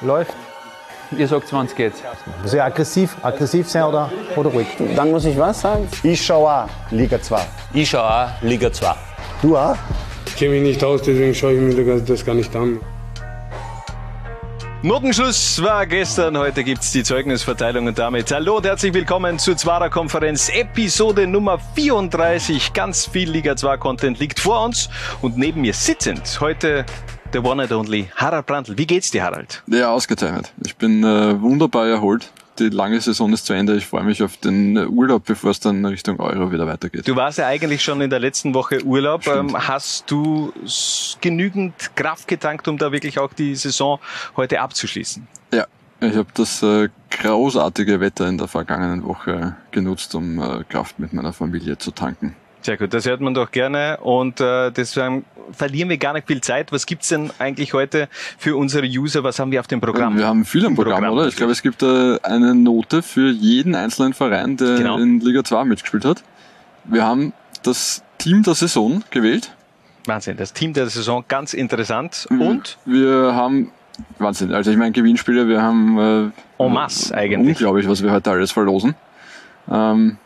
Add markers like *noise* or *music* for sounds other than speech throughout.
Läuft. Ihr sagt, wann es geht. Muss ich aggressiv, aggressiv sein oder, oder ruhig? Dann muss ich was sagen? Ich schaue auch Liga 2. Ich schaue auch Liga 2. Du auch? Ich kenne mich nicht aus, deswegen schaue ich mir das gar nicht an. Notenschluss war gestern, heute gibt's die Zeugnisverteilung und damit hallo und herzlich willkommen zur Zwarer Konferenz Episode Nummer 34. Ganz viel Liga 2 Content liegt vor uns und neben mir sitzend heute der one and only Harald Brandl. Wie geht's dir, Harald? Ja, ausgezeichnet. Ich bin äh, wunderbar erholt die lange Saison ist zu Ende. Ich freue mich auf den Urlaub, bevor es dann Richtung Euro wieder weitergeht. Du warst ja eigentlich schon in der letzten Woche Urlaub. Stimmt. Ähm, hast du genügend Kraft getankt, um da wirklich auch die Saison heute abzuschließen? Ja, ich habe das äh, großartige Wetter in der vergangenen Woche genutzt, um äh, Kraft mit meiner Familie zu tanken. Sehr gut, das hört man doch gerne und äh, deswegen verlieren wir gar nicht viel Zeit. Was gibt's denn eigentlich heute für unsere User? Was haben wir auf dem Programm? Wir haben viel am Programm, Programm oder? Ich glaube, es gibt äh, eine Note für jeden einzelnen Verein, der genau. in Liga 2 mitgespielt hat. Wir haben das Team der Saison gewählt. Wahnsinn, das Team der Saison, ganz interessant. Mhm. Und? Wir haben Wahnsinn. Also ich meine Gewinnspiele, wir haben äh, en masse eigentlich. Unglaublich, was wir heute alles verlosen. Ähm,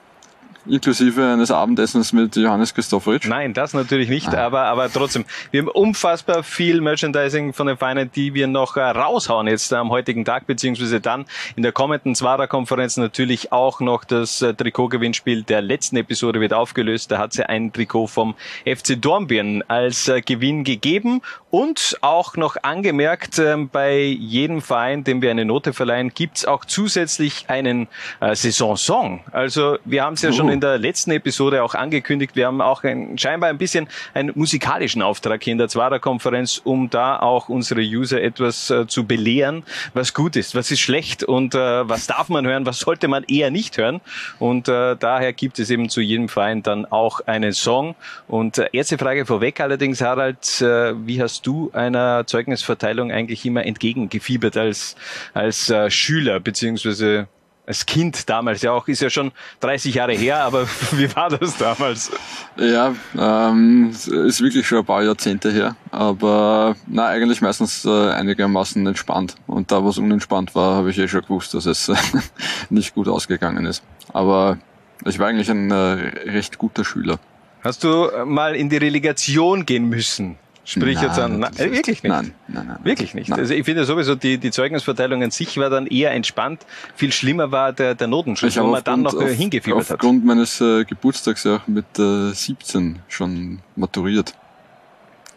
inklusive eines Abendessens mit Johannes Christofferitsch? Nein, das natürlich nicht, ah. aber, aber trotzdem. Wir haben unfassbar viel Merchandising von den Vereinen, die wir noch äh, raushauen jetzt am heutigen Tag, beziehungsweise dann in der kommenden Zwarer-Konferenz natürlich auch noch das äh, Trikotgewinnspiel der letzten Episode wird aufgelöst. Da hat es ja ein Trikot vom FC Dornbirn als äh, Gewinn gegeben und auch noch angemerkt, ähm, bei jedem Verein, dem wir eine Note verleihen, gibt's auch zusätzlich einen Saisonsong. Also wir haben es ja schon in der letzten Episode auch angekündigt, wir haben auch ein, scheinbar ein bisschen einen musikalischen Auftrag hier in der Zwarer-Konferenz, um da auch unsere User etwas äh, zu belehren, was gut ist, was ist schlecht und äh, was darf man hören, was sollte man eher nicht hören. Und äh, daher gibt es eben zu jedem Verein dann auch einen Song. Und äh, erste Frage vorweg allerdings, Harald, äh, wie hast du einer Zeugnisverteilung eigentlich immer entgegengefiebert als, als äh, Schüler beziehungsweise als Kind damals ja auch, ist ja schon 30 Jahre her, aber *laughs* wie war das damals? Ja, ähm, ist wirklich schon ein paar Jahrzehnte her, aber na eigentlich meistens äh, einigermaßen entspannt. Und da, wo es unentspannt war, habe ich eh schon gewusst, dass es *laughs* nicht gut ausgegangen ist. Aber ich war eigentlich ein äh, recht guter Schüler. Hast du mal in die Relegation gehen müssen? Sprich nein, jetzt an, äh, wirklich nicht. Nein, nein, nein. Wirklich nicht. Nein. Also ich finde sowieso, die, die Zeugnisverteilung an sich war dann eher entspannt. Viel schlimmer war der, der Notenschutz, wo man dann noch äh, auf, hingefiebert aufgrund hat. Aufgrund meines äh, Geburtstags ja auch mit äh, 17 schon maturiert.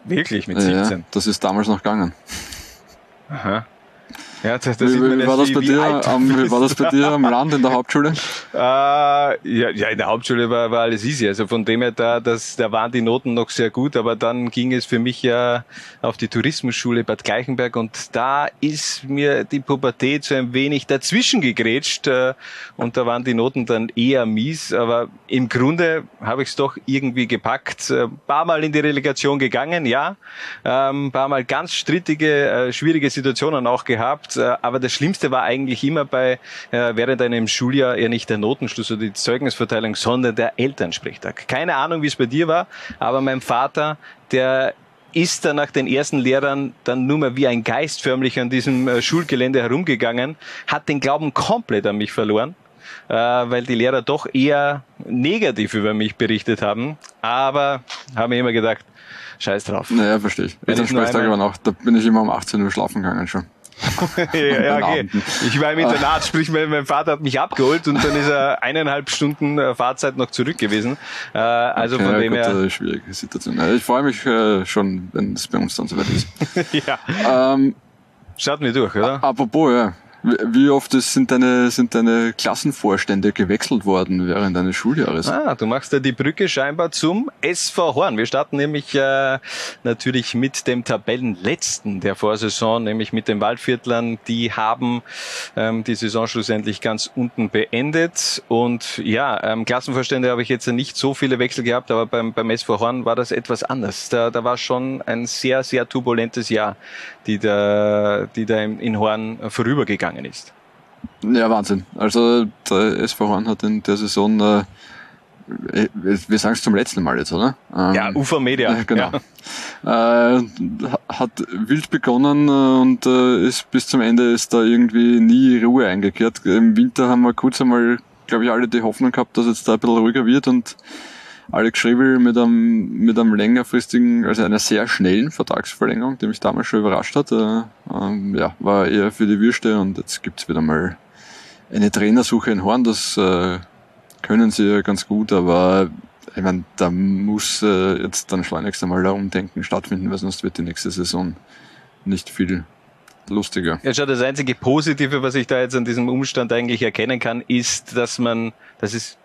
Wirklich mit 17? Ja, das ist damals noch gegangen. Aha. Ja, das, das wie, wie, war das bei dir, am, wie war das bei dir am Land in der Hauptschule? *laughs* Äh, ja, ja, in der Hauptschule war, war alles easy. Also von dem her, da, das, da waren die Noten noch sehr gut, aber dann ging es für mich ja auf die Tourismusschule Bad Gleichenberg und da ist mir die Pubertät so ein wenig dazwischen gegrätscht äh, und da waren die Noten dann eher mies, aber im Grunde habe ich es doch irgendwie gepackt. Ein äh, paar Mal in die Relegation gegangen, ja, ein ähm, paar Mal ganz strittige, äh, schwierige Situationen auch gehabt gehabt. Äh, aber das Schlimmste war eigentlich immer bei äh, während einem Schuljahr eher nicht der Notenschluss oder die Zeugnisverteilung, sondern der Elternsprechtag. Keine Ahnung, wie es bei dir war, aber mein Vater, der ist dann nach den ersten Lehrern dann nur mehr wie ein Geist förmlich an diesem äh, Schulgelände herumgegangen, hat den Glauben komplett an mich verloren, weil die Lehrer doch eher negativ über mich berichtet haben. Aber haben mir immer gedacht, scheiß drauf. Naja, verstehe ich. Elternsprechtag war noch, da bin ich immer um 18 Uhr schlafen gegangen schon. Ja, ja, okay. Ich war im Internat, sprich, mein, Vater hat mich abgeholt und dann ist er eineinhalb Stunden äh, Fahrzeit noch zurück gewesen. Äh, also okay, von dem her. Äh, schwierige Situation. Ich freue mich äh, schon, wenn es bei uns dann soweit ist. *laughs* ja. Ähm, Schaut mir durch, oder? Apropos, ja. Wie oft sind deine, sind deine Klassenvorstände gewechselt worden während deines Schuljahres? Ah, du machst ja die Brücke scheinbar zum SV Horn. Wir starten nämlich äh, natürlich mit dem Tabellenletzten der Vorsaison, nämlich mit den Waldviertlern. Die haben ähm, die Saison schlussendlich ganz unten beendet. Und ja, ähm, Klassenvorstände habe ich jetzt nicht so viele Wechsel gehabt, aber beim, beim SV Horn war das etwas anders. Da, da war schon ein sehr, sehr turbulentes Jahr, die da, die da in Horn vorübergegangen ist. Ja, Wahnsinn. Also der SV Horn hat in der Saison äh, äh, wir sagen es zum letzten Mal jetzt, oder? Ähm, ja, Ufer Media. Genau. Ja. Äh, hat wild begonnen und äh, ist bis zum Ende ist da irgendwie nie Ruhe eingekehrt. Im Winter haben wir kurz einmal, glaube ich, alle die Hoffnung gehabt, dass jetzt da ein bisschen ruhiger wird und Alex Schrebel mit einem, mit einem längerfristigen, also einer sehr schnellen Vertragsverlängerung, die mich damals schon überrascht hat, äh, ähm, ja, war eher für die Würste und jetzt gibt's wieder mal eine Trainersuche in Horn, das äh, können sie ja ganz gut, aber ich meine, da muss äh, jetzt dann schleunigst einmal da Umdenken stattfinden, weil sonst wird die nächste Saison nicht viel lustiger. Ja, schau, das einzige Positive, was ich da jetzt an diesem Umstand eigentlich erkennen kann, ist, dass man, das ist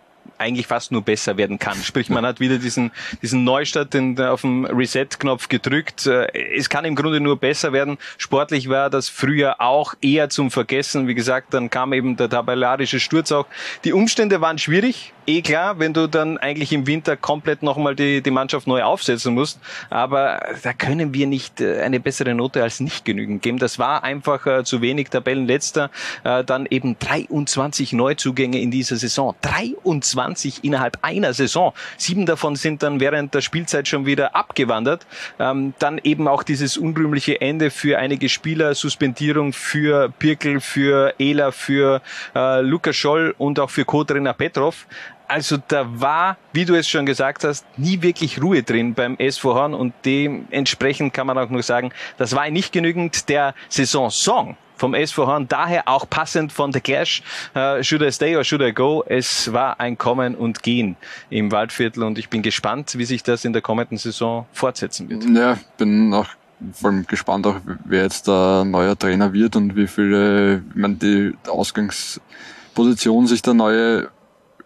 eigentlich fast nur besser werden kann. Sprich, man hat wieder diesen, diesen Neustart den, auf dem Reset-Knopf gedrückt. Äh, es kann im Grunde nur besser werden. Sportlich war das früher auch eher zum Vergessen. Wie gesagt, dann kam eben der tabellarische Sturz auch. Die Umstände waren schwierig eh klar, wenn du dann eigentlich im Winter komplett nochmal die, die Mannschaft neu aufsetzen musst. Aber da können wir nicht äh, eine bessere Note als nicht genügend geben. Das war einfach äh, zu wenig Tabellenletzter. Äh, dann eben 23 Neuzugänge in dieser Saison. 23 innerhalb einer Saison. Sieben davon sind dann während der Spielzeit schon wieder abgewandert. Ähm, dann eben auch dieses unrühmliche Ende für einige Spieler, Suspendierung für Pirkel, für Ela, für äh, Lukas Scholl und auch für Co-Trainer Petrov. Also da war, wie du es schon gesagt hast, nie wirklich Ruhe drin beim SV Horn und dementsprechend kann man auch nur sagen, das war nicht genügend der Saison-Song vom SV Horn, daher auch passend von The Clash, uh, Should I Stay or Should I Go? Es war ein Kommen und Gehen im Waldviertel und ich bin gespannt, wie sich das in der kommenden Saison fortsetzen wird. Ja, bin auch vor allem gespannt auch, wer jetzt der neuer Trainer wird und wie viele, ich meine, die Ausgangsposition sich der neue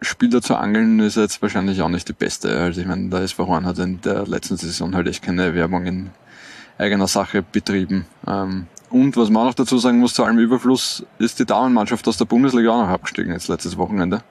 Spieler zu angeln ist jetzt wahrscheinlich auch nicht die beste. Also ich meine, der SV Horn hat in der letzten Saison halt echt keine Werbung in eigener Sache betrieben. Ähm, und was man auch noch dazu sagen muss, zu allem Überfluss, ist die Damenmannschaft aus der Bundesliga auch noch abgestiegen jetzt letztes Wochenende.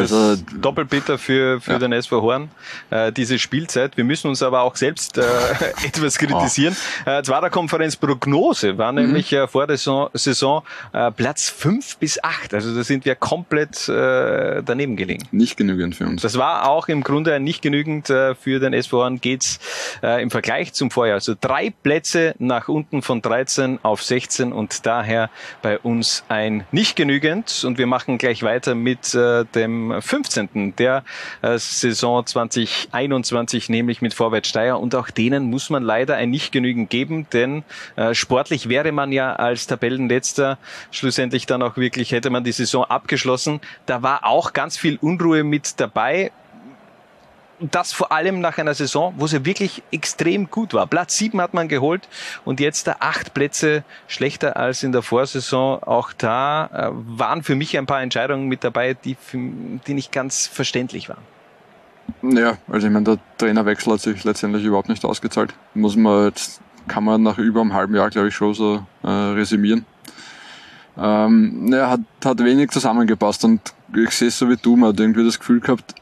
Also doppelt bitter für, für ja. den SV Horn, äh, diese Spielzeit. Wir müssen uns aber auch selbst äh, *laughs* etwas kritisieren. Oh. Äh, Zweiter Konferenz Prognose war mhm. nämlich äh, vor der Saison, Saison äh, Platz fünf bis acht. Also da sind wir komplett äh, daneben gelegen. Nicht genügend für uns. Das war auch im Grunde nicht genügend äh, für den SV Horn geht's äh, im Vergleich zum Vorjahr. Also drei Plätze nach unten von 13 auf 16 und daher bei uns ein nicht genügend. Und wir machen gleich weiter mit äh, dem 15. der äh, Saison 2021, nämlich mit Vorwärts Steyr. Und auch denen muss man leider ein nicht genügend geben, denn äh, sportlich wäre man ja als Tabellenletzter schlussendlich dann auch wirklich, hätte man die Saison abgeschlossen. Da war auch ganz viel Unruhe mit dabei das vor allem nach einer Saison, wo sie wirklich extrem gut war. Platz sieben hat man geholt und jetzt acht Plätze schlechter als in der Vorsaison. Auch da äh, waren für mich ein paar Entscheidungen mit dabei, die, die nicht ganz verständlich waren. Ja, also ich meine, der Trainerwechsel hat sich letztendlich überhaupt nicht ausgezahlt. Muss man jetzt, kann man nach über einem halben Jahr, glaube ich, schon so äh, resümieren. Ähm, ja, hat, hat wenig zusammengepasst und ich sehe es so wie du, man hat irgendwie das Gefühl gehabt,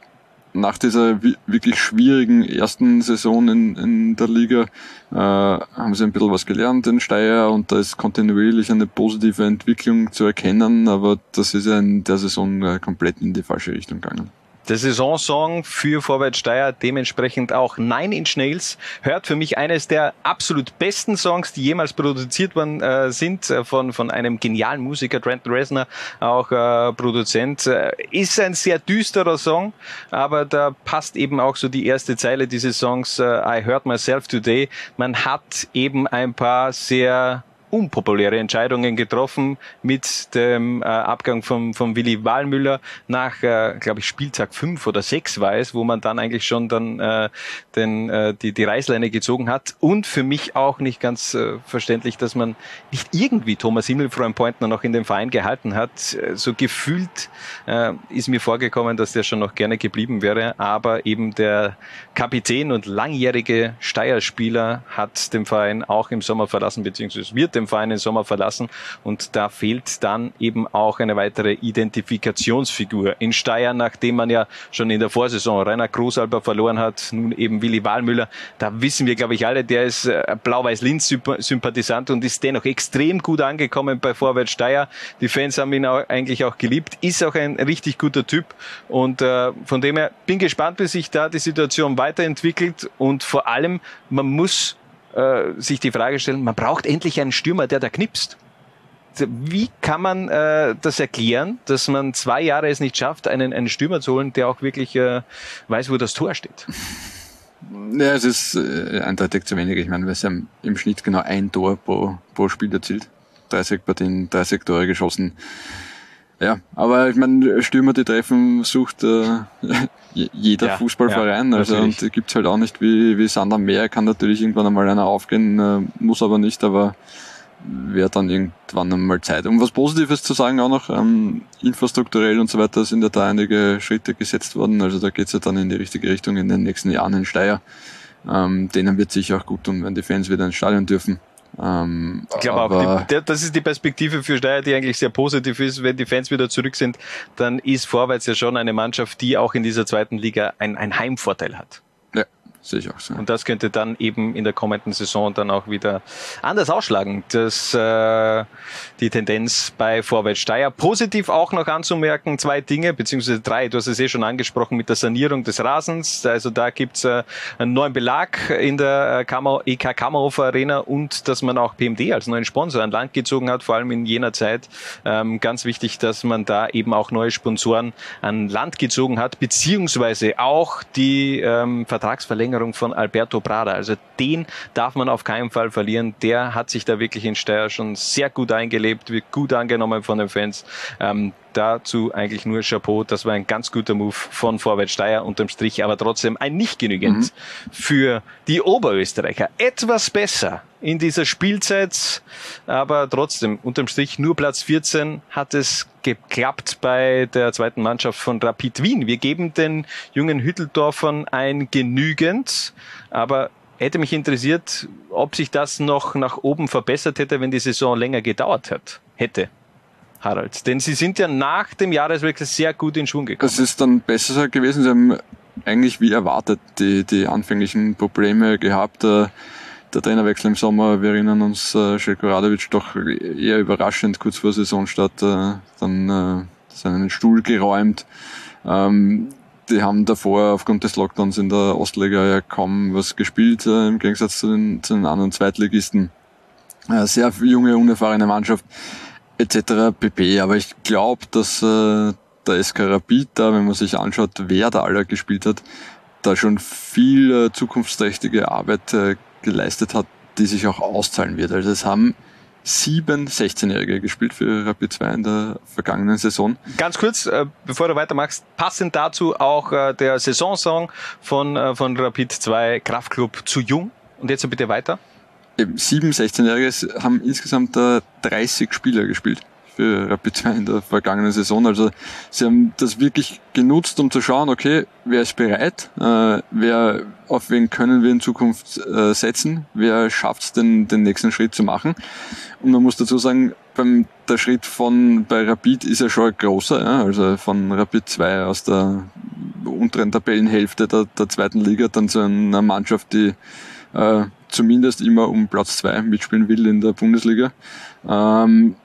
nach dieser wirklich schwierigen ersten Saison in, in der Liga äh, haben sie ein bisschen was gelernt in Steyr und da ist kontinuierlich eine positive Entwicklung zu erkennen, aber das ist ja in der Saison äh, komplett in die falsche Richtung gegangen. Der Saisonsong für Vorwärts Steyr, dementsprechend auch Nine Inch Nails, hört für mich eines der absolut besten Songs, die jemals produziert worden äh, sind, äh, von, von einem genialen Musiker, Trenton Reznor, auch äh, Produzent. Äh, ist ein sehr düsterer Song, aber da passt eben auch so die erste Zeile dieses Songs, äh, I Heard Myself Today. Man hat eben ein paar sehr unpopuläre Entscheidungen getroffen mit dem äh, Abgang von, von Willi Wahlmüller nach, äh, glaube ich, Spieltag fünf oder sechs war es, wo man dann eigentlich schon dann äh, den, äh, die, die Reißleine gezogen hat. Und für mich auch nicht ganz äh, verständlich, dass man nicht irgendwie Thomas Himmelfreund-Pointner noch in dem Verein gehalten hat. Äh, so gefühlt äh, ist mir vorgekommen, dass der schon noch gerne geblieben wäre, aber eben der Kapitän und langjährige Steierspieler hat den Verein auch im Sommer verlassen, beziehungsweise wird den den Verein im Sommer verlassen und da fehlt dann eben auch eine weitere Identifikationsfigur in Steyr, nachdem man ja schon in der Vorsaison Rainer Großalber verloren hat, nun eben Willi Wahlmüller. Da wissen wir, glaube ich, alle, der ist äh, Blau-Weiß-Linz-Sympathisant und ist dennoch extrem gut angekommen bei Vorwärts Steyr. Die Fans haben ihn auch eigentlich auch geliebt, ist auch ein richtig guter Typ und äh, von dem her bin gespannt, wie sich da die Situation weiterentwickelt und vor allem, man muss äh, sich die Frage stellen, man braucht endlich einen Stürmer, der da knipst. Wie kann man äh, das erklären, dass man zwei Jahre es nicht schafft, einen, einen Stürmer zu holen, der auch wirklich äh, weiß, wo das Tor steht? Ja, es ist äh, eindeutig zu wenig. Ich meine, wir haben im Schnitt genau ein Tor pro, pro Spiel erzielt. 30 Partien, 30 Tore geschossen. Ja, aber ich meine, Stürmer, die treffen, sucht äh, jeder ja, Fußballverein. Ja, also und gibt's halt auch nicht wie, wie Sander Meer, kann natürlich irgendwann einmal einer aufgehen, äh, muss aber nicht, aber wäre dann irgendwann einmal Zeit. Um was Positives zu sagen auch noch, ähm, infrastrukturell und so weiter sind ja da einige Schritte gesetzt worden. Also da geht's ja dann in die richtige Richtung in den nächsten Jahren in Steyr. Ähm, denen wird sicher auch gut tun, wenn die Fans wieder ins Stadion dürfen. Ähm, ich glaube auch, die, das ist die Perspektive für Steyr, die eigentlich sehr positiv ist. Wenn die Fans wieder zurück sind, dann ist Vorwärts ja schon eine Mannschaft, die auch in dieser zweiten Liga ein, ein Heimvorteil hat. Sehe ich auch so. Und das könnte dann eben in der kommenden Saison dann auch wieder anders ausschlagen. dass äh, die Tendenz bei Vorwärts. Positiv auch noch anzumerken, zwei Dinge, beziehungsweise drei. Du hast es eh schon angesprochen mit der Sanierung des Rasens. Also da gibt's äh, einen neuen Belag in der äh, Kammer, EK Kammerhofer Arena und dass man auch PMD als neuen Sponsor an Land gezogen hat, vor allem in jener Zeit. Ähm, ganz wichtig, dass man da eben auch neue Sponsoren an Land gezogen hat, beziehungsweise auch die ähm, Vertragsverlängerung Verlängerung von Alberto Prada. Also den darf man auf keinen Fall verlieren. Der hat sich da wirklich in Steyr schon sehr gut eingelebt, wird gut angenommen von den Fans. Ähm, dazu eigentlich nur Chapeau. Das war ein ganz guter Move von Vorwärts Steyr unterm Strich, aber trotzdem ein nicht genügend mhm. für die Oberösterreicher. Etwas besser in dieser Spielzeit, aber trotzdem unterm Strich nur Platz 14 hat es geklappt bei der zweiten Mannschaft von Rapid Wien. Wir geben den jungen Hütteldorfern ein genügend, aber hätte mich interessiert, ob sich das noch nach oben verbessert hätte, wenn die Saison länger gedauert hat, hätte. Harald? Denn Sie sind ja nach dem Jahreswechsel sehr gut in Schwung gekommen. Das ist dann besser gewesen. Sie haben eigentlich wie erwartet die, die anfänglichen Probleme gehabt. Der Trainerwechsel im Sommer, wir erinnern uns, äh, Željko Radovic doch eher überraschend kurz vor Saisonstart äh, dann äh, seinen Stuhl geräumt. Ähm, die haben davor aufgrund des Lockdowns in der Ostliga ja kaum was gespielt, äh, im Gegensatz zu den, zu den anderen Zweitligisten. Äh, sehr junge, unerfahrene Mannschaft etc. pp. Aber ich glaube, dass äh, der SK Rapid da, wenn man sich anschaut, wer da alle gespielt hat, da schon viel äh, zukunftsträchtige Arbeit äh, geleistet hat, die sich auch auszahlen wird. Also es haben sieben 16-Jährige gespielt für Rapid 2 in der vergangenen Saison. Ganz kurz, äh, bevor du weitermachst, passend dazu auch äh, der Saisonsong von, äh, von Rapid 2 Kraftclub zu jung. Und jetzt bitte weiter eben sieben 16-Jährige haben insgesamt 30 Spieler gespielt für Rapid 2 in der vergangenen Saison. Also sie haben das wirklich genutzt, um zu schauen, okay, wer ist bereit, äh, wer, auf wen können wir in Zukunft äh, setzen, wer schafft es, den, den nächsten Schritt zu machen. Und man muss dazu sagen, beim, der Schritt von bei Rapid ist ja schon ein großer, ja, also von Rapid 2 aus der unteren Tabellenhälfte der, der zweiten Liga dann zu einer Mannschaft, die äh, zumindest immer um Platz zwei mitspielen will in der Bundesliga. Ähm,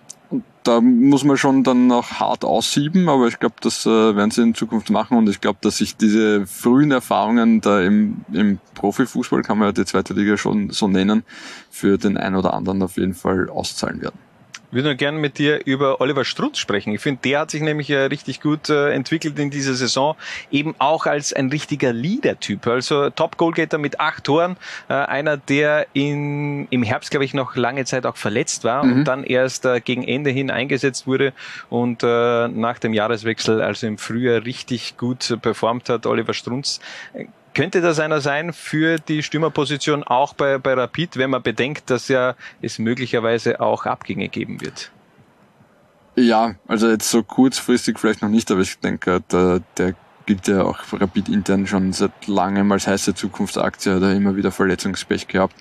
da muss man schon dann auch hart aussieben, aber ich glaube, das äh, werden sie in Zukunft machen und ich glaube, dass sich diese frühen Erfahrungen da im, im Profifußball, kann man ja die zweite Liga schon so nennen, für den einen oder anderen auf jeden Fall auszahlen werden. Ich würde nur gerne mit dir über Oliver Strutz sprechen. Ich finde, der hat sich nämlich äh, richtig gut äh, entwickelt in dieser Saison, eben auch als ein richtiger Leader-Typ. Also Top-Goalgetter mit acht Toren, äh, einer, der in, im Herbst, glaube ich, noch lange Zeit auch verletzt war mhm. und dann erst äh, gegen Ende hin eingesetzt wurde und nach dem Jahreswechsel, also im Frühjahr, richtig gut performt hat. Oliver Strunz könnte das einer sein für die Stürmerposition auch bei, bei Rapid, wenn man bedenkt, dass ja es möglicherweise auch Abgänge geben wird? Ja, also jetzt so kurzfristig vielleicht noch nicht, aber ich denke, der, der gilt ja auch Rapid intern schon seit langem als heiße Zukunftsaktie, hat er immer wieder Verletzungspech gehabt,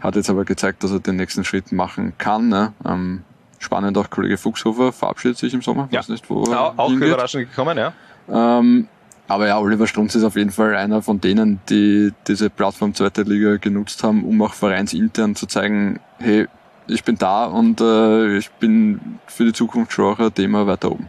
hat jetzt aber gezeigt, dass er den nächsten Schritt machen kann. Ne? Ähm, spannend auch Kollege Fuchshofer verabschiedet sich im Sommer, ja. weiß nicht, wo auch, auch überraschend gekommen, ja. Ähm, aber ja, Oliver Strunz ist auf jeden Fall einer von denen, die diese Plattform zweite Liga genutzt haben, um auch vereinsintern zu zeigen, hey, ich bin da und äh, ich bin für die Zukunft schon auch ein Thema weiter oben.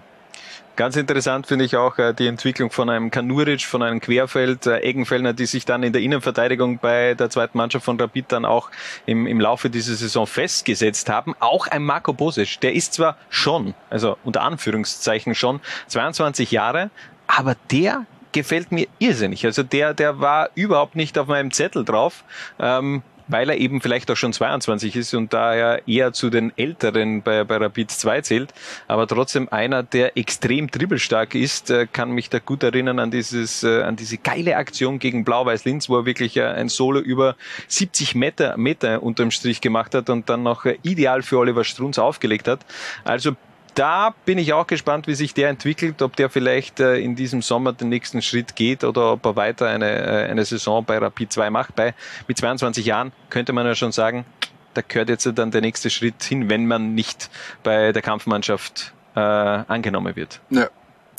Ganz interessant finde ich auch äh, die Entwicklung von einem Kanuric, von einem Querfeld, äh, Eggenfellner, die sich dann in der Innenverteidigung bei der zweiten Mannschaft von Rapid dann auch im, im Laufe dieser Saison festgesetzt haben. Auch ein Marco Bosic, der ist zwar schon, also unter Anführungszeichen schon, 22 Jahre, aber der gefällt mir irrsinnig. Also der, der war überhaupt nicht auf meinem Zettel drauf. Ähm, weil er eben vielleicht auch schon 22 ist und daher eher zu den Älteren bei, bei Rapid 2 zählt, aber trotzdem einer, der extrem dribbelstark ist, äh, kann mich da gut erinnern an dieses, äh, an diese geile Aktion gegen Blau-Weiß Linz, wo er wirklich äh, ein Solo über 70 Meter, Meter unterm Strich gemacht hat und dann noch ideal für Oliver Strunz aufgelegt hat. Also da bin ich auch gespannt, wie sich der entwickelt, ob der vielleicht äh, in diesem Sommer den nächsten Schritt geht oder ob er weiter eine, äh, eine Saison bei Rapid 2 macht. Bei, mit 22 Jahren könnte man ja schon sagen, da gehört jetzt dann der nächste Schritt hin, wenn man nicht bei der Kampfmannschaft äh, angenommen wird. Ja.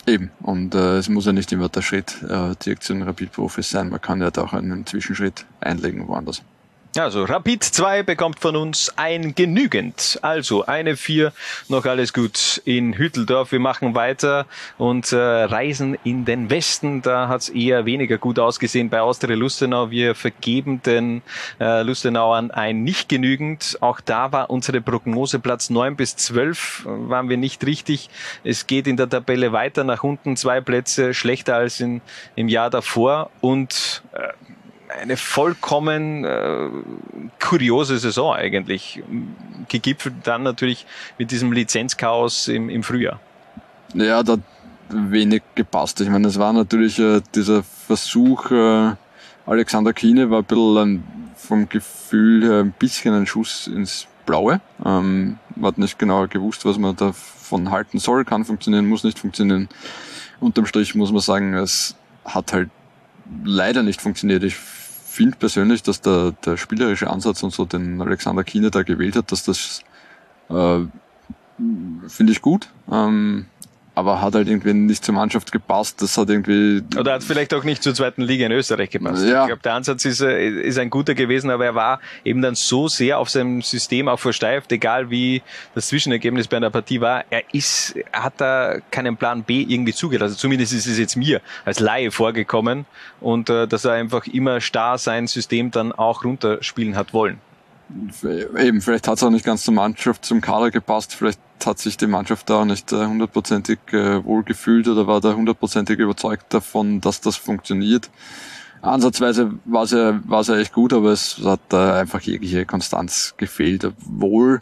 Eben, und äh, es muss ja nicht immer der Schritt äh, direkt zu den Rapid-Profis sein, man kann ja da auch einen Zwischenschritt einlegen woanders. Also Rapid 2 bekommt von uns ein genügend. Also eine 4, noch alles gut in Hütteldorf. Wir machen weiter und äh, reisen in den Westen. Da hat es eher weniger gut ausgesehen bei Austria Lustenau. Wir vergeben den äh, Lustenauern ein nicht genügend. Auch da war unsere Prognose Platz 9 bis 12 waren wir nicht richtig. Es geht in der Tabelle weiter nach unten, zwei Plätze schlechter als in, im Jahr davor und äh, eine vollkommen äh, kuriose Saison eigentlich. Gegipfelt dann natürlich mit diesem Lizenzchaos im, im Frühjahr. Ja, da hat wenig gepasst. Ich meine, es war natürlich äh, dieser Versuch, äh, Alexander Kiene war ein bisschen ein, vom Gefühl her ein bisschen ein Schuss ins Blaue. Ähm, man hat nicht genau gewusst, was man davon halten soll, kann funktionieren, muss nicht funktionieren. Unterm Strich muss man sagen, es hat halt leider nicht funktioniert. Ich finde persönlich, dass der, der spielerische Ansatz und so, den Alexander Kiene da gewählt hat, dass das äh, finde ich gut. Ähm, aber hat halt irgendwie nicht zur Mannschaft gepasst. Das hat irgendwie. Oder hat vielleicht auch nicht zur zweiten Liga in Österreich gepasst. Ja. Ich glaube, der Ansatz ist, äh, ist ein guter gewesen, aber er war eben dann so sehr auf seinem System auch versteift, egal wie das Zwischenergebnis bei einer Partie war. Er ist, er hat da keinen Plan B irgendwie zugelassen. Zumindest ist es jetzt mir als Laie vorgekommen und äh, dass er einfach immer starr sein System dann auch runterspielen hat wollen. Eben, vielleicht hat es auch nicht ganz zur Mannschaft, zum Kader gepasst. Vielleicht hat sich die Mannschaft da auch nicht äh, hundertprozentig äh, wohl gefühlt oder war da hundertprozentig überzeugt davon, dass das funktioniert. Ansatzweise war es ja, war es ja echt gut, aber es hat da einfach jegliche Konstanz gefehlt. Obwohl,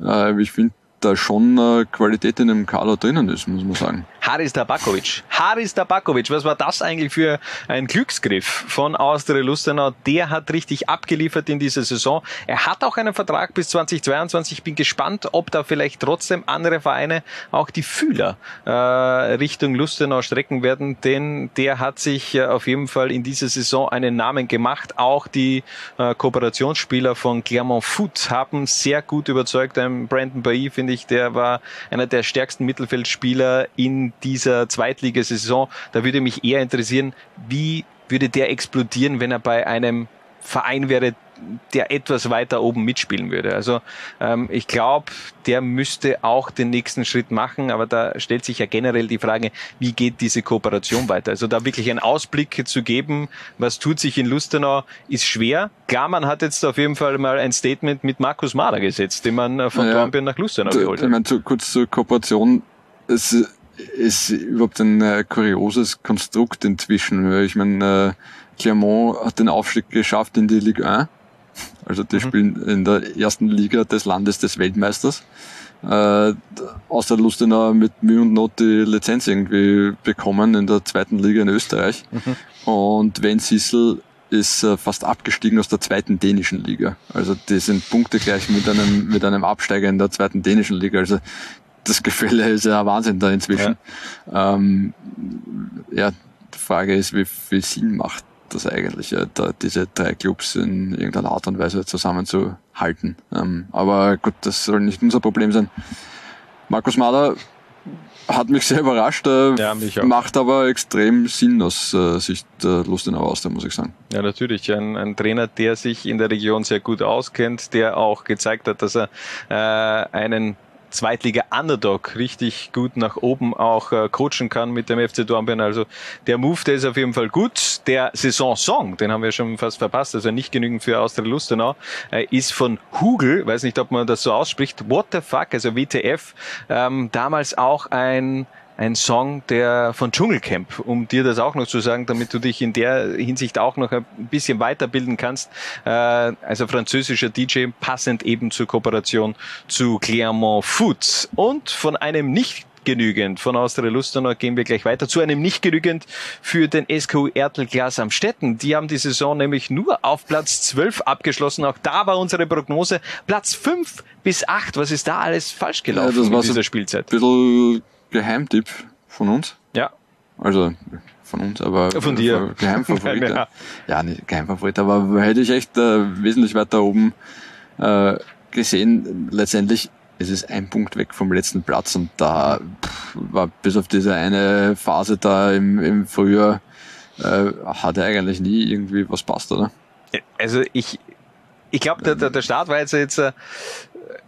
äh, ich finde, da schon äh, Qualität in dem Kader drinnen ist, muss man sagen. Haris Tabakovic. Haris Tabakovic, was war das eigentlich für ein Glücksgriff von Austria Lustenau? Der hat richtig abgeliefert in dieser Saison. Er hat auch einen Vertrag bis 2022. Ich bin gespannt, ob da vielleicht trotzdem andere Vereine auch die Fühler äh, Richtung Lustenau strecken werden, denn der hat sich äh, auf jeden Fall in dieser Saison einen Namen gemacht. Auch die äh, Kooperationsspieler von Clermont Foot haben sehr gut überzeugt. Ein Brandon Bailly, finde ich, der war einer der stärksten Mittelfeldspieler in dieser Zweitligasaison. Da würde mich eher interessieren, wie würde der explodieren, wenn er bei einem Verein wäre, der etwas weiter oben mitspielen würde. Also ähm, ich glaube, der müsste auch den nächsten Schritt machen, aber da stellt sich ja generell die Frage, wie geht diese Kooperation weiter? Also da wirklich einen Ausblick zu geben, was tut sich in Lustenau, ist schwer. Klar, man hat jetzt auf jeden Fall mal ein Statement mit Markus Mahler gesetzt, den man äh, von ja, Dornbirn nach Lustenau geholt hat. Ich meine, zu, kurz zur Kooperation. Es ist überhaupt ein äh, kurioses Konstrukt inzwischen. Ich meine, äh, Clermont hat den Aufstieg geschafft in die Ligue 1 also die mhm. spielen in der ersten Liga des Landes des Weltmeisters. Äh, aus der Lustenau mit Mühe und Not die Lizenz irgendwie bekommen in der zweiten Liga in Österreich. Mhm. Und Wen Sissel ist äh, fast abgestiegen aus der zweiten dänischen Liga. Also die sind punktegleich mit einem, mit einem Absteiger in der zweiten dänischen Liga. Also das Gefälle ist ja Wahnsinn da inzwischen. Ja, ähm, ja die Frage ist, wie viel Sinn macht das eigentlich, äh, da diese drei Clubs in irgendeiner Art und Weise zusammenzuhalten. Ähm, aber gut, das soll nicht unser Problem sein. Markus Mahler hat mich sehr überrascht, äh, Ja, mich macht aber extrem Sinn aus äh, Sicht der Lustenauer Austria, muss ich sagen. Ja, natürlich. Ein, ein Trainer, der sich in der Region sehr gut auskennt, der auch gezeigt hat, dass er äh, einen Zweitliga-Underdog richtig gut nach oben auch äh, coachen kann mit dem FC Dornbirn. Also der Move, der ist auf jeden Fall gut. Der Saison-Song, den haben wir schon fast verpasst, also nicht genügend für Austria Lustenau, äh, ist von Hugel, weiß nicht, ob man das so ausspricht, What the fuck, also WTF, ähm, damals auch ein ein Song der von Dschungelcamp, um dir das auch noch zu sagen, damit du dich in der Hinsicht auch noch ein bisschen weiterbilden kannst. Äh, also französischer DJ, passend eben zur Kooperation zu Clermont Foods. Und von einem nicht genügend von Austria Lustenau gehen wir gleich weiter zu einem nicht genügend für den SKU Ertel Glas am Stetten. Die haben die Saison nämlich nur auf Platz 12 abgeschlossen. Auch da war unsere Prognose Platz 5 bis 8. Was ist da alles falsch gelaufen das in war dieser so Spielzeit? Ein bisschen Geheimtipp von uns. Ja. Also von uns, aber Von dir. *laughs* Geheimfavorit. *laughs* Ja. ja. ja, nicht Geheimfavorit, aber hätte ich echt äh, wesentlich weiter oben äh, gesehen. Letztendlich ist es ein Punkt weg vom letzten Platz und da pff, war bis auf diese eine Phase da im, im Frühjahr äh, hat er eigentlich nie irgendwie was passt, oder? Also ich, ich glaube, der, der, der Start war jetzt, jetzt äh,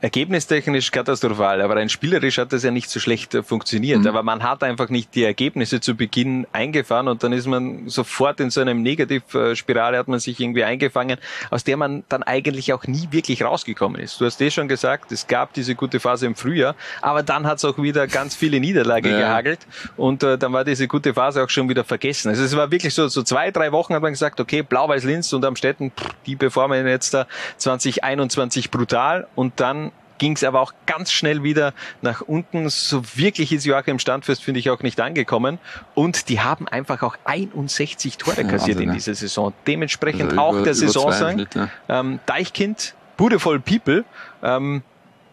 ergebnistechnisch katastrophal, aber rein spielerisch hat das ja nicht so schlecht äh, funktioniert. Aber man hat einfach nicht die Ergebnisse zu Beginn eingefahren und dann ist man sofort in so einem Negativspirale hat man sich irgendwie eingefangen, aus der man dann eigentlich auch nie wirklich rausgekommen ist. Du hast eh schon gesagt, es gab diese gute Phase im Frühjahr, aber dann hat es auch wieder ganz viele Niederlage *laughs* Ja. gehagelt und äh, dann war diese gute Phase auch schon wieder vergessen. Also es war wirklich so, so zwei, drei Wochen hat man gesagt, okay, Blau-Weiß-Linz und Amstetten, pff, die performen jetzt da 2021 brutal und dann ging es aber auch ganz schnell wieder nach unten. So wirklich ist Joachim Standfest, finde ich, auch nicht angekommen. Und die haben einfach auch 61 Tore Ja, kassiert Wahnsinn, in dieser Saison. Dementsprechend Also auch über- der Saison ja. ähm, Deichkind, Bude voll People, ähm,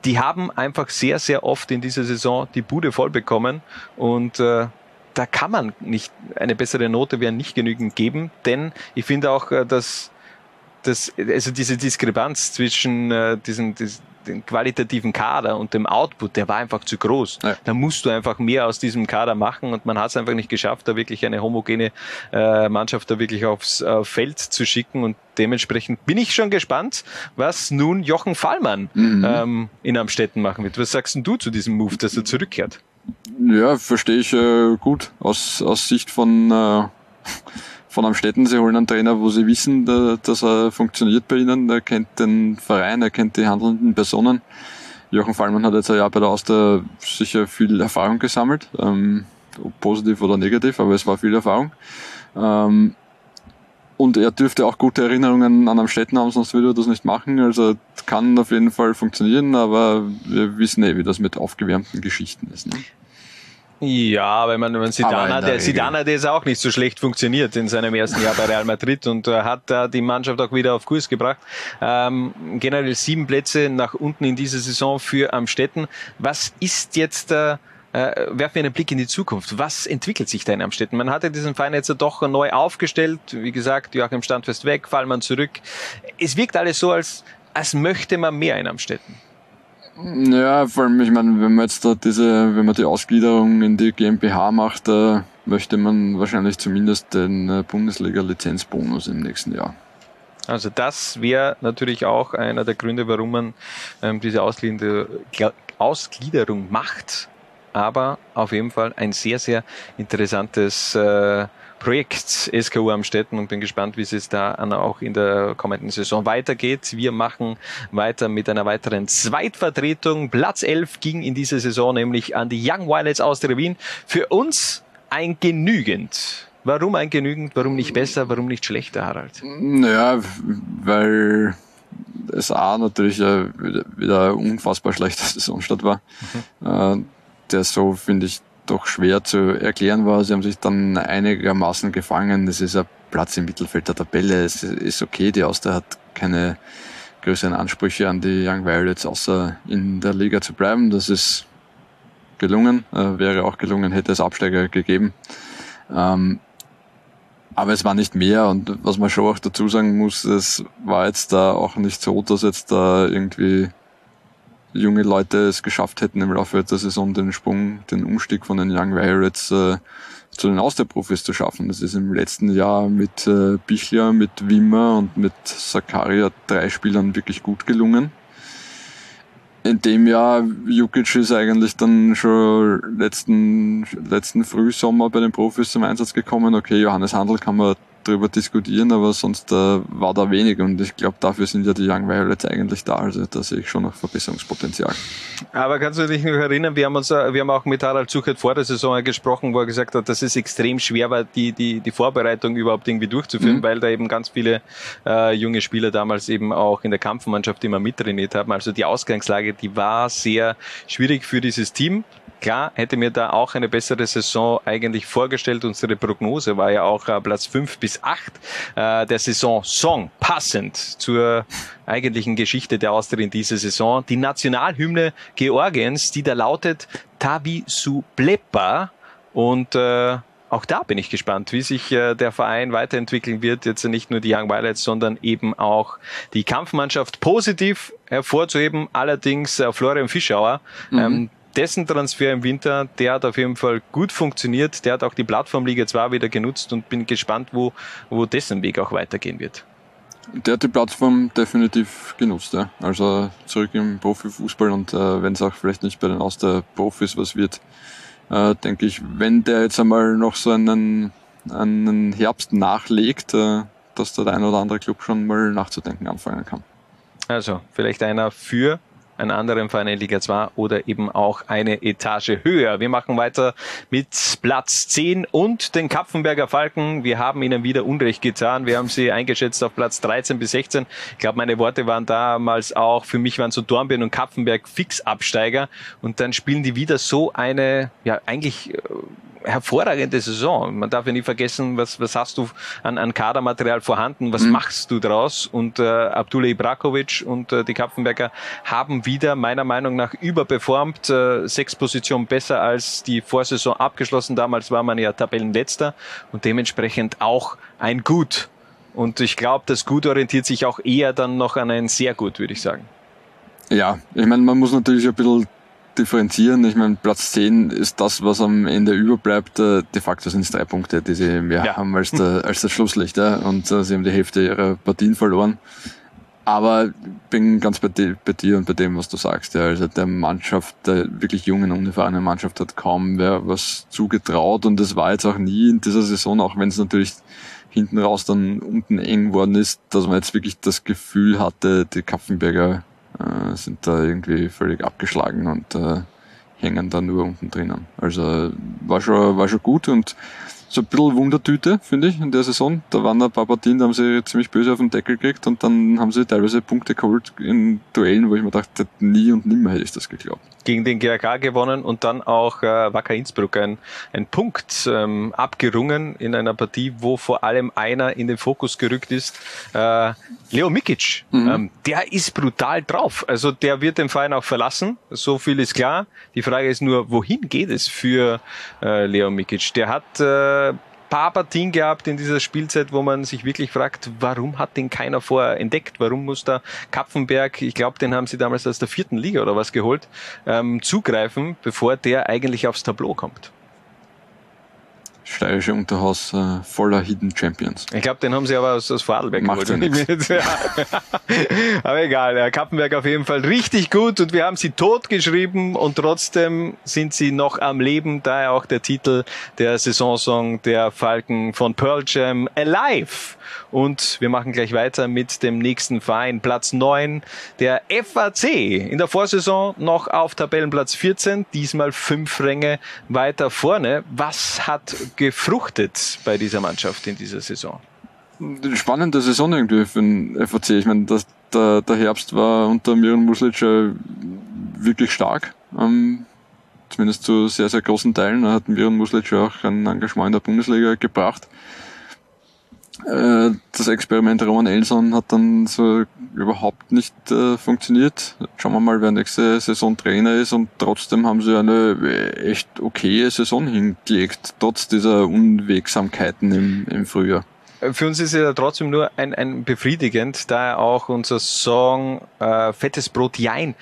die haben einfach sehr, sehr oft in dieser Saison die Bude voll bekommen und äh, da kann man nicht eine bessere Note wäre nicht genügend geben, denn ich finde auch, äh, dass das, also diese Diskrepanz zwischen äh, diesen, dies, den qualitativen Kader und dem Output, der war einfach zu groß. Ja. Da musst du einfach mehr aus diesem Kader machen und man hat es einfach nicht geschafft, da wirklich eine homogene äh, Mannschaft da wirklich aufs äh, Feld zu schicken und dementsprechend bin ich schon gespannt, was nun Jochen Fallmann ähm, in Amstetten machen wird. Was sagst denn du zu diesem Move, dass er zurückkehrt? Ja, verstehe ich äh, gut. Aus, aus Sicht von, äh, von Amstetten, sie holen einen Trainer, wo sie wissen, da, dass er funktioniert bei ihnen. Er kennt den Verein, er kennt die handelnden Personen. Jochen Fallmann hat jetzt Jahr bei der Austria sicher viel Erfahrung gesammelt, ähm, positiv oder negativ, aber es war viel Erfahrung. Ähm, und er dürfte auch gute Erinnerungen an Amstetten haben, sonst würde er das nicht machen. Also kann auf jeden Fall funktionieren, aber wir wissen eh, wie das mit aufgewärmten Geschichten ist. Ne? Ja, weil man, wenn Aber Zidane, in der. Zidane hat jetzt auch nicht so schlecht funktioniert in seinem ersten Jahr bei Real Madrid und äh, hat da die Mannschaft auch wieder auf Kurs gebracht. Ähm, generell sieben Plätze nach unten in dieser Saison für Amstetten. Was ist jetzt äh, äh, werfen wir einen Blick in die Zukunft. Was entwickelt sich da in Amstetten? Man hatte diesen Verein jetzt doch neu aufgestellt. Wie gesagt, Joachim Standfest weg, Fallmann zurück. Es wirkt alles so, als, als möchte man mehr in Amstetten. Ja, vor allem, ich meine, wenn man jetzt da diese, wenn man die Ausgliederung in die GmbH macht, äh, möchte man wahrscheinlich zumindest den äh, Bundesliga-Lizenzbonus im nächsten Jahr. Also das wäre natürlich auch einer der Gründe, warum man ähm, diese Ausglieder Ausgliederung macht. Aber auf jeden Fall ein sehr, sehr interessantes äh, Projekt SKU Amstetten und bin gespannt, wie es da auch in der kommenden Saison weitergeht. Wir machen weiter mit einer weiteren Zweitvertretung. Platz 11 ging in dieser Saison nämlich an die Young Violets aus der Wien. Für uns ein genügend. Warum ein genügend? Warum nicht besser? Warum nicht schlechter, Harald? Naja, weil es A natürlich wieder, wieder unfassbar schlechter *laughs* Saisonstart war. Äh, der so, finde ich, doch schwer zu erklären war. Sie haben sich dann einigermaßen gefangen. Es ist ein Platz im Mittelfeld der Tabelle. Es ist okay. Die Austria hat keine größeren Ansprüche an die Young Violets, außer in der Liga zu bleiben. Das ist gelungen. Äh, wäre auch gelungen, hätte es Absteiger gegeben. Ähm, aber es war nicht mehr und was man schon auch dazu sagen muss, es war jetzt da auch nicht so, dass jetzt da irgendwie junge Leute es geschafft hätten im Laufe der Saison den Sprung, den Umstieg von den Young Violets äh, zu den Austerprofis zu schaffen. Das ist im letzten Jahr mit äh, Bichler, mit Wimmer und mit Sakaria drei Spielern wirklich gut gelungen. In dem Jahr, Jukic ist eigentlich dann schon letzten, letzten Frühsommer bei den Profis zum Einsatz gekommen. Okay, Johannes Handel kann man drüber diskutieren, aber sonst äh, war da wenig und ich glaube, dafür sind ja die Young Violets eigentlich da. Also da sehe ich schon noch Verbesserungspotenzial. Aber kannst du dich noch erinnern, wir haben uns, äh, wir haben auch mit Harald Zuchert vor der Saison gesprochen, wo er gesagt hat, dass es extrem schwer war, die, die, die Vorbereitung überhaupt irgendwie durchzuführen, mhm. weil da eben ganz viele äh, junge Spieler damals eben auch in der Kampfmannschaft immer mittrainiert haben. Also die Ausgangslage, die war sehr schwierig für dieses Team. Klar, hätte mir da auch eine bessere Saison eigentlich vorgestellt. Unsere Prognose war ja auch äh, Platz fünf bis acht äh, der Saison Song, passend zur eigentlichen Geschichte der Austria in dieser Saison. Die Nationalhymne Georgiens, die da lautet Tavi Sublepa und äh, auch da bin ich gespannt, wie sich äh, der Verein weiterentwickeln wird. Jetzt nicht nur die Young Violets, sondern eben auch die Kampfmannschaft positiv hervorzuheben. Allerdings äh, Florian Fischauer, mhm. ähm, dessen Transfer im Winter, der hat auf jeden Fall gut funktioniert. Der hat auch die Plattform Liga 2 wieder genutzt und bin gespannt, wo, wo dessen Weg auch weitergehen wird. Der hat die Plattform definitiv genutzt, ja. Also zurück im Profifußball und äh, wenn es auch vielleicht nicht bei den Aus der Profis was wird, äh, denke ich, wenn der jetzt einmal noch so einen, einen Herbst nachlegt, äh, dass der ein oder andere Club schon mal nachzudenken anfangen kann. Also vielleicht einer für einen anderen Verein in Liga 2 oder eben auch eine Etage höher. Wir machen weiter mit Platz 10 und den Kapfenberger Falken. Wir haben ihnen wieder Unrecht getan. Wir haben sie eingeschätzt auf Platz 13 bis 16. Ich glaube, meine Worte waren damals auch, für mich waren so Dornbirn und Kapfenberg Fixabsteiger und dann spielen die wieder so eine, ja, eigentlich äh, hervorragende Saison. Man darf ja nie vergessen, was, was hast du an, an Kadermaterial vorhanden, was mhm. machst du draus? Und äh, Abdullah Ibrakovic und äh, die Kapfenberger haben wieder meiner Meinung nach überperformt, äh, sechs Positionen besser als die Vorsaison abgeschlossen. Damals war man ja Tabellenletzter und dementsprechend auch ein Gut. Und ich glaube, das Gut orientiert sich auch eher dann noch an ein sehr gut, würde ich sagen. Ja, ich meine, man muss natürlich ein bisschen differenzieren. Ich meine, Platz 10 ist das, was am Ende überbleibt. Äh, de facto sind es drei Punkte, die sie mehr ja. haben als, *laughs* der, als das Schlusslicht. Ja? Und uh, sie haben die Hälfte ihrer Partien verloren. Aber bin ganz bei dir, bei dir und bei dem, was du sagst. Ja. Also der Mannschaft, der wirklich jungen, unerfahrenen Mannschaft hat kaum wer was zugetraut. Und das war jetzt auch nie in dieser Saison, auch wenn es natürlich hinten raus dann unten eng worden ist, dass man jetzt wirklich das Gefühl hatte, die Kapfenberger äh, sind da irgendwie völlig abgeschlagen und äh, hängen da nur unten drinnen. Also war schon, war schon gut und so ein bisschen Wundertüte, finde ich, in der Saison. Da waren ein paar Partien, da haben sie ziemlich böse auf den Deckel gekriegt und dann haben sie teilweise Punkte geholt in Duellen, wo ich mir dachte, nie und nimmer hätte ich das geglaubt gegen den GRK gewonnen und dann auch äh, Wacker Innsbruck ein, ein Punkt ähm, abgerungen in einer Partie, wo vor allem einer in den Fokus gerückt ist. Äh, Leo Mikic, mhm. ähm, der ist brutal drauf. Also der wird den Verein auch verlassen, so viel ist klar. Die Frage ist nur, wohin geht es für äh, Leo Mikic? Der hat äh, paar Partien gehabt in dieser Spielzeit, wo man sich wirklich fragt, warum hat den keiner vorher entdeckt? Warum muss da Kapfenberg, ich glaube, den haben sie damals aus der vierten Liga oder was geholt, ähm, zugreifen, bevor der eigentlich aufs Tableau kommt? Steirische Unterhaus äh, voller Hidden Champions. Ich glaube, den haben sie aber aus, aus Vorarlberg Macht geholt. Ja *laughs* aber egal, ja, Kappenberg auf jeden Fall richtig gut und wir haben sie totgeschrieben und trotzdem sind sie noch am Leben, daher auch der Titel der Saisonsong der Falken von Pearl Jam Alive. Und wir machen gleich weiter mit dem nächsten Verein. Platz 9, der FAC. In der Vorsaison noch auf Tabellenplatz 14, diesmal fünf Ränge weiter vorne. Was hat gefruchtet bei dieser Mannschaft in dieser Saison? Spannende Saison irgendwie für den FAC. Ich meine, das, der, der Herbst war unter Miran Muslic wirklich stark. Ähm, zumindest zu sehr, sehr großen Teilen. Da hat Miran Muslic auch ein Engagement in der Bundesliga gebracht. Äh, das Experiment Roman Elson hat dann so überhaupt nicht äh, funktioniert. Schauen wir mal, wer nächste Saison Trainer ist und trotzdem haben sie eine echt okaye Saison hingelegt, trotz dieser Unwegsamkeiten im, im Frühjahr. Für uns ist ja trotzdem nur ein, ein befriedigend, da er auch unser Song äh, Fettes Brot Jein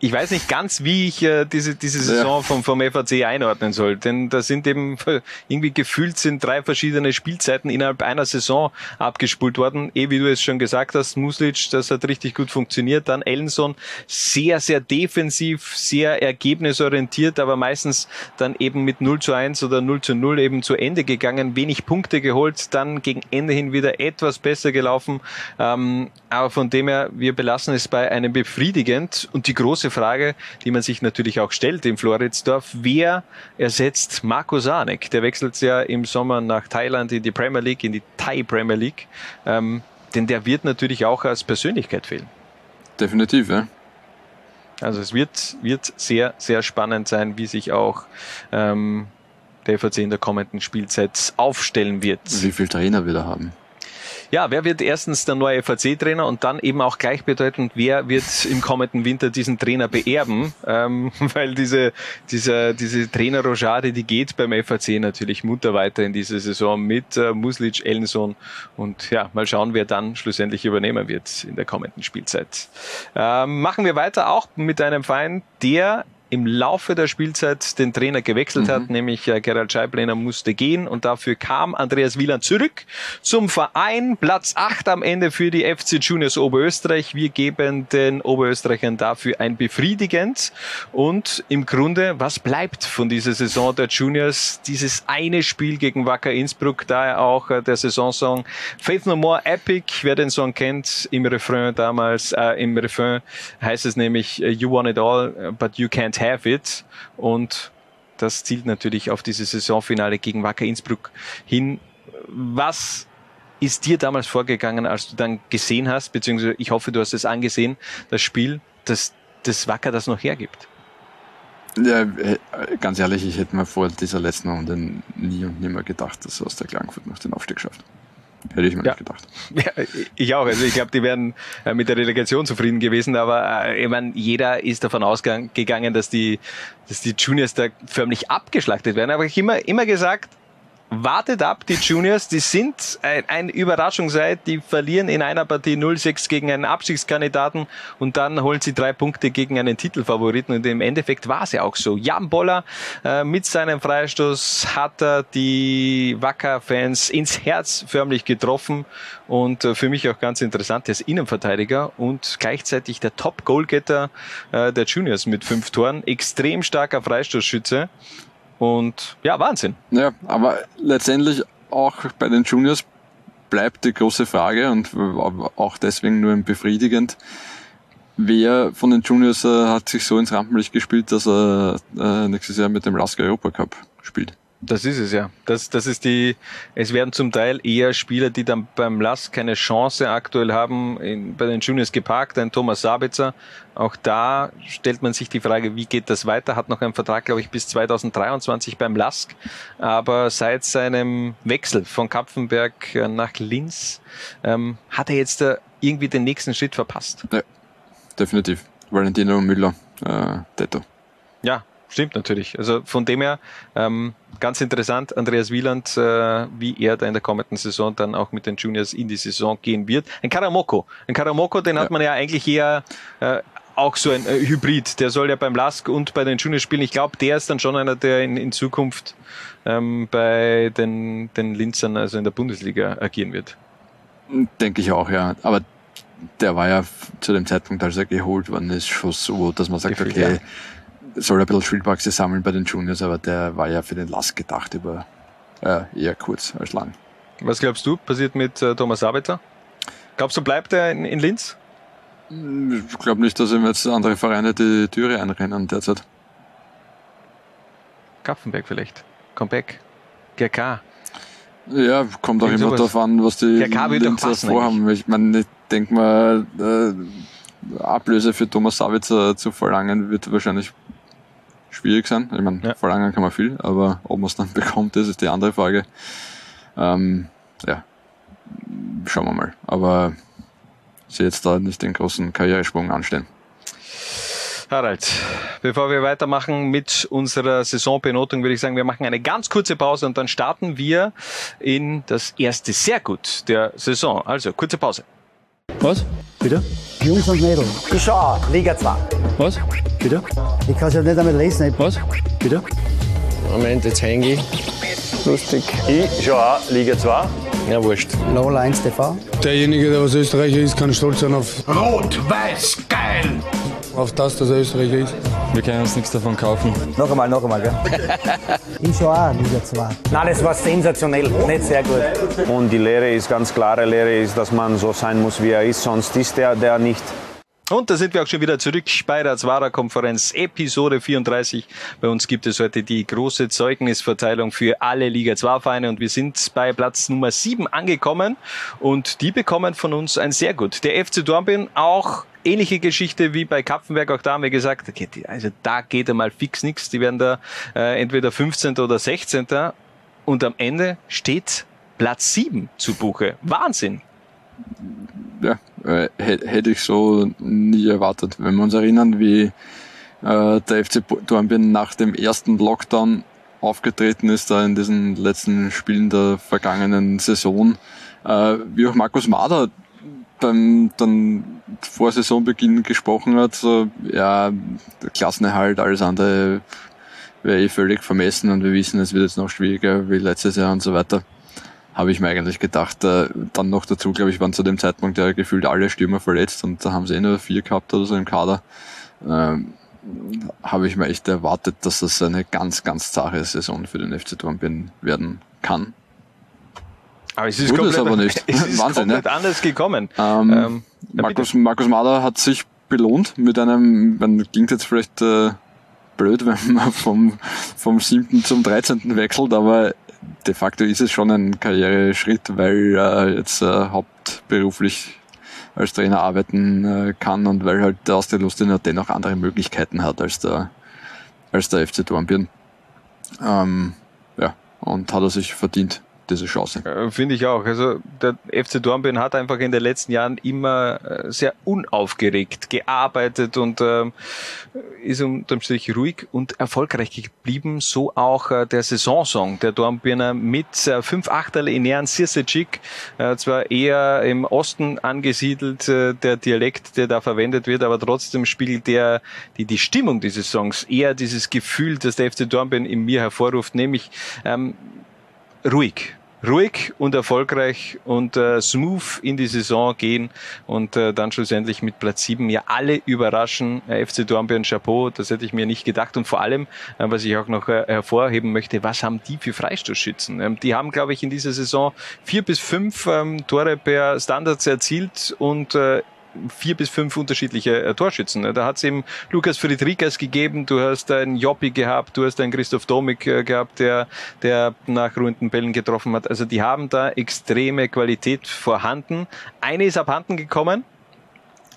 ich weiß nicht ganz, wie ich äh, diese, diese Saison ja. vom, vom FAC einordnen soll. Denn da sind eben *laughs* irgendwie gefühlt sind drei verschiedene Spielzeiten innerhalb einer Saison abgespult worden. Eh, wie du es schon gesagt hast, Muslic, das hat richtig gut funktioniert. Dann Ellenson, sehr, sehr defensiv, sehr ergebnisorientiert, aber meistens dann eben mit 0 zu 1 oder 0 zu 0 eben zu Ende gegangen, wenig Punkte geholt, dann gegen Ende hin wieder etwas besser gelaufen. Ähm, aber von dem her, wir belassen es bei einem befriedigend. Und die große große Frage, die man sich natürlich auch stellt in Floridsdorf. Wer ersetzt Marco Sanek? Der wechselt ja im Sommer nach Thailand in die Premier League, in die Thai Premier League. Ähm, denn der wird natürlich auch als Persönlichkeit fehlen. Definitiv, ja. Also es wird, wird sehr, sehr spannend sein, wie sich auch ähm, der FAC in der kommenden Spielzeit aufstellen wird. Wie viel Trainer wir da haben. Ja, wer wird erstens der neue FAC-Trainer und dann eben auch gleichbedeutend, wer wird im kommenden Winter diesen Trainer beerben? Ähm, *laughs* weil diese, diese, diese Trainer-Rojade, die geht beim FAC natürlich munter weiter in diese Saison mit äh, Muslic, Ellenson und ja, mal schauen, wer dann schlussendlich übernehmen wird in der kommenden Spielzeit. Ähm, machen wir weiter auch mit einem Verein, der im Laufe der Spielzeit den Trainer gewechselt mhm. hat, nämlich äh, Gerald Scheiblener musste gehen und dafür kam Andreas Wieland zurück zum Verein. Platz 8 am Ende für die FC Juniors Oberösterreich. Wir geben den Oberösterreichern dafür ein befriedigend und im Grunde, was bleibt von dieser Saison der Juniors? Dieses eine Spiel gegen Wacker Innsbruck, daher auch äh, der Saisonsong Faith No More Epic. Wer den Song kennt, im Refrain damals, äh, im Refrain heißt es nämlich äh, You want it all, but you can't have it. Und das zielt natürlich auf diese Saisonfinale gegen Wacker Innsbruck hin. Was ist dir damals vorgegangen, als du dann gesehen hast, beziehungsweise ich hoffe, du hast es angesehen, das Spiel, dass das Wacker das noch hergibt? Ja, äh, ganz ehrlich, ich hätte mir vor dieser letzten Runde nie und nimmer gedacht, dass aus der Klagenfurt noch den Aufstieg schafft. Hätte ich mir ja. nicht gedacht. *laughs* Ja, ich auch. Also ich glaube, die wären äh, mit der Relegation zufrieden gewesen, aber äh, ich meine, jeder ist davon ausgegangen, dass die, dass die Juniors da förmlich abgeschlachtet werden. Aber ich immer, immer gesagt, wartet ab, die Juniors, die sind ein, ein Überraschung seit, die verlieren in einer Partie 0-6 gegen einen Abstiegskandidaten und dann holen sie drei Punkte gegen einen Titelfavoriten und im Endeffekt war es ja auch so. Jan Boller äh, mit seinem Freistoß hat er die Wacker-Fans ins Herz förmlich getroffen und äh, für mich auch ganz interessant, er ist Innenverteidiger und gleichzeitig der Top-Goalgetter äh, der Juniors mit fünf Toren, extrem starker Freistoßschütze und ja, Wahnsinn. Ja, aber letztendlich auch bei den Juniors bleibt die große Frage und auch deswegen nur befriedigend. Wer von den Juniors äh, hat sich so ins Rampenlicht gespielt, dass er äh, nächstes Jahr mit dem Lasker Europa Cup spielt? Das ist es ja. Das, das ist die, es werden zum Teil eher Spieler, die dann beim Lass keine Chance aktuell haben, in, bei den Juniors geparkt, ein Thomas Sabitzer. Auch da stellt man sich die Frage, wie geht das weiter? Hat noch einen Vertrag, glaube ich, bis 2023 beim Lask. Aber seit seinem Wechsel von Kapfenberg nach Linz ähm, hat er jetzt äh, irgendwie den nächsten Schritt verpasst. Ja, definitiv. Valentino Müller, äh, Tetto. Ja, Stimmt natürlich. Also von dem her ähm, ganz interessant, Andreas Wieland, äh, wie er da in der kommenden Saison dann auch mit den Juniors in die Saison gehen wird. Ein Karamoko. Ein Karamoko, den ja. hat man ja eigentlich eher äh, auch so ein äh, Hybrid. Der soll ja beim Lask und bei den Juniors spielen. Ich glaube, der ist dann schon einer, der in, in Zukunft ähm, bei den, den Linzern, also in der Bundesliga, agieren wird. Denke ich auch, ja. Aber der war ja zu dem Zeitpunkt, als er geholt worden ist, schon so, dass man sagt, Gefühl, okay, ja soll ein bisschen Spielpraxis sammeln bei den Juniors, aber der war ja für den Last gedacht über äh, eher kurz als lang. Was glaubst du, passiert mit äh, Thomas Arbeiter? Glaubst du, bleibt er in, in Linz? Ich glaube nicht, dass ihm jetzt andere Vereine die Türe einrennen derzeit. Kapfenberg vielleicht. Comeback. GK. Ja, kommt auch immer darauf an, was die Linzer vorhaben. Eigentlich. Ich meine, ich denke mal, äh, Ablöse für Thomas Savitzer zu verlangen, wird wahrscheinlich schwierig sein. Ich meine, ja. verlangen kann man viel, aber ob man es dann *laughs* bekommt, das ist die andere Frage. Ähm, ja, schauen wir mal. Aber sie jetzt da nicht den großen Karrieresprung anstehen. Harald, bevor wir weitermachen mit unserer Saisonbenotung, würde ich sagen, wir machen eine ganz kurze Pause und dann starten wir in das erste sehr gut der Saison. Also, kurze Pause. Was? Bitte? Jungs und Mädels. Ich schau, Liga 2. Was? Bitte? Ich kann es ja nicht einmal lesen. Was? Bitte? Moment, jetzt hänge ich. Lustig. Ich schaue auch Liga 2. Ja, wurscht. 1 TV. Derjenige, der was Österreicher ist, kann stolz sein auf, Rot-Weiß, geil! auf das, dass er Österreicher ist. Wir können uns nichts davon kaufen. Noch einmal, noch einmal, gell? *laughs* ich schau auch Liga 2. Nein, das war sensationell, nicht sehr gut. Und die Lehre ist ganz klare Lehre ist, dass man so sein muss, wie er ist, sonst ist der der nicht. Und da sind wir auch schon wieder zurück bei der Zwara-Konferenz, Episode 34. Bei uns gibt es heute die große Zeugnisverteilung für alle Liga 2-Vereine und wir sind bei Platz Nummer 7 angekommen und die bekommen von uns ein sehr gut. Der FC Dornbirn auch ähnliche Geschichte wie bei Kapfenberg, auch da haben wir gesagt, okay, also da geht einmal fix nichts, die werden da äh, entweder 15. oder 16. Und am Ende steht Platz 7 zu Buche. Wahnsinn! Ja, äh, hätte ich so nie erwartet. Wenn wir uns erinnern, wie äh, der FC Dornbirn nach dem ersten Lockdown aufgetreten ist, da in diesen letzten Spielen der vergangenen Saison, äh, wie auch Markus Mader beim dann vor Saisonbeginn gesprochen hat, so, ja, der Klassenerhalt, alles andere wäre eh völlig vermessen und wir wissen, es wird jetzt noch schwieriger wie letztes Jahr und so weiter habe ich mir eigentlich gedacht. Äh, dann noch dazu, glaube ich, waren zu dem Zeitpunkt ja gefühlt alle Stürmer verletzt und da haben sie eh nur vier gehabt oder so im Kader. Ähm, habe ich mir echt erwartet, dass das eine ganz, ganz zahre Saison für den FC Dornbirn werden kann. Aber es ist komplett, es aber nicht. *laughs* Es ist Wahnsinn, komplett ne? anders gekommen. Ähm, Ähm, ja, Markus, Markus Mader hat sich belohnt mit einem, man klingt jetzt vielleicht äh, blöd, *laughs* wenn man vom, vom 7. zum 13. wechselt, aber de facto ist es schon ein Karriereschritt, weil er jetzt äh, hauptberuflich als Trainer arbeiten äh, kann und weil halt der Austria Lustin dennoch andere Möglichkeiten hat als der, als der FC Dornbirn. Ähm, ja, und hat er sich verdient, diese Chance. Äh, Finde ich auch. Also der FC Dornbirn hat einfach in den letzten Jahren immer äh, sehr unaufgeregt gearbeitet und ähm, ist unterm Strich ruhig und erfolgreich geblieben. So auch äh, der Saisonsong der Dornbirner mit äh, fünf Achterl in Ehren Sirsecik. Äh, zwar eher im Osten angesiedelt, äh, der Dialekt, der da verwendet wird, aber trotzdem spiegelt der die, die Stimmung dieses Songs eher dieses Gefühl, das der FC Dornbirn in mir hervorruft, nämlich ähm, ruhig. Ruhig und erfolgreich und äh, smooth in die Saison gehen und äh, dann schlussendlich mit Platz 7 ja alle überraschen. Äh, FC Dornbirn Chapeau, das hätte ich mir nicht gedacht. Und vor allem, äh, was ich auch noch äh, hervorheben möchte, was haben die für Freistoßschützen? Ähm, die haben, glaube ich, in dieser Saison vier bis fünf ähm, Tore per Standards erzielt und äh, vier bis fünf unterschiedliche äh, Torschützen. Da hat es eben Lukas Friedrichs gegeben, du hast einen Joppi gehabt, du hast einen Christoph Domik äh, gehabt, der, der nach ruhenden Bällen getroffen hat. Also die haben da extreme Qualität vorhanden. Eine ist abhanden gekommen,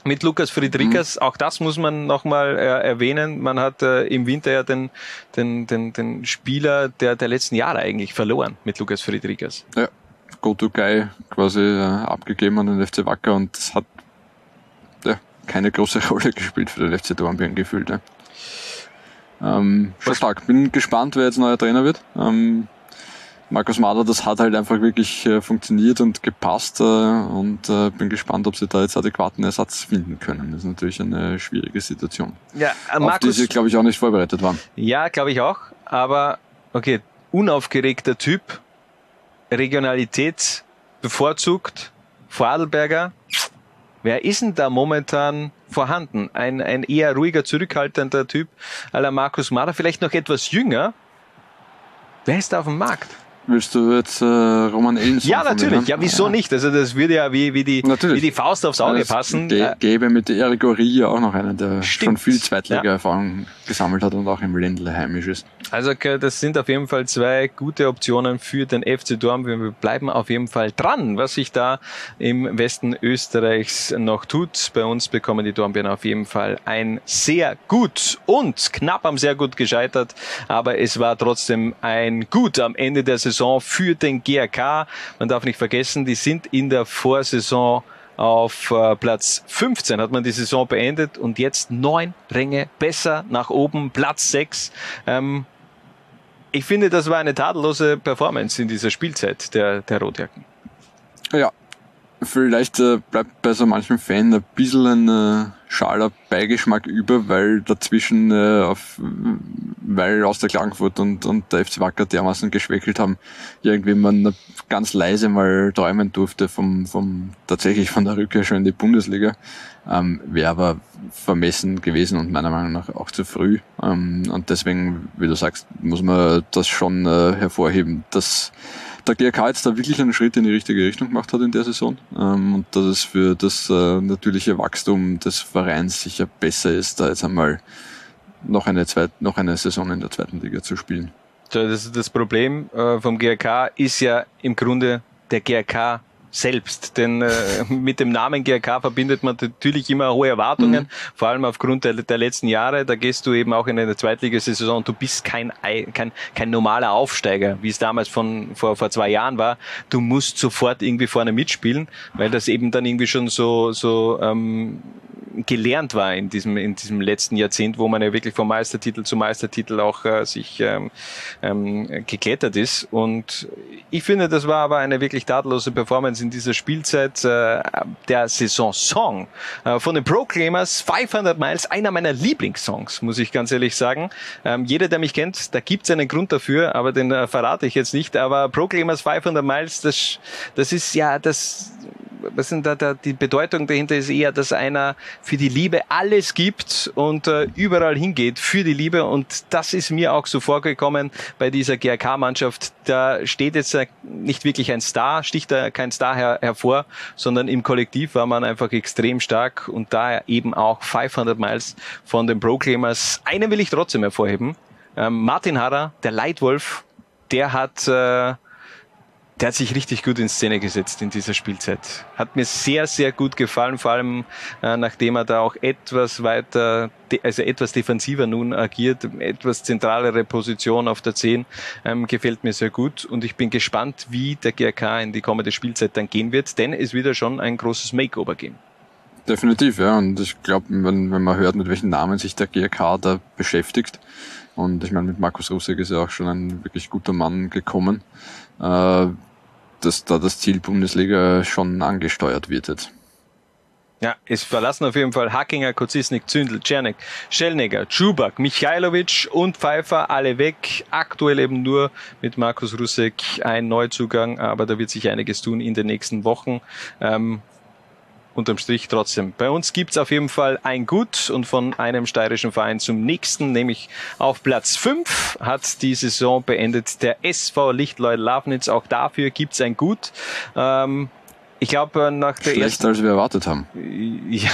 mit Lukas Friedrichs, auch das muss man nochmal äh, erwähnen. Man hat äh, im Winter ja den, den, den, den Spieler der, der letzten Jahre eigentlich verloren mit Lukas Friedrichs. Ja, Go-To-Guy quasi äh, abgegeben an den FC Wacker und das hat keine große *laughs* Rolle gespielt für den FC Dornbirn gefühlt. Ne? Ähm, schon stark. Bin gespannt, wer jetzt neuer Trainer wird. Ähm, Markus Mader, das hat halt einfach wirklich äh, funktioniert und gepasst äh, und äh, bin gespannt, ob sie da jetzt adäquaten Ersatz finden können. Das ist natürlich eine schwierige Situation. Ja, äh, auf Markus, die sie, glaube ich, auch nicht vorbereitet waren. Ja, glaube ich auch. Aber okay, unaufgeregter Typ, Regionalität bevorzugt, Vorarlberger. Wer ist denn da momentan vorhanden? Ein, ein eher ruhiger, zurückhaltender Typ, à la Markus Mader, vielleicht noch etwas jünger. Wer ist da auf dem Markt? Willst du jetzt äh, Roman Ellenson Ja, natürlich. Ja, wieso nicht? Also das würde ja wie, wie, die, Natürlich. wie die Faust aufs Auge Es passen. gä- Äh, gäbe mit Erik Ori auch noch einen, der Stimmt. schon viel zweitliga Ja. Erfahrung gesammelt hat und auch im Ländle heimisch ist. Also okay, das sind auf jeden Fall zwei gute Optionen für den FC Dornbirn. Wir bleiben auf jeden Fall dran, was sich da im Westen Österreichs noch tut. Bei uns bekommen die Dornbirn auf jeden Fall ein sehr gut und knapp am sehr gut gescheitert, aber es war trotzdem ein gut am Ende der Saison Saison für den GRK. Man darf nicht vergessen, die sind in der Vorsaison auf äh, Platz 15 hat man die Saison beendet und jetzt neun Ränge besser nach oben, Platz 6. Ähm, ich finde, das war eine tadellose Performance in dieser Spielzeit der, der Rotjacken. Ja, vielleicht äh, bleibt bei so manchem Fan ein bisschen ein äh, schaler Beigeschmack über, weil dazwischen äh, auf, weil aus der Klagenfurt und, und der FC Wacker dermaßen geschwächelt haben, irgendwie man ganz leise mal träumen durfte vom, vom tatsächlich von der Rückkehr schon in die Bundesliga. Ähm, Wäre aber vermessen gewesen und meiner Meinung nach auch zu früh. Ähm, und deswegen, wie du sagst, muss man das schon äh, hervorheben, dass der GRK jetzt da wirklich einen Schritt in die richtige Richtung gemacht hat in der Saison ähm, und dass es für das äh, natürliche Wachstum des Vereins sicher besser ist, da jetzt einmal noch eine, zweit, noch eine Saison in der zweiten Liga zu spielen. Das, das Problem äh, vom GRK ist ja im Grunde der GRK selbst. Denn äh, *laughs* mit dem Namen GRK verbindet man natürlich immer hohe Erwartungen, mhm. vor allem aufgrund der, der, letzten Jahre. Da gehst du eben auch in eine Zweitligasaison und du bist kein, kein, kein normaler Aufsteiger, wie es damals von vor, vor zwei Jahren war. Du musst sofort irgendwie vorne mitspielen, weil das eben dann irgendwie schon so, so ähm, gelernt war in diesem, in diesem letzten Jahrzehnt, wo man ja wirklich vom Meistertitel zu Meistertitel auch äh, sich ähm, ähm, geklettert ist. Und ich finde, das war aber eine wirklich tadellose Performance in dieser Spielzeit. Äh, der Saison-Song äh, von den Proclaimers, 500 Miles, einer meiner Lieblingssongs, muss ich ganz ehrlich sagen. Ähm, jeder, der mich kennt, da gibt es einen Grund dafür, aber den äh, verrate ich jetzt nicht. Aber Proclaimers 500 Miles, das, das ist ja das was sind da, da die Bedeutung dahinter ist eher, dass einer für die Liebe alles gibt und äh, überall hingeht für die Liebe und das ist mir auch so vorgekommen bei dieser GRK-Mannschaft. Da steht jetzt nicht wirklich ein Star, sticht da kein Star her, hervor, sondern im Kollektiv war man einfach extrem stark und daher eben auch 500 Miles von den Proclaimers. Einen will ich trotzdem hervorheben. Ähm, Martin Harrer, der Leitwolf, der hat äh, der hat sich richtig gut in Szene gesetzt in dieser Spielzeit. Hat mir sehr, sehr gut gefallen, vor allem äh, nachdem er da auch etwas weiter, also etwas defensiver nun agiert, etwas zentralere Position auf der 10, ähm, gefällt mir sehr gut und ich bin gespannt, wie der GRK in die kommende Spielzeit dann gehen wird, denn es wird ja schon ein großes Makeover geben. Definitiv, ja. Und ich glaube, wenn, wenn man hört, mit welchen Namen sich der GRK da beschäftigt, und ich meine, mit Markus Russek ist ja auch schon ein wirklich guter Mann gekommen. Äh, dass da das Ziel Bundesliga schon angesteuert wird jetzt. Ja, es verlassen auf jeden Fall Hackinger, Kozisnik, Zündel, Czernik, Schellnegger, Czubak, Michailovic und Pfeiffer alle weg. Aktuell eben nur mit Markus Rusek ein Neuzugang, aber da wird sich einiges tun in den nächsten Wochen. Ähm, unterm Strich trotzdem. Bei uns gibt's auf jeden Fall ein Gut und von einem steirischen Verein zum nächsten, nämlich auf Platz 5 hat die Saison beendet der SV Lichtleut Lafnitz. Auch dafür gibt's ein Gut. Ähm, ich glaube, äh, nach der Schlechter, ersten... als wir erwartet haben. *laughs* Ja,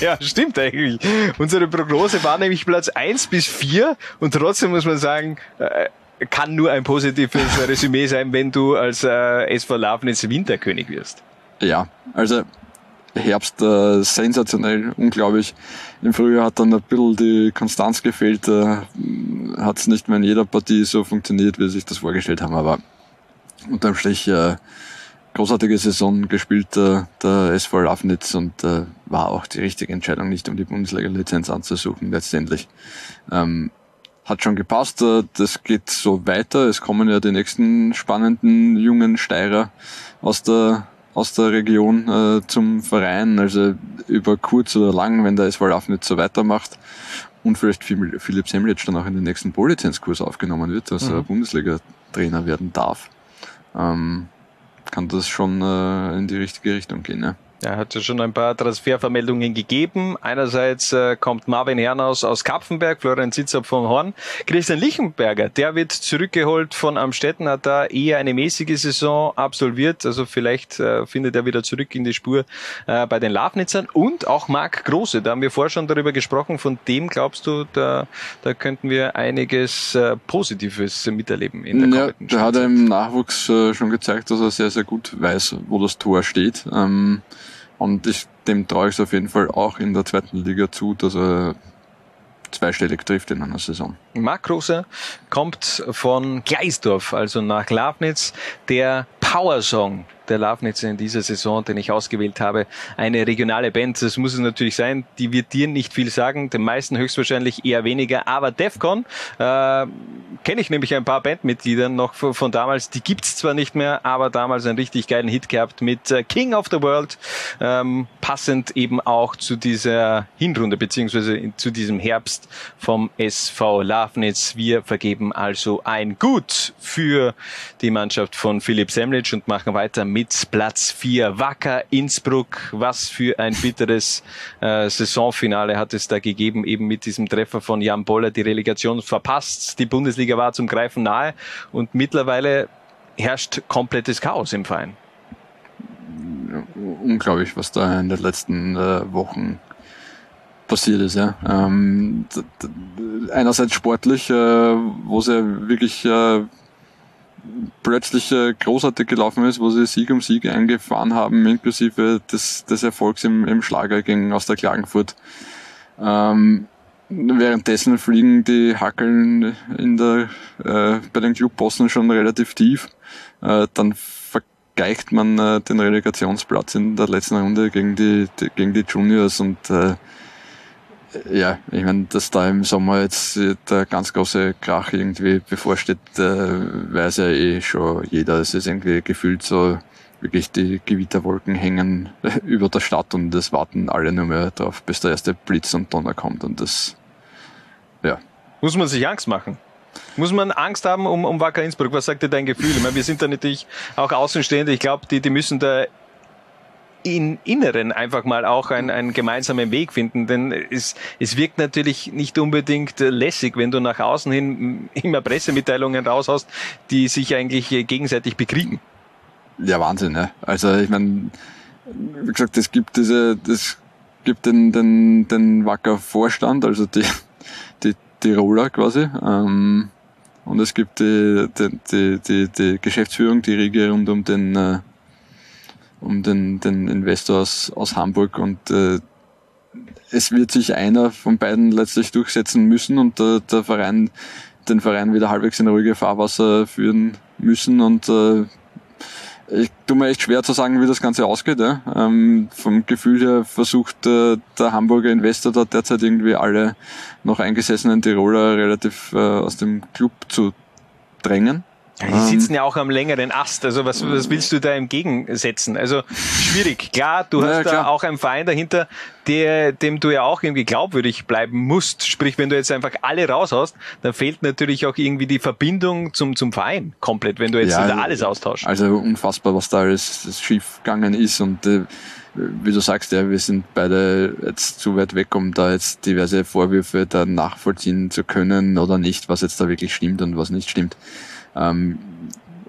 ja, stimmt eigentlich. Unsere Prognose war nämlich Platz 1 bis 4 und trotzdem muss man sagen, äh, kann nur ein positives *laughs* Resümee sein, wenn du als äh, SV Lafnitz Winterkönig wirst. Ja, also Herbst äh, sensationell, unglaublich. Im Frühjahr hat dann ein bisschen die Konstanz gefehlt, äh, hat es nicht mehr in jeder Partie so funktioniert, wie sie sich das vorgestellt haben, aber unterm Strich äh, großartige Saison gespielt, äh, der SV Lafnitz und äh, war auch die richtige Entscheidung, nicht um die Bundesliga-Lizenz anzusuchen letztendlich. Ähm, hat schon gepasst, äh, das geht so weiter, es kommen ja die nächsten spannenden jungen Steirer aus der aus der Region äh, zum Verein, also über kurz oder lang, wenn der SV Lauf nicht so weitermacht und vielleicht Philipp Semlitsch dann auch in den nächsten Polizenzkurs aufgenommen wird, dass mhm. er Bundesliga-Trainer werden darf, ähm, kann das schon äh, in die richtige Richtung gehen. Ne? Er hat ja schon ein paar Transfervermeldungen gegeben. Einerseits äh, kommt Marvin Hernaus aus Kapfenberg, Florian Zitzab von Horn. Christian Lichtenberger, der wird zurückgeholt von Amstetten, hat da eher eine mäßige Saison absolviert. Also vielleicht äh, findet er wieder zurück in die Spur äh, bei den Lafnitzern. Und auch Marc Große, da haben wir vorher schon darüber gesprochen. Von dem glaubst du, da, da könnten wir einiges äh, Positives miterleben in der ja, Der hat im Nachwuchs äh, schon gezeigt, dass er sehr, sehr gut weiß, wo das Tor steht. Ähm und ich, dem traue ich es auf jeden Fall auch in der zweiten Liga zu, dass er zweistellig trifft in einer Saison. Marc Große kommt von Gleisdorf, also nach Lafnitz. Der Power-Song der Lafnitz in dieser Saison, den ich ausgewählt habe, eine regionale Band. Das muss es natürlich sein. Die wird dir nicht viel sagen, den meisten höchstwahrscheinlich eher weniger. Aber Defcon äh, kenne ich nämlich ein paar Bandmitglieder noch von, von damals. Die gibt's zwar nicht mehr, aber damals einen richtig geilen Hit gehabt mit äh, King of the World, ähm, passend eben auch zu dieser Hinrunde beziehungsweise zu diesem Herbst vom SV Lafnitz. Wir vergeben also ein Gut für die Mannschaft von Philipp Semlitsch und machen weiter mit mit Platz 4 Wacker Innsbruck. Was für ein bitteres äh, Saisonfinale hat es da gegeben, eben mit diesem Treffer von Jan Boller, die Relegation verpasst. Die Bundesliga war zum Greifen nahe und mittlerweile herrscht komplettes Chaos im Verein. Unglaublich, was da in den letzten äh, Wochen passiert ist. Ja. Ähm, einerseits sportlich, äh, wo sie wirklich äh, plötzlich großartig gelaufen ist, wo sie Sieg um Sieg eingefahren haben, inklusive des, des Erfolgs im, im Schlager gegen aus der Klagenfurt. Ähm, währenddessen fliegen die Hackeln in der, äh, bei den Clubbossen schon relativ tief. Äh, dann vergleicht man äh, den Relegationsplatz in der letzten Runde gegen die, die gegen die Juniors und äh, ja, ich meine, dass da im Sommer jetzt der ganz große Krach irgendwie bevorsteht, äh, weiß ja eh schon jeder. Es ist irgendwie gefühlt so, wirklich die Gewitterwolken hängen *laughs* über der Stadt und es warten alle nur mehr darauf, bis der erste Blitz und Donner kommt und das, ja. Muss man sich Angst machen? Muss man Angst haben um, um Wacker Innsbruck? Was sagt dir dein Gefühl? Ich meine, wir sind da natürlich auch Außenstehende. Ich glaube, die, die müssen da in Inneren einfach mal auch einen, einen gemeinsamen Weg finden. Denn es, es wirkt natürlich nicht unbedingt lässig, wenn du nach außen hin immer Pressemitteilungen raushaust, die sich eigentlich gegenseitig bekriegen. Ja, Wahnsinn, ne? Also ich meine, wie gesagt, es gibt diese, das gibt den, den, den Wacker Vorstand, also die, die Tiroler quasi, ähm, und es gibt die, die, die, die, die Geschäftsführung, die Riege rund um den äh, um den, den Investor aus, aus Hamburg und äh, es wird sich einer von beiden letztlich durchsetzen müssen und äh, der Verein den Verein wieder halbwegs in ruhige Fahrwasser führen müssen und äh, ich tue mir echt schwer zu sagen, wie das Ganze ausgeht. Ja. Ähm, vom Gefühl her versucht äh, der Hamburger Investor da derzeit irgendwie alle noch eingesessenen Tiroler relativ äh, aus dem Club zu drängen. Die sitzen ja auch am längeren Ast. Also was, was willst du da entgegensetzen? Also schwierig. Klar, du hast ja, da auch einen Verein dahinter, der, dem du ja auch irgendwie glaubwürdig bleiben musst. Sprich, wenn du jetzt einfach alle raushaust, dann fehlt natürlich auch irgendwie die Verbindung zum, zum Verein komplett, wenn du jetzt ja, alles austauschst. Also unfassbar, was da alles schief gegangen ist und äh, wie du sagst, ja, wir sind beide jetzt zu weit weg, um da jetzt diverse Vorwürfe da nachvollziehen zu können oder nicht, was jetzt da wirklich stimmt und was nicht stimmt. Ähm,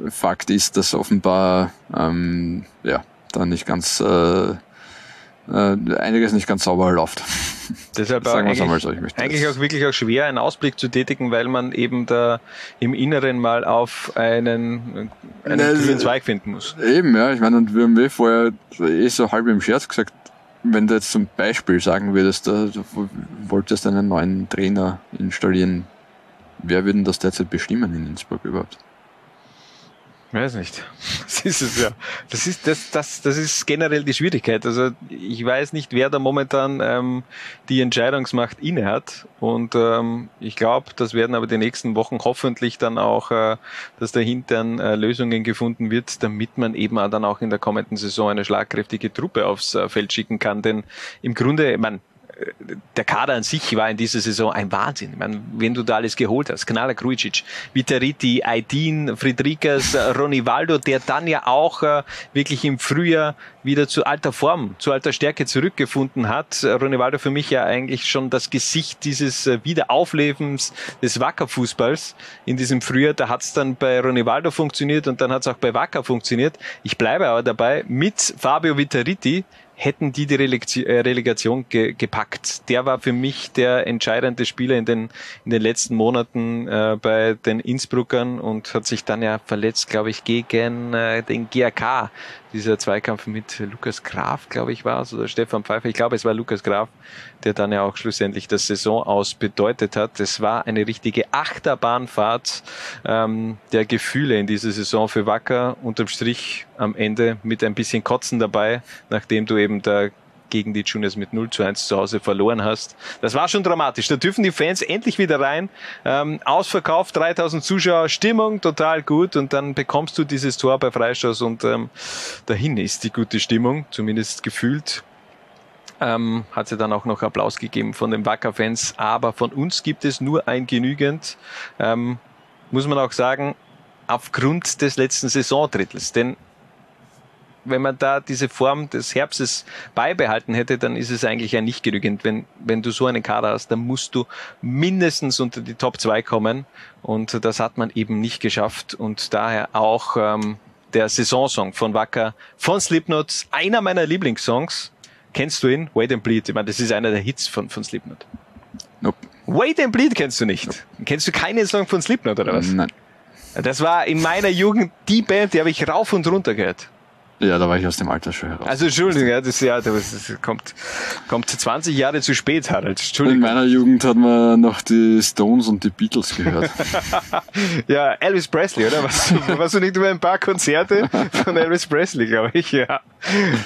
Fakt ist, dass offenbar ähm, ja, da nicht ganz äh, äh, einiges nicht ganz sauber läuft. *laughs* Deshalb Sagen eigentlich, einmal so, ich möchte eigentlich auch wirklich auch schwer, einen Ausblick zu tätigen, weil man eben da im Inneren mal auf einen, einen ne, grünen Zweig finden muss. Eben, ja. Ich meine, und wir haben eh vorher eh so halb im Scherz gesagt, wenn du jetzt zum Beispiel sagen würdest, du wolltest einen neuen Trainer installieren, Wer würde das derzeit bestimmen in Innsbruck überhaupt? Weiß nicht. *laughs* Das ist es ja. Das ist, das, das, das ist generell die Schwierigkeit. Also ich weiß nicht, wer da momentan ähm, die Entscheidungsmacht inne hat. Und ähm, ich glaube, das werden aber die nächsten Wochen hoffentlich dann auch, äh, dass dahinter äh, Lösungen gefunden wird, damit man eben auch dann auch in der kommenden Saison eine schlagkräftige Truppe aufs äh, Feld schicken kann. Denn im Grunde, man, der Kader an sich war in dieser Saison ein Wahnsinn. Ich meine, wenn du da alles geholt hast, Knala Krujicic, Vitariti, Aydin, Friedrikas, Ronivaldo, der dann ja auch äh, wirklich im Frühjahr wieder zu alter Form, zu alter Stärke zurückgefunden hat. Ronivaldo für mich ja eigentlich schon das Gesicht dieses äh, Wiederauflebens des Wacker-Fußballs in diesem Frühjahr. Da hat es dann bei Ronivaldo funktioniert und dann hat es auch bei Wacker funktioniert. Ich bleibe aber dabei, mit Fabio Vitariti hätten die die Relegation ge gepackt. Der war für mich der entscheidende Spieler in den, in den letzten Monaten äh, bei den Innsbruckern und hat sich dann ja verletzt, glaube ich, gegen äh, den GRK dieser Zweikampf mit Lukas Graf, glaube ich, war es, oder Stefan Pfeiffer. Ich glaube, es war Lukas Graf, der dann ja auch schlussendlich das Saison aus bedeutet hat. Es war eine richtige Achterbahnfahrt ähm, der Gefühle in dieser Saison für Wacker. Unterm Strich am Ende mit ein bisschen Kotzen dabei, nachdem du eben da gegen die Juniors mit 0 zu 1 zu Hause verloren hast. Das war schon dramatisch. Da dürfen die Fans endlich wieder rein. Ähm, ausverkauft, 3000 Zuschauer, Stimmung total gut und dann bekommst du dieses Tor bei Freistoß und ähm, dahin ist die gute Stimmung, zumindest gefühlt. Ähm, hat sie dann auch noch Applaus gegeben von den Wacker-Fans, aber von uns gibt es nur ein genügend, ähm, muss man auch sagen, aufgrund des letzten Saisondrittels. Denn wenn man da diese Form des Herbstes beibehalten hätte, dann ist es eigentlich ja nicht genügend. Wenn, wenn du so einen Kader hast, dann musst du mindestens unter die Top 2 kommen. Und das hat man eben nicht geschafft. Und daher auch ähm, der Saisonsong von Wacker, von Slipknot, einer meiner Lieblingssongs. Kennst du ihn? Wait and Bleed. Ich meine, das ist einer der Hits von, von Slipknot. Nope. Wait and Bleed kennst du nicht. Nope. Kennst du keinen Song von Slipknot oder was? Nein. Das war in meiner Jugend die Band, die habe ich rauf und runter gehört. Ja, da war ich aus dem Alter schon heraus. Also Entschuldigung, ja, das, ja, das, kommt, kommt 20 Jahre zu spät, Harald. Entschuldigung. In meiner Jugend hat man noch die Stones und die Beatles gehört. *laughs* ja, Elvis Presley, oder? Was, *laughs* warst du nicht über ein paar Konzerte von Elvis Presley, glaube ich, ja.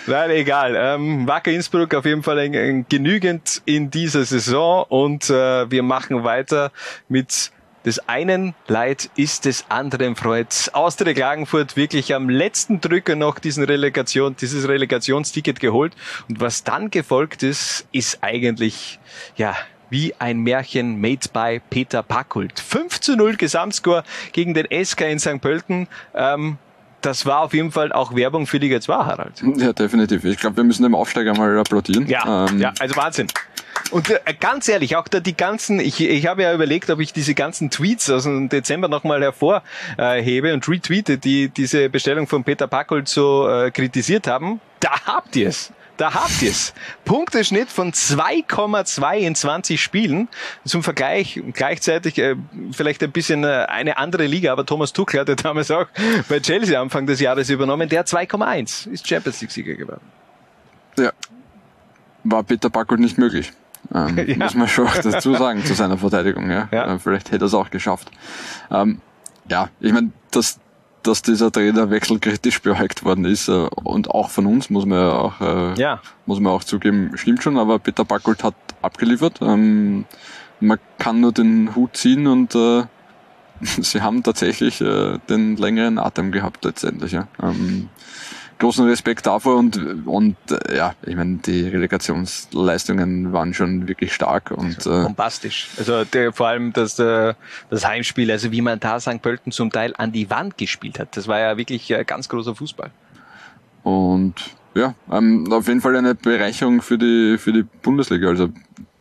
Nein, egal. Ähm, Wacker Innsbruck auf jeden Fall ein, ein genügend in dieser Saison und äh, wir machen weiter mit des einen Leid ist des anderen Freud. Austria Klagenfurt wirklich am letzten Drücker noch diesen Relegation, dieses Relegationsticket geholt. Und was dann gefolgt ist, ist eigentlich, ja, wie ein Märchen made by Peter Packult. 5 zu 0 Gesamtscore gegen den SK in St. Pölten. Ähm, das war auf jeden Fall auch Werbung für Liga 2, Harald. Ja, definitiv. Ich glaube, wir müssen dem Aufsteiger mal applaudieren. Ja, ähm, ja also Wahnsinn. Und äh, ganz ehrlich, auch da die ganzen, ich, ich habe ja überlegt, ob ich diese ganzen Tweets aus dem Dezember nochmal hervorhebe und retweete, die diese Bestellung von Peter Packold so äh, kritisiert haben. Da habt ihr es. Da habt ihr es. Punkteschnitt von 2,2 in 20 Spielen. Zum Vergleich, gleichzeitig äh, vielleicht ein bisschen äh, eine andere Liga, aber Thomas Tuchel hatte damals auch bei Chelsea Anfang des Jahres übernommen. Der 2,1 ist Champions League Sieger geworden. Ja. War Peter Packold nicht möglich. Ähm, *laughs* ja. Muss man schon dazu sagen, zu seiner Verteidigung. Ja. ja. Äh, vielleicht hätte er es auch geschafft. Ähm, ja, ich meine, dass, dass dieser Trainerwechsel kritisch beäugt worden ist äh, und auch von uns, muss man ja auch, äh, ja. muss man auch zugeben, stimmt schon, aber Peter Backold hat abgeliefert. Ähm, man kann nur den Hut ziehen und äh, *laughs* sie haben tatsächlich äh, den längeren Atem gehabt letztendlich. Ja. Ähm, großen Respekt davor und, und äh, ja, ich meine, die Relegationsleistungen waren schon wirklich stark und äh, bombastisch. Also der, vor allem das, äh, das Heimspiel, also wie man da St. Pölten zum Teil an die Wand gespielt hat, das war ja wirklich äh, ganz großer Fußball. Und ja, ähm, auf jeden Fall eine Bereicherung für die für die Bundesliga. Also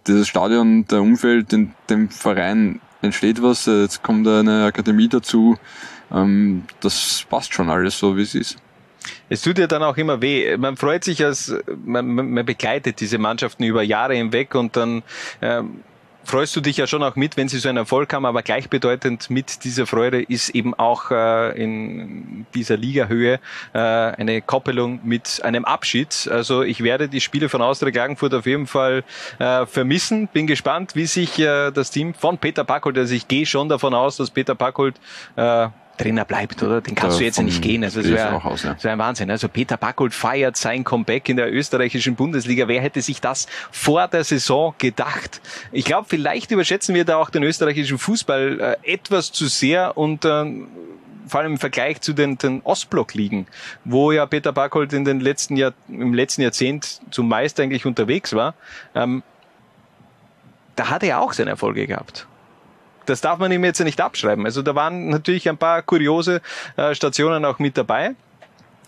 dieses Stadion, der Umfeld, in dem Verein entsteht was, jetzt kommt eine Akademie dazu. Ähm, das passt schon alles so, wie es ist. Es tut ja dann auch immer weh. Man freut sich, als man, man begleitet diese Mannschaften über Jahre hinweg und dann ähm, freust du dich ja schon auch mit, wenn sie so einen Erfolg haben, aber gleichbedeutend mit dieser Freude ist eben auch äh, in dieser Ligahöhe äh, eine Koppelung mit einem Abschied. Also ich werde die Spiele von Austria Klagenfurt auf jeden Fall äh, vermissen. Bin gespannt, wie sich äh, das Team von Peter Packold, also ich gehe schon davon aus, dass Peter Packold äh, Trainer bleibt, oder? Den kannst du jetzt ja nicht gehen. Also das wäre ja. wär ein Wahnsinn. Also Peter Backold feiert sein Comeback in der österreichischen Bundesliga. Wer hätte sich das vor der Saison gedacht? Ich glaube, vielleicht überschätzen wir da auch den österreichischen Fußball äh, etwas zu sehr und äh, vor allem im Vergleich zu den, den Ostblock-Ligen, wo ja Peter Backholt in den letzten Jahr, im letzten Jahrzehnt zumeist eigentlich unterwegs war, ähm, da hat er auch seine Erfolge gehabt das darf man ihm jetzt nicht abschreiben. Also da waren natürlich ein paar kuriose äh, Stationen auch mit dabei.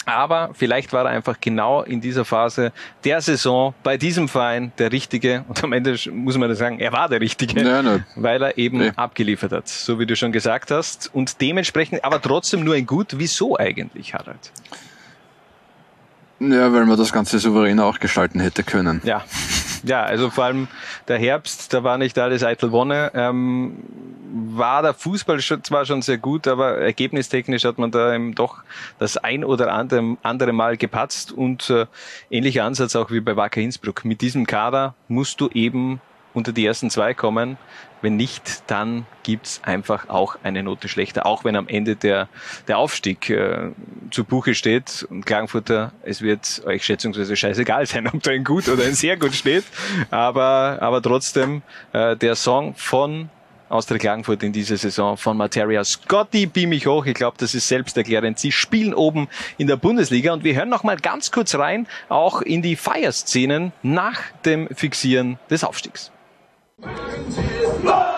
Aber vielleicht war er einfach genau in dieser Phase der Saison bei diesem Verein der Richtige. Und am Ende muss man das sagen, er war der Richtige, nein, nein. weil er eben nee. abgeliefert hat, so wie du schon gesagt hast. Und dementsprechend, aber trotzdem nur ein Gut. Wieso eigentlich, Harald? Ja, weil man das Ganze souverän auch gestalten hätte können. Ja. Ja, also vor allem der Herbst, da war nicht alles eitel Wonne. Ähm, war der Fußball schon, zwar schon sehr gut, aber ergebnistechnisch hat man da eben doch das ein oder andere, andere Mal gepatzt und äh, ähnlicher Ansatz auch wie bei Wacker Innsbruck. Mit diesem Kader musst du eben unter die ersten zwei kommen. Wenn nicht, dann gibt's einfach auch eine Note schlechter, auch wenn am Ende der, der Aufstieg äh, zu Buche steht. Und Klagenfurter, es wird euch schätzungsweise scheißegal *laughs* sein, ob da ein gut oder ein sehr gut steht. Aber, aber trotzdem, äh, der Song von Austria Klagenfurt in dieser Saison von Materia Scotty, beam mich hoch. Ich glaube, das ist selbsterklärend. Sie spielen oben in der Bundesliga und wir hören noch mal ganz kurz rein, auch in die Feierszenen nach dem Fixieren des Aufstiegs. Aber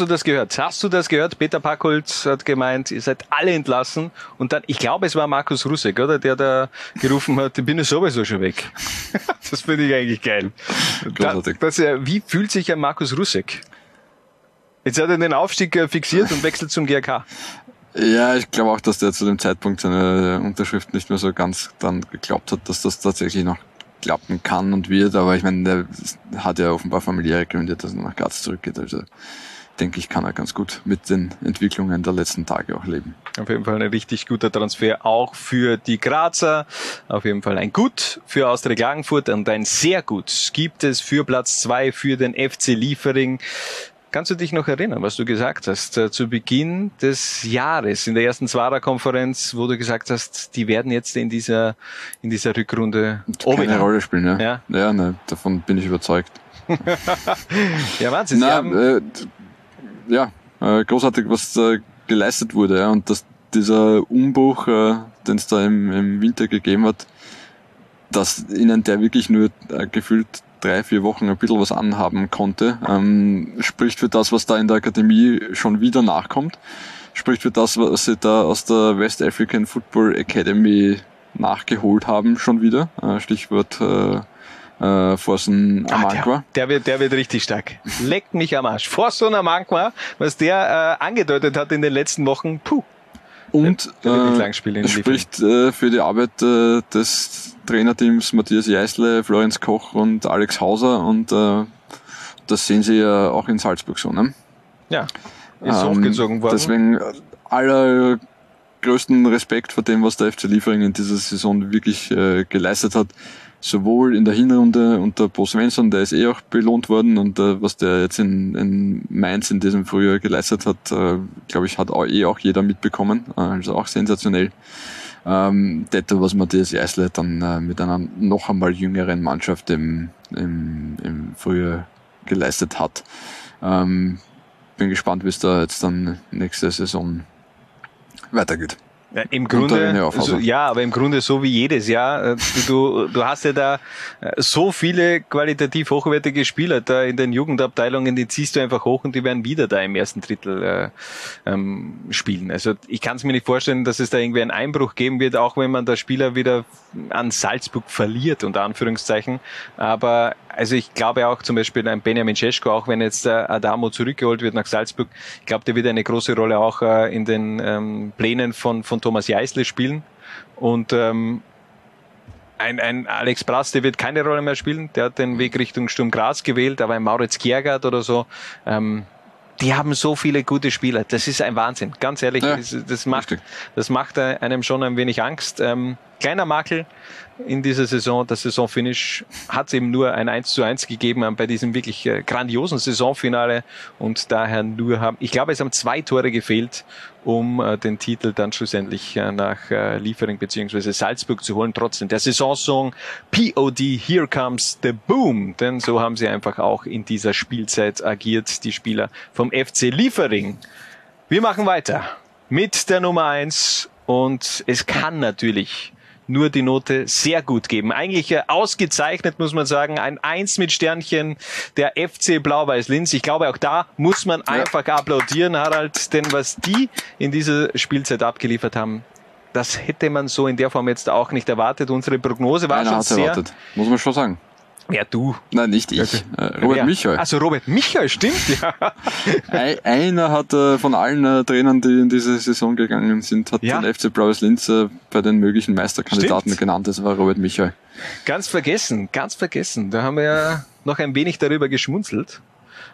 Hast du das gehört? Hast du das gehört? Peter Packholz hat gemeint, ihr seid alle entlassen. Und dann, ich glaube, es war Markus Rusek, oder? Der da gerufen hat, ich bin ja sowieso schon weg. *laughs* das finde ich eigentlich geil. Großartig. Das, das, wie fühlt sich ein Markus Rusek? Jetzt hat er den Aufstieg äh, fixiert und wechselt zum GRK. Ja, ich glaube auch, dass der zu dem Zeitpunkt seine Unterschrift nicht mehr so ganz dann geglaubt hat, dass das tatsächlich noch klappen kann und wird. Aber ich meine, der hat ja offenbar familiäre Gründe, dass er nach Graz zurückgeht. Also denke ich, kann er ganz gut mit den Entwicklungen der letzten Tage auch leben. Auf jeden Fall ein richtig guter Transfer auch für die Grazer. Auf jeden Fall ein Gut für Austria Klagenfurt und ein sehr gut gibt es für Platz zwei für den FC Liefering. Kannst du dich noch erinnern, was du gesagt hast äh, zu Beginn des Jahres in der ersten Zwarer-Konferenz, wo du gesagt hast, die werden jetzt in dieser in dieser Rückrunde keine Rolle spielen, ja. Ja, ja ne, davon bin ich überzeugt. *laughs* ja, Wahnsinn. Na, äh, ja, äh, großartig, was da geleistet wurde, ja, und dass dieser Umbruch, äh, den es da im, im Winter gegeben hat, dass ihnen der wirklich nur äh, gefühlt drei, vier Wochen ein bisschen was anhaben konnte, ähm, spricht für das, was da in der Akademie schon wieder nachkommt, spricht für das, was sie da aus der West African Football Academy nachgeholt haben schon wieder. Äh, Stichwort äh, äh, Forsen Amankwa. Ah, der, der, wird, der wird richtig stark. Leckt mich am Arsch. Forsen Amankwa, was der äh, angedeutet hat in den letzten Wochen, puh. Und äh, spricht äh, für die Arbeit äh, des Trainerteams Matthias Jeißle, Florenz Koch und Alex Hauser und äh, das sehen Sie ja auch in Salzburg so, ne? Ja, ist hochgezogen worden. Deswegen äh, allergrößten Respekt vor dem, was der FC Liefering in dieser Saison wirklich äh, geleistet hat. Sowohl in der Hinrunde unter Bo Svensson, der ist eh auch belohnt worden und äh, was der jetzt in, in Mainz in diesem Frühjahr geleistet hat, äh, glaube ich, hat auch, eh auch jeder mitbekommen. Äh, also auch sensationell. Ähm, das, was Matthias Jeißle dann äh, mit einer noch einmal jüngeren Mannschaft im, im, im Frühjahr geleistet hat. Ähm, bin gespannt, wie es da jetzt dann nächste Saison weitergeht. Ja, Im Grunde, so, ja, aber im Grunde so wie jedes Jahr. Äh, Du, du hast ja da äh, so viele qualitativ hochwertige Spieler da in den Jugendabteilungen, die ziehst du einfach hoch und die werden wieder da im ersten Drittel äh, ähm, spielen. Also ich kann es mir nicht vorstellen, dass es da irgendwie einen Einbruch geben wird, auch wenn man da Spieler wieder an Salzburg verliert, unter Anführungszeichen. Aber also ich glaube auch zum Beispiel ein Benjamin Cesko, auch wenn jetzt der Adamo zurückgeholt wird nach Salzburg, ich glaube, der wird eine große Rolle auch äh, in den ähm, Plänen von, von Thomas Jeißle spielen. Und ähm, ein, ein Alex Brass, der wird keine Rolle mehr spielen. Der hat den Weg Richtung Sturm Graz gewählt, aber ein Mauritz Kiergaard oder so, ähm, die haben so viele gute Spieler. Das ist ein Wahnsinn. Ganz ehrlich, Ja, das, das macht, das macht einem schon ein wenig Angst. Ähm, kleiner Makel in dieser Saison. Das Saisonfinish hat es eben nur ein 1 zu 1 gegeben bei diesem wirklich äh, grandiosen Saisonfinale und daher nur haben, ich glaube, es haben zwei Tore gefehlt, um äh, den Titel dann schlussendlich äh, nach Liefering beziehungsweise Salzburg zu holen. Trotzdem der Saisonsong POD Here Comes the Boom, denn so haben sie einfach auch in dieser Spielzeit agiert, die Spieler vom FC Liefering. Wir machen weiter mit der Nummer eins und es kann natürlich nur die Note sehr gut geben. Eigentlich äh, ausgezeichnet, muss man sagen. Ein Eins mit Sternchen der FC Blau-Weiß-Linz. Ich glaube, auch da muss man ja. einfach applaudieren, Harald, denn was die in dieser Spielzeit abgeliefert haben, das hätte man so in der Form jetzt auch nicht erwartet. Unsere Prognose war Einer schon sehr, erwartet, muss man schon sagen. Ja, du. Nein, nicht ich. Okay. Äh, Robert Wer? Michael. Also Robert Michael, stimmt, ja. *laughs* Einer hat äh, von allen äh, Trainern, die in diese Saison gegangen sind, hat ja. den FC Blaues Linz bei den möglichen Meisterkandidaten stimmt. genannt. Das war Robert Michael. Ganz vergessen, ganz vergessen. Da haben wir ja noch ein wenig darüber geschmunzelt.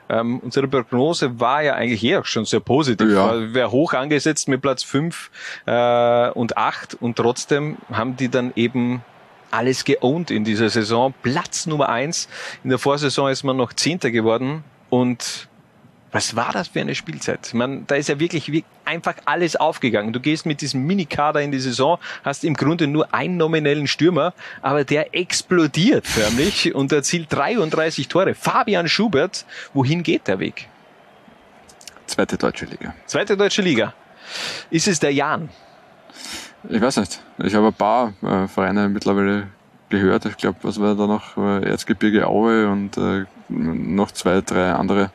Ähm, unsere Prognose war ja eigentlich eher schon sehr positiv. Ja. Wäre hoch angesetzt mit Platz 5 äh, und 8 und trotzdem haben die dann eben alles geowned in dieser Saison. Platz Nummer eins. In der Vorsaison ist man noch Zehnter geworden und was war das für eine Spielzeit? Man, da ist ja wirklich einfach alles aufgegangen. Du gehst mit diesem Minikader in die Saison, hast im Grunde nur einen nominellen Stürmer, aber der explodiert förmlich und erzielt 33 Tore. Fabian Schubert, wohin geht der Weg? Zweite deutsche Liga. Zweite deutsche Liga. Ist es der Jan? Ich weiß nicht. Ich habe ein paar äh, Vereine mittlerweile gehört. Ich glaube, was war da noch? Äh, Erzgebirge Aue und äh, noch zwei, drei andere.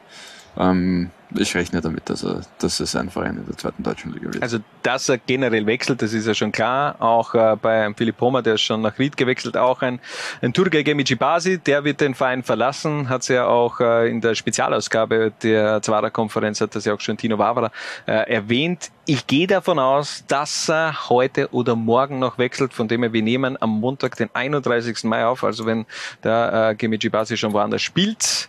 Ähm, ich rechne damit, dass, er, dass es ein Verein in der zweiten deutschen Liga wird. Also, dass er generell wechselt, das ist ja schon klar. Auch äh, bei Philipp Homer, der ist schon nach Ried gewechselt, auch ein, ein Turgay Gemicibasi, der wird den Verein verlassen, hat es ja auch äh, in der Spezialausgabe der Zwarer-Konferenz, hat das ja auch schon Tino Wavara äh, erwähnt. Ich gehe davon aus, dass er heute oder morgen noch wechselt, von dem her, wir nehmen am Montag, den 31. Mai auf, also wenn der äh, Gemici Basi schon woanders spielt,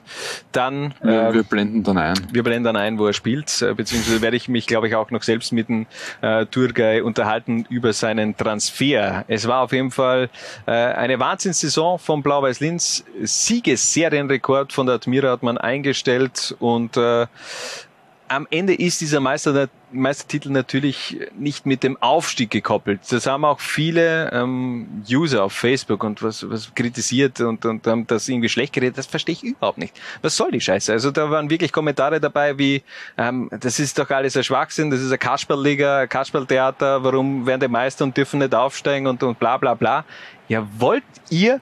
dann... Äh, wir, wir, blenden dann ein. Wir blenden dann ein, wo er spielt, äh, beziehungsweise werde ich mich, glaube ich, auch noch selbst mit dem äh, Turgay unterhalten über seinen Transfer. Es war auf jeden Fall äh, eine Wahnsinnssaison von Blau-Weiß Linz, Siegesserienrekord von der Admira hat man eingestellt und äh, am Ende ist dieser Meister, Meistertitel natürlich nicht mit dem Aufstieg gekoppelt. Das haben auch viele ähm, User auf Facebook und was, was kritisiert und, und haben das irgendwie schlecht geredet. Das verstehe ich überhaupt nicht. Was soll die Scheiße? Also da waren wirklich Kommentare dabei wie, ähm, das ist doch alles ein Schwachsinn, das ist ein Kasperlliga, Kasperltheater, warum werden die Meister und dürfen nicht aufsteigen und, und bla bla bla. Ja, wollt ihr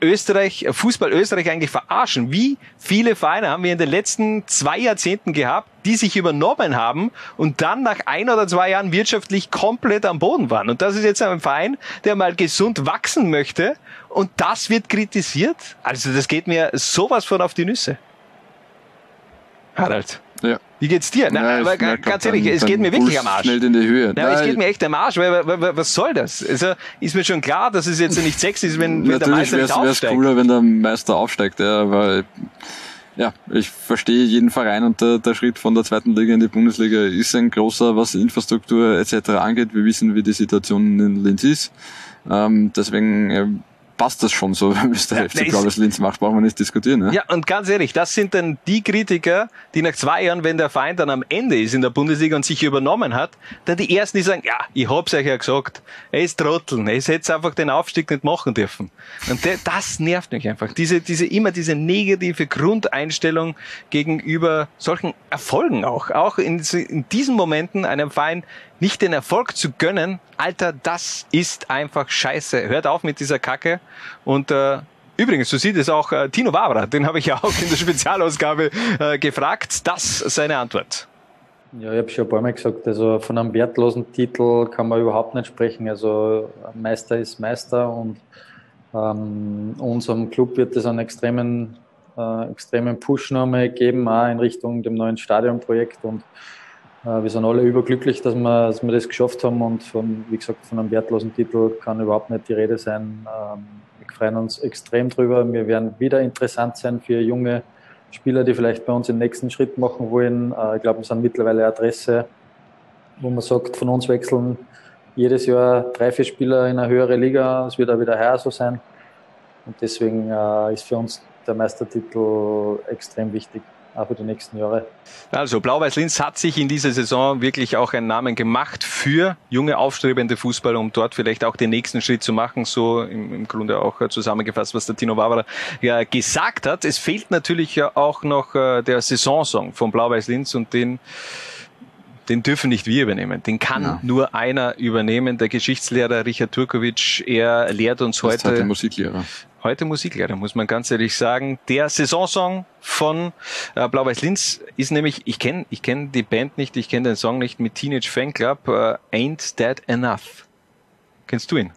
Österreich, Fußball Österreich eigentlich verarschen? Wie viele Vereine haben wir in den letzten zwei Jahrzehnten gehabt, die sich übernommen haben und dann nach ein oder zwei Jahren wirtschaftlich komplett am Boden waren? Und das ist jetzt ein Verein, der mal gesund wachsen möchte und das wird kritisiert? Also das geht mir sowas von auf die Nüsse. Harald. Ja. Wie geht's dir? Nein, Nein aber ganz dann, ehrlich, es geht mir wirklich am Arsch. Schnell in die Höhe. Nein, es geht mir echt am Arsch, weil, weil, was soll das? Also ist mir schon klar, dass es jetzt nicht sexy ist, wenn, wenn der Meister nicht aufsteigt. Natürlich cooler, wenn der Meister aufsteigt, ja, weil ja, ich verstehe jeden Verein und der, der Schritt von der zweiten Liga in die Bundesliga ist ein großer, was Infrastruktur etc. angeht. Wir wissen, wie die Situation in Linz ist. Ähm, deswegen passt das schon so, *laughs* wenn es der ja, FC Blaues Linz macht, brauchen wir nicht diskutieren. Ne? Ja, und ganz ehrlich, das sind dann die Kritiker, die nach zwei Jahren, wenn der Verein dann am Ende ist in der Bundesliga und sich übernommen hat, dann die ersten, die sagen, ja, ich hab's euch ja gesagt, er ist Trotteln, er hätte einfach den Aufstieg nicht machen dürfen. Und der, das nervt mich einfach. Diese, diese, immer diese negative Grundeinstellung gegenüber solchen Erfolgen auch. Auch in, in diesen Momenten einem Verein nicht den Erfolg zu gönnen, Alter, das ist einfach scheiße. Hört auf mit dieser Kacke. Und äh, übrigens, so sieht es auch äh, Tino Wabra, den habe ich ja auch in der Spezialausgabe äh, gefragt. Das seine Antwort. Ja, ich habe schon ein paar Mal gesagt, also von einem wertlosen Titel kann man überhaupt nicht sprechen. Also Meister ist Meister und ähm, unserem Club wird es einen extremen, äh, extremen Push nochmal geben, auch in Richtung dem neuen Stadionprojekt und wir sind alle überglücklich, dass wir, dass wir das geschafft haben und von, wie gesagt, von einem wertlosen Titel kann überhaupt nicht die Rede sein. Ähm, wir freuen uns extrem drüber. Wir werden wieder interessant sein für junge Spieler, die vielleicht bei uns den nächsten Schritt machen wollen. Äh, ich glaube, wir sind mittlerweile eine Adresse, wo man sagt, von uns wechseln jedes Jahr drei, vier Spieler in eine höhere Liga. Es wird auch wieder heuer so sein. Und deswegen äh, ist für uns der Meistertitel extrem wichtig für die nächsten Jahre. Also Blau-Weiß-Linz hat sich in dieser Saison wirklich auch einen Namen gemacht für junge, aufstrebende Fußballer, um dort vielleicht auch den nächsten Schritt zu machen. So im, im Grunde auch zusammengefasst, was der Tino Barbara ja gesagt hat. Es fehlt natürlich ja auch noch äh, der Saisonsong von Blau-Weiß-Linz und den den dürfen nicht wir übernehmen. Den kann ja. nur einer übernehmen. Der Geschichtslehrer Richard Turkovic, er lehrt uns heute. heute Musiklehrer. Heute Musiklehrer, muss man ganz ehrlich sagen. Der Saisonsong von äh, Blau-Weiß Linz ist nämlich, ich kenne ich kenn die Band nicht, ich kenne den Song nicht mit Teenage Fanclub, äh, Ain't That Enough. Kennst du ihn?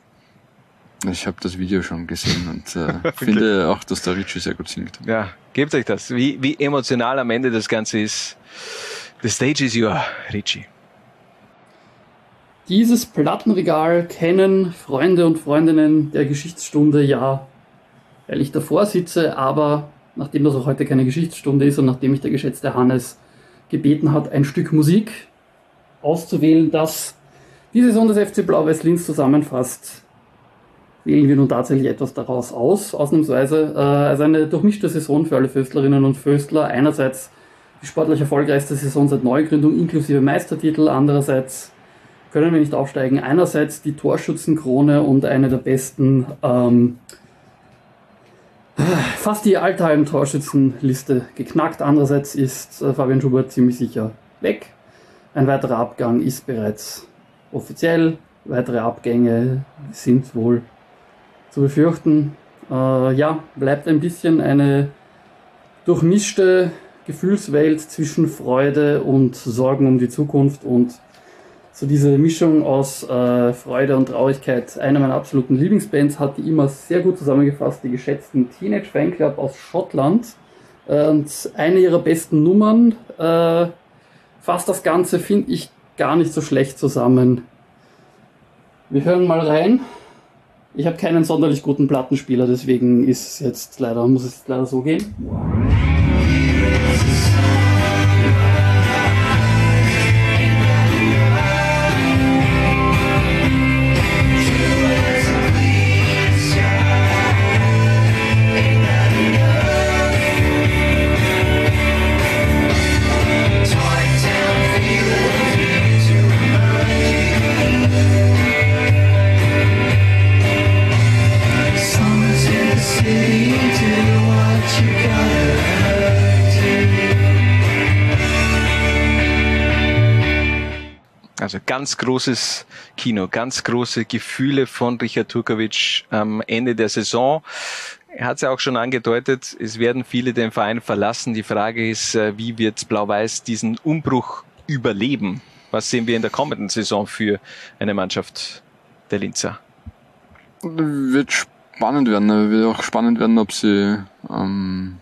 Ich habe das Video schon gesehen und äh, okay. *laughs* finde auch, dass der Richie sehr gut singt. Ja, gebt euch das. Wie, wie emotional am Ende das Ganze ist. The stage is your, Richie. Dieses Plattenregal kennen Freunde und Freundinnen der Geschichtsstunde ja, weil ich davor sitze, aber nachdem das auch heute keine Geschichtsstunde ist und nachdem mich der geschätzte Hannes gebeten hat, ein Stück Musik auszuwählen, das die Saison des FC Blau-Weiß-Linz zusammenfasst, wählen wir nun tatsächlich etwas daraus aus, ausnahmsweise. Äh, also eine durchmischte Saison für alle Föstlerinnen und Föstler. Einerseits die sportlich erfolgreichste Saison seit Neugründung inklusive Meistertitel. Andererseits können wir nicht aufsteigen. Einerseits die Torschützenkrone und eine der besten, ähm, fast die Alltime-Torschützenliste geknackt. Andererseits ist äh, Fabian Schubert ziemlich sicher weg. Ein weiterer Abgang ist bereits offiziell. Weitere Abgänge sind wohl zu befürchten. Äh, ja, bleibt ein bisschen eine durchmischte Gefühlswelt zwischen Freude und Sorgen um die Zukunft und so diese Mischung aus äh, Freude und Traurigkeit. Eine meiner absoluten Lieblingsbands hat die immer sehr gut zusammengefasst, die geschätzten Teenage Fanclub aus Schottland. Und eine ihrer besten Nummern äh, fasst das Ganze, finde ich, gar nicht so schlecht zusammen. Wir hören mal rein. Ich habe keinen sonderlich guten Plattenspieler, deswegen ist jetzt leider, muss es leider so gehen. Also ganz großes Kino, ganz große Gefühle von Richard Turkovic am Ende der Saison. Er hat es ja auch schon angedeutet, es werden viele den Verein verlassen. Die Frage ist, äh, wie wird Blau-Weiß diesen Umbruch überleben? Was sehen wir in der kommenden Saison für eine Mannschaft der Linzer? Wird spannend werden. Wird auch spannend werden, ob sie ähm,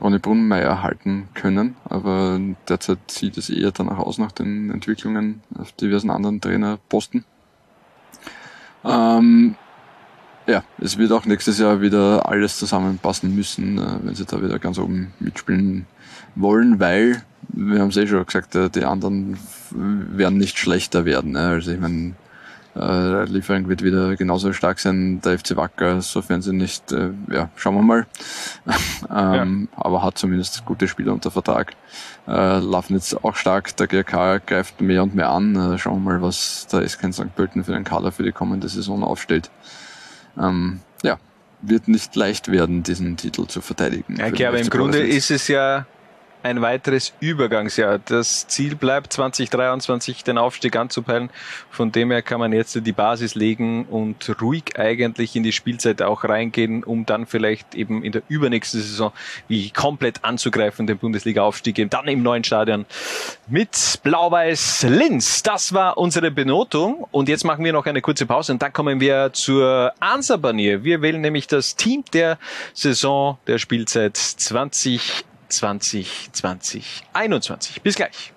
Ronny Brunnmeier halten können, aber derzeit sieht es eher danach aus nach den Entwicklungen auf diversen anderen Trainerposten. Ähm, ja, es wird auch nächstes Jahr wieder alles zusammenpassen müssen, äh, wenn sie da wieder ganz oben mitspielen wollen, weil, wir haben es eh schon gesagt, äh, die anderen werden nicht schlechter werden. Ne? Also ich meine, äh, Liefering wird wieder genauso stark sein, der FC Wacker, sofern sie nicht, äh, ja, schauen wir mal. *laughs* ähm, ja. Aber hat zumindest gute Spieler unter Vertrag. Äh, Lafnitz auch stark, der GRK greift mehr und mehr an. Äh, schauen wir mal, was der SK St. Pölten für den Kader für die kommende Saison aufstellt. Ähm, ja, wird nicht leicht werden, diesen Titel zu verteidigen. Ja, okay, aber im Grunde ist es ja ein weiteres Übergangsjahr. Das Ziel bleibt 2023 den Aufstieg anzupeilen. Von dem her kann man jetzt die Basis legen und ruhig eigentlich in die Spielzeit auch reingehen, um dann vielleicht eben in der übernächsten Saison wie komplett anzugreifen, den Bundesliga-Aufstieg eben dann im neuen Stadion mit Blau-Weiß Linz. Das war unsere Benotung und jetzt machen wir noch eine kurze Pause und dann kommen wir zur Ansabanier. Wir wählen nämlich das Team der Saison der Spielzeit 20 2020, 21. Bis gleich.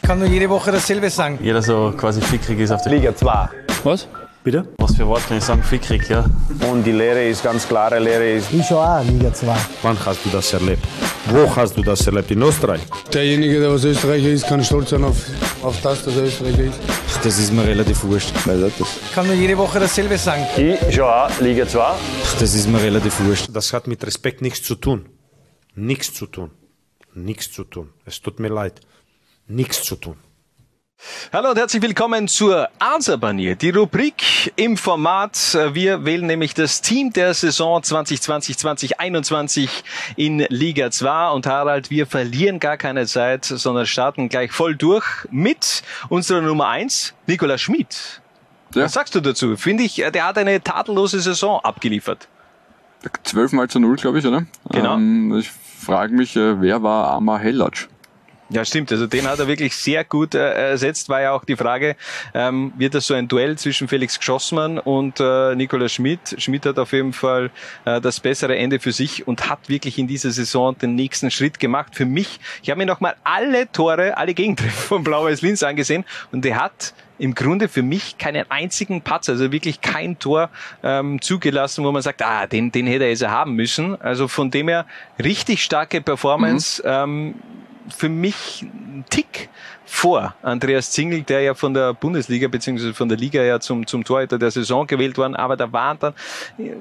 Ich kann nur jede Woche dasselbe sagen. Jeder so quasi fickrig ist auf der Liga 2. Was? Bitte? Was für Wort kann ich sagen? Fickrig, ja. Und die Lehre ist ganz klare Lehre ist. Ich schon auch Liga 2. Wann hast du das erlebt? Wo hast du das erlebt? In Österreich? Derjenige, der aus Österreicher ist, kann stolz sein auf, auf das, dass er Österreicher ist. Das ist mir relativ wurscht. Ich kann nur jede Woche dasselbe sagen. Ich Joa, Liga 2. Das ist mir relativ wurscht. Das hat mit Respekt nichts zu tun. Nichts zu tun. Nichts zu tun. Es tut mir leid. Nichts zu tun. Hallo und herzlich willkommen zur Answerbanier, die Rubrik im Format. Wir wählen nämlich das Team der Saison 2020-2021 in Liga 2 und Harald, wir verlieren gar keine Zeit, sondern starten gleich voll durch mit unserer Nummer 1, Nikola Schmid. Ja. Was sagst du dazu? Finde ich, der hat eine tadellose Saison abgeliefert. Zwölfmal zu null, glaube ich, oder? Genau. Ähm, ich frage mich, äh, wer war Amar Hellatsch? Ja, stimmt. Also den hat er wirklich sehr gut äh, ersetzt. War ja auch die Frage, ähm, wird das so ein Duell zwischen Felix Geschossmann und äh, Nikola Schmidt? Schmidt hat auf jeden Fall äh, das bessere Ende für sich und hat wirklich in dieser Saison den nächsten Schritt gemacht. Für mich, ich habe mir nochmal alle Tore, alle Gegentreffer von Blau-Weiß Linz angesehen und er hat im Grunde für mich keinen einzigen Patzer, also wirklich kein Tor ähm, zugelassen, wo man sagt, ah, den, den hätte er jetzt haben müssen. Also von dem her richtig starke Performance. Mhm. Ähm, für mich ein Tick vor Andreas Zingel, der ja von der Bundesliga bzw. von der Liga ja zum, zum Torhüter der Saison gewählt worden, aber da waren dann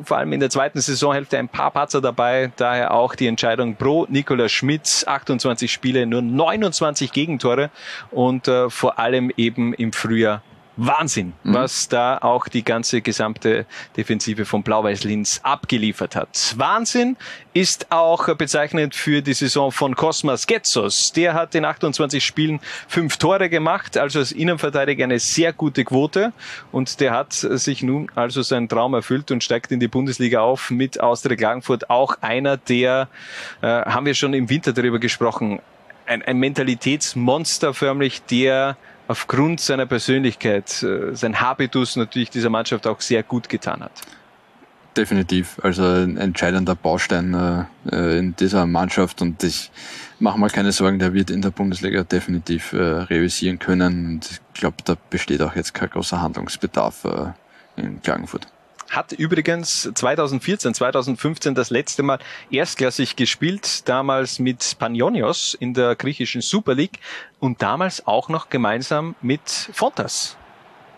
vor allem in der zweiten Saisonhälfte ein paar Patzer dabei, daher auch die Entscheidung pro Nikola Schmitz, 28 Spiele, nur 29 Gegentore und äh, vor allem eben im Frühjahr Wahnsinn, mhm. was da auch die ganze gesamte Defensive von Blau-Weiß Linz abgeliefert hat. Wahnsinn ist auch bezeichnend für die Saison von Cosmas Getsos. Der hat in 28 Spielen fünf Tore gemacht, also als Innenverteidiger eine sehr gute Quote und der hat sich nun also seinen Traum erfüllt und steigt in die Bundesliga auf mit Austria Klagenfurt. Auch einer, der, äh, haben wir schon im Winter darüber gesprochen, ein, ein Mentalitätsmonster förmlich, der aufgrund seiner Persönlichkeit, äh, sein Habitus natürlich dieser Mannschaft auch sehr gut getan hat. Definitiv, also ein entscheidender Baustein äh, äh, in dieser Mannschaft und ich mache mal keine Sorgen, der wird in der Bundesliga definitiv realisieren können und ich glaube, da besteht auch jetzt kein großer Handlungsbedarf in Klagenfurt. Hat übrigens 2014, 2015 das letzte Mal erstklassig gespielt, damals mit Panionios in der griechischen Super League und damals auch noch gemeinsam mit Fontas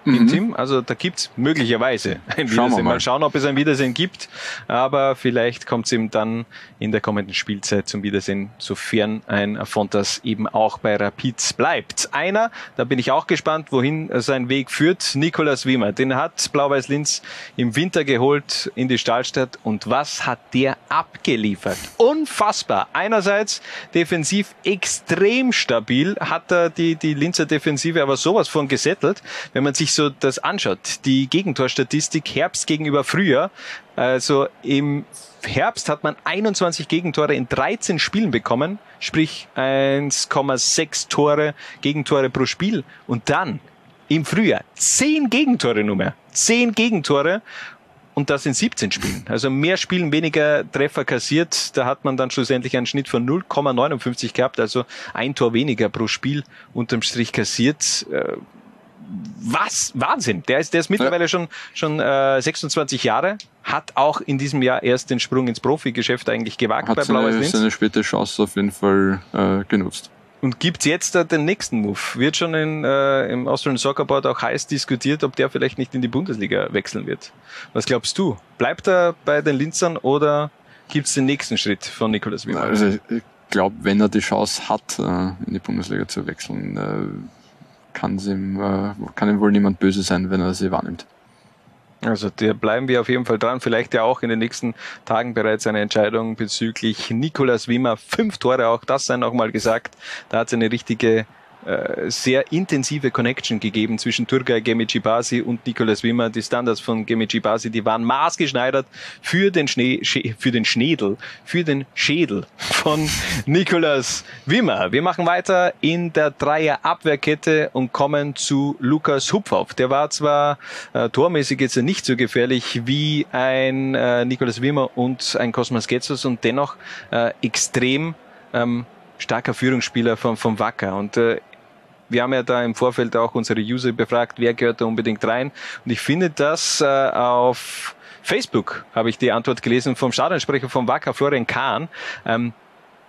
mhm. im Team. Also da gibt's möglicherweise ein Schauen Wiedersehen. Mal. mal. schauen, ob es ein Wiedersehen gibt. Aber vielleicht kommt es eben dann in der kommenden Spielzeit zum Wiedersehen, sofern ein Fontas eben auch bei Rapids bleibt. Einer, da bin ich auch gespannt, wohin sein Weg führt, Nikolas Wiemer. Den hat Blau-Weiß Linz im Winter geholt in die Stahlstadt. Und was hat der abgeliefert? Unfassbar. Einerseits defensiv extrem stabil, hat er die, die Linzer Defensive aber sowas von gesettelt. Wenn man sich so so das anschaut, die Gegentorstatistik Herbst gegenüber Frühjahr, also im Herbst hat man 21 Gegentore in 13 Spielen bekommen, sprich 1,6 Tore, Gegentore pro Spiel. Und dann im Frühjahr 10 Gegentore nur mehr. 10 Gegentore und das in 17 Spielen. Also mehr Spielen, weniger Treffer kassiert. Da hat man dann schlussendlich einen Schnitt von 0,59 gehabt, also ein Tor weniger pro Spiel unterm Strich kassiert. Äh, was? Wahnsinn. Der ist, der ist mittlerweile ja. schon, schon äh, 26 Jahre, hat auch in diesem Jahr erst den Sprung ins Profigeschäft eigentlich gewagt hat bei Blaues Linz. Hat seine späte Chance auf jeden Fall äh, genutzt. Und gibt's jetzt äh, den nächsten Move? Wird schon in, äh, im Austrian Soccer Board auch heiß diskutiert, ob der vielleicht nicht in die Bundesliga wechseln wird. Was glaubst du? Bleibt er bei den Linzern oder gibt's den nächsten Schritt von Nikolaus Wimmer? Also ich glaube, wenn er die Chance hat, äh, in die Bundesliga zu wechseln, äh, kann ihm, äh, kann ihm wohl niemand böse sein, wenn er sie wahrnimmt. Also da bleiben wir auf jeden Fall dran. Vielleicht ja auch in den nächsten Tagen bereits eine Entscheidung bezüglich Nikolas Wimmer. Fünf Tore, auch das sei noch mal gesagt. Da hat es eine richtige sehr intensive Connection gegeben zwischen Turgay Gemici Basi und Nicolas Wimmer. Die Standards von Gemici Basi, die waren maßgeschneidert für den Schnee, für den Schnädel, für den Schädel von *laughs* Nicolas Wimmer. Wir machen weiter in der Dreier Abwehrkette und kommen zu Lukas Hupfauf. Der war zwar äh, tormäßig jetzt nicht so gefährlich wie ein äh, Nicolas Wimmer und ein Cosmas Getzos und dennoch äh, extrem ähm, starker Führungsspieler vom, vom Wacker. Und äh, wir haben ja da im Vorfeld auch unsere User befragt, wer gehört da unbedingt rein. Und ich finde das äh, auf Facebook habe ich die Antwort gelesen vom Stadionsprecher vom Wacker, Florian Kahn. Ähm,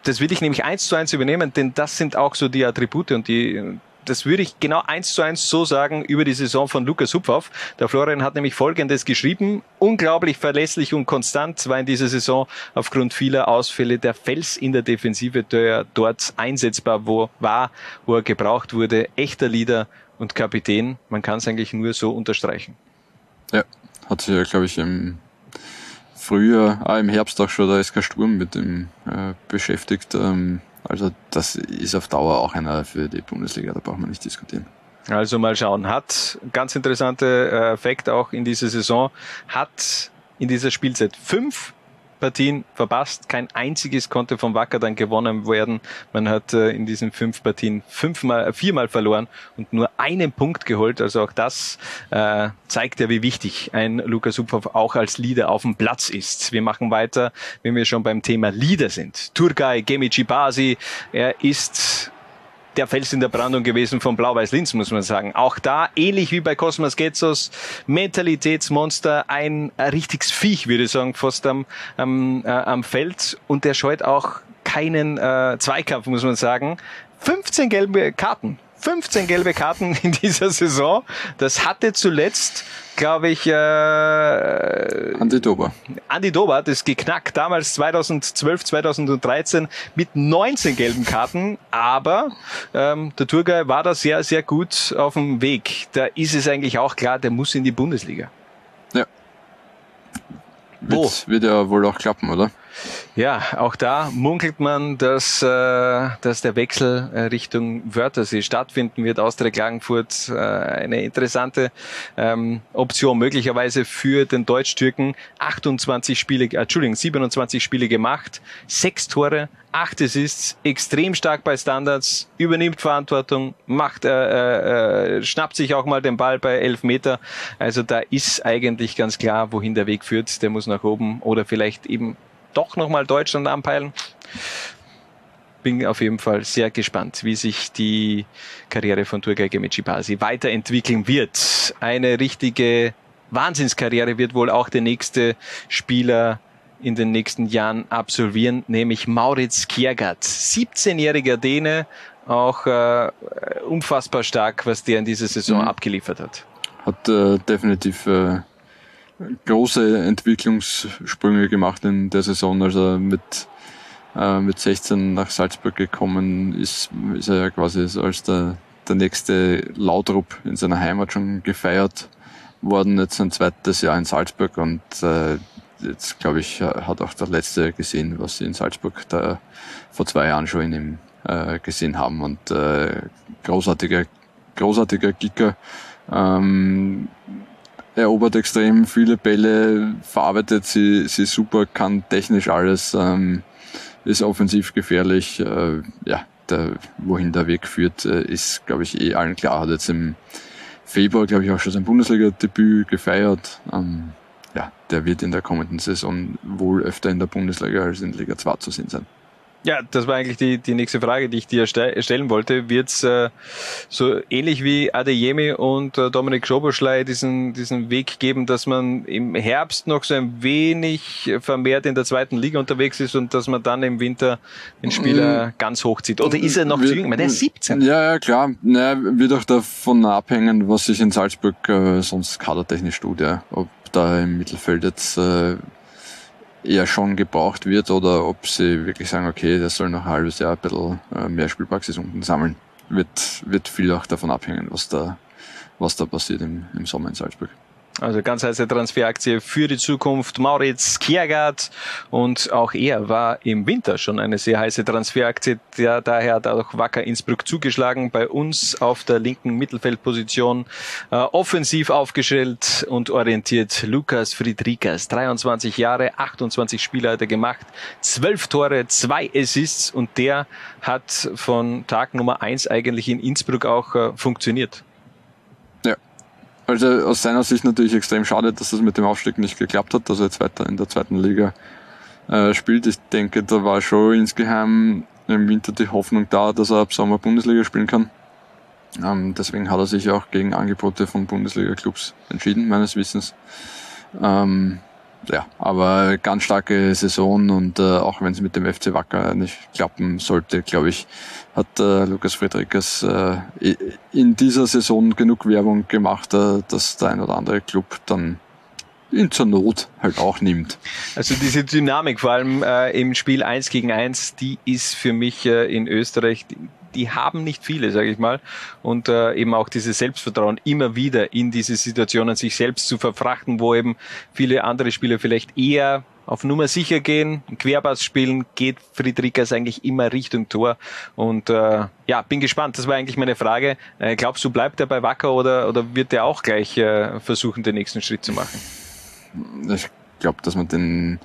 das will ich nämlich eins zu eins übernehmen, denn das sind auch so die Attribute und die das würde ich genau eins zu eins so sagen über die Saison von Lukas Hupfauf. Der Florian hat nämlich Folgendes geschrieben. Unglaublich verlässlich und konstant war in dieser Saison aufgrund vieler Ausfälle der Fels in der Defensive, der dort einsetzbar wo, war, wo er gebraucht wurde. Echter Leader und Kapitän. Man kann es eigentlich nur so unterstreichen. Ja, hat sich ja, glaube ich, im Frühjahr, ah, im Herbst auch schon der SK Sturm mit ihm äh, beschäftigt. Ähm, also das ist auf Dauer auch einer für die Bundesliga, da braucht man nicht diskutieren. Also mal schauen. Hat ganz interessante äh, Fakt auch in dieser Saison, hat in dieser Spielzeit fünf Partien verpasst. Kein einziges konnte vom Wacker dann gewonnen werden. Man hat äh, in diesen fünf Partien fünfmal, äh, viermal verloren und nur einen Punkt geholt. Also auch das äh, zeigt ja, wie wichtig ein Lukas Uphoff auch als Leader auf dem Platz ist. Wir machen weiter, wenn wir schon beim Thema Leader sind. Turgay Gemici Basi, er ist der Fels in der Brandung gewesen von Blau-Weiß-Linz, muss man sagen. Auch da, ähnlich wie bei Cosmos Getzos, Mentalitätsmonster, ein richtiges Viech, würde ich sagen, fast am, am, äh, am Feld. Und der scheut auch keinen äh, Zweikampf, muss man sagen. 15 gelbe Karten 15 gelbe Karten *laughs* in dieser Saison. Das hatte zuletzt, glaube ich, äh, Andi Dober. Andi Dober hat es geknackt, damals 2012, 2013 mit 19 gelben Karten. Aber ähm, der Turgay war da sehr, sehr gut auf dem Weg. Da ist es eigentlich auch klar, der muss in die Bundesliga. Ja. Wird, wird ja wohl auch klappen, oder? Ja, auch da munkelt man, dass, äh, dass der Wechsel äh, Richtung Wörthersee stattfinden wird. Austria Klagenfurt äh, eine interessante ähm, Option möglicherweise für den Deutsch-Türken. 28 Spiele, äh, Entschuldigung, 27 Spiele gemacht, sechs Tore, acht Assists, extrem stark bei Standards, übernimmt Verantwortung, macht, äh, äh, schnappt sich auch mal den Ball bei elf Meter. Also da ist eigentlich ganz klar, wohin der Weg führt. Der muss nach oben oder vielleicht eben doch nochmal Deutschland anpeilen. Bin auf jeden Fall sehr gespannt, wie sich die Karriere von Turgay Gemechibasi weiterentwickeln wird. Eine richtige Wahnsinnskarriere wird wohl auch der nächste Spieler in den nächsten Jahren absolvieren, nämlich Mauritz Kiergaard. 17-jähriger Däne, auch äh, unfassbar stark, was der in dieser Saison mhm. abgeliefert hat. Hat äh, definitiv äh, große Entwicklungssprünge gemacht in der Saison. Also mit, äh, mit 16 nach Salzburg gekommen ist, ist er ja quasi als der, der nächste Lautrup in seiner Heimat schon gefeiert worden. Jetzt sein zweites Jahr in Salzburg und äh, jetzt glaube ich hat auch der letzte gesehen, was sie in Salzburg da vor zwei Jahren schon in ihm äh, gesehen haben und äh, großartiger großartiger Kicker. Ähm, erobert extrem viele Bälle, verarbeitet sie, sie super, kann technisch alles, ähm, ist offensiv gefährlich. Äh, ja, der, wohin der Weg führt, äh, ist, glaube ich, eh allen klar. Hat jetzt im Februar, glaube ich, auch schon sein Bundesliga-Debüt gefeiert. Ähm, ja, der wird in der kommenden Saison wohl öfter in der Bundesliga als in Liga 2 zu sehen sein. Ja, das war eigentlich die, die nächste Frage, die ich dir stellen wollte. Wird es äh, so ähnlich wie Adeyemi und äh, Dominik Schoboschlei diesen, diesen Weg geben, dass man im Herbst noch so ein wenig vermehrt in der zweiten Liga unterwegs ist und dass man dann im Winter den Spieler mm. ganz hochzieht? Oder ist er noch zu jung? Der ist 17. Ja, ja, klar. Naja, wird auch davon abhängen, was sich in Salzburg äh, sonst kadertechnisch tut. Ja. Ob da im Mittelfeld jetzt... Äh, eher schon gebraucht wird oder ob sie wirklich sagen, okay, das soll noch ein halbes Jahr ein bisschen äh, mehr Spielpraxis unten sammeln. Wird, wird viel auch davon abhängen, was da, was da passiert im, im Sommer in Salzburg. Also ganz heiße Transferaktie für die Zukunft. Mauritz Kiergaard und auch er war im Winter schon eine sehr heiße Transferaktie. Der, daher hat auch Wacker Innsbruck zugeschlagen. Bei uns auf der linken Mittelfeldposition äh, offensiv aufgestellt und orientiert Lukas Friedrikas. 23 Jahre, 28 Spiele hat er gemacht, 12 Tore, zwei Assists und der hat von Tag Nummer eins eigentlich in Innsbruck auch äh, funktioniert. Also aus seiner Sicht natürlich extrem schade, dass das mit dem Aufstieg nicht geklappt hat, dass er jetzt weiter in der zweiten Liga äh, spielt. Ich denke, da war schon insgeheim im Winter die Hoffnung da, dass er ab Sommer Bundesliga spielen kann. Ähm, deswegen hat er sich auch gegen Angebote von Bundesliga-Clubs entschieden, meines Wissens. Ähm, ja, aber ganz starke Saison und äh, auch wenn es mit dem FC Wacker nicht klappen sollte, glaube ich, hat äh, Lukas Friedrichs äh, in dieser Saison genug Werbung gemacht, äh, dass der ein oder andere Club dann ihn zur Not halt auch nimmt. Also diese Dynamik, vor allem äh, im Spiel 1 gegen 1, die ist für mich äh, in Österreich die haben nicht viele, sage ich mal. Und äh, eben auch dieses Selbstvertrauen, immer wieder in diese Situationen sich selbst zu verfrachten, wo eben viele andere Spieler vielleicht eher auf Nummer sicher gehen, Querpass spielen, geht Friedrichs eigentlich immer Richtung Tor. Und äh, ja, bin gespannt. Das war eigentlich meine Frage. Äh, glaubst du, bleibt er bei Wacker oder, oder wird er auch gleich äh, versuchen, den nächsten Schritt zu machen? Ich glaube, dass man den,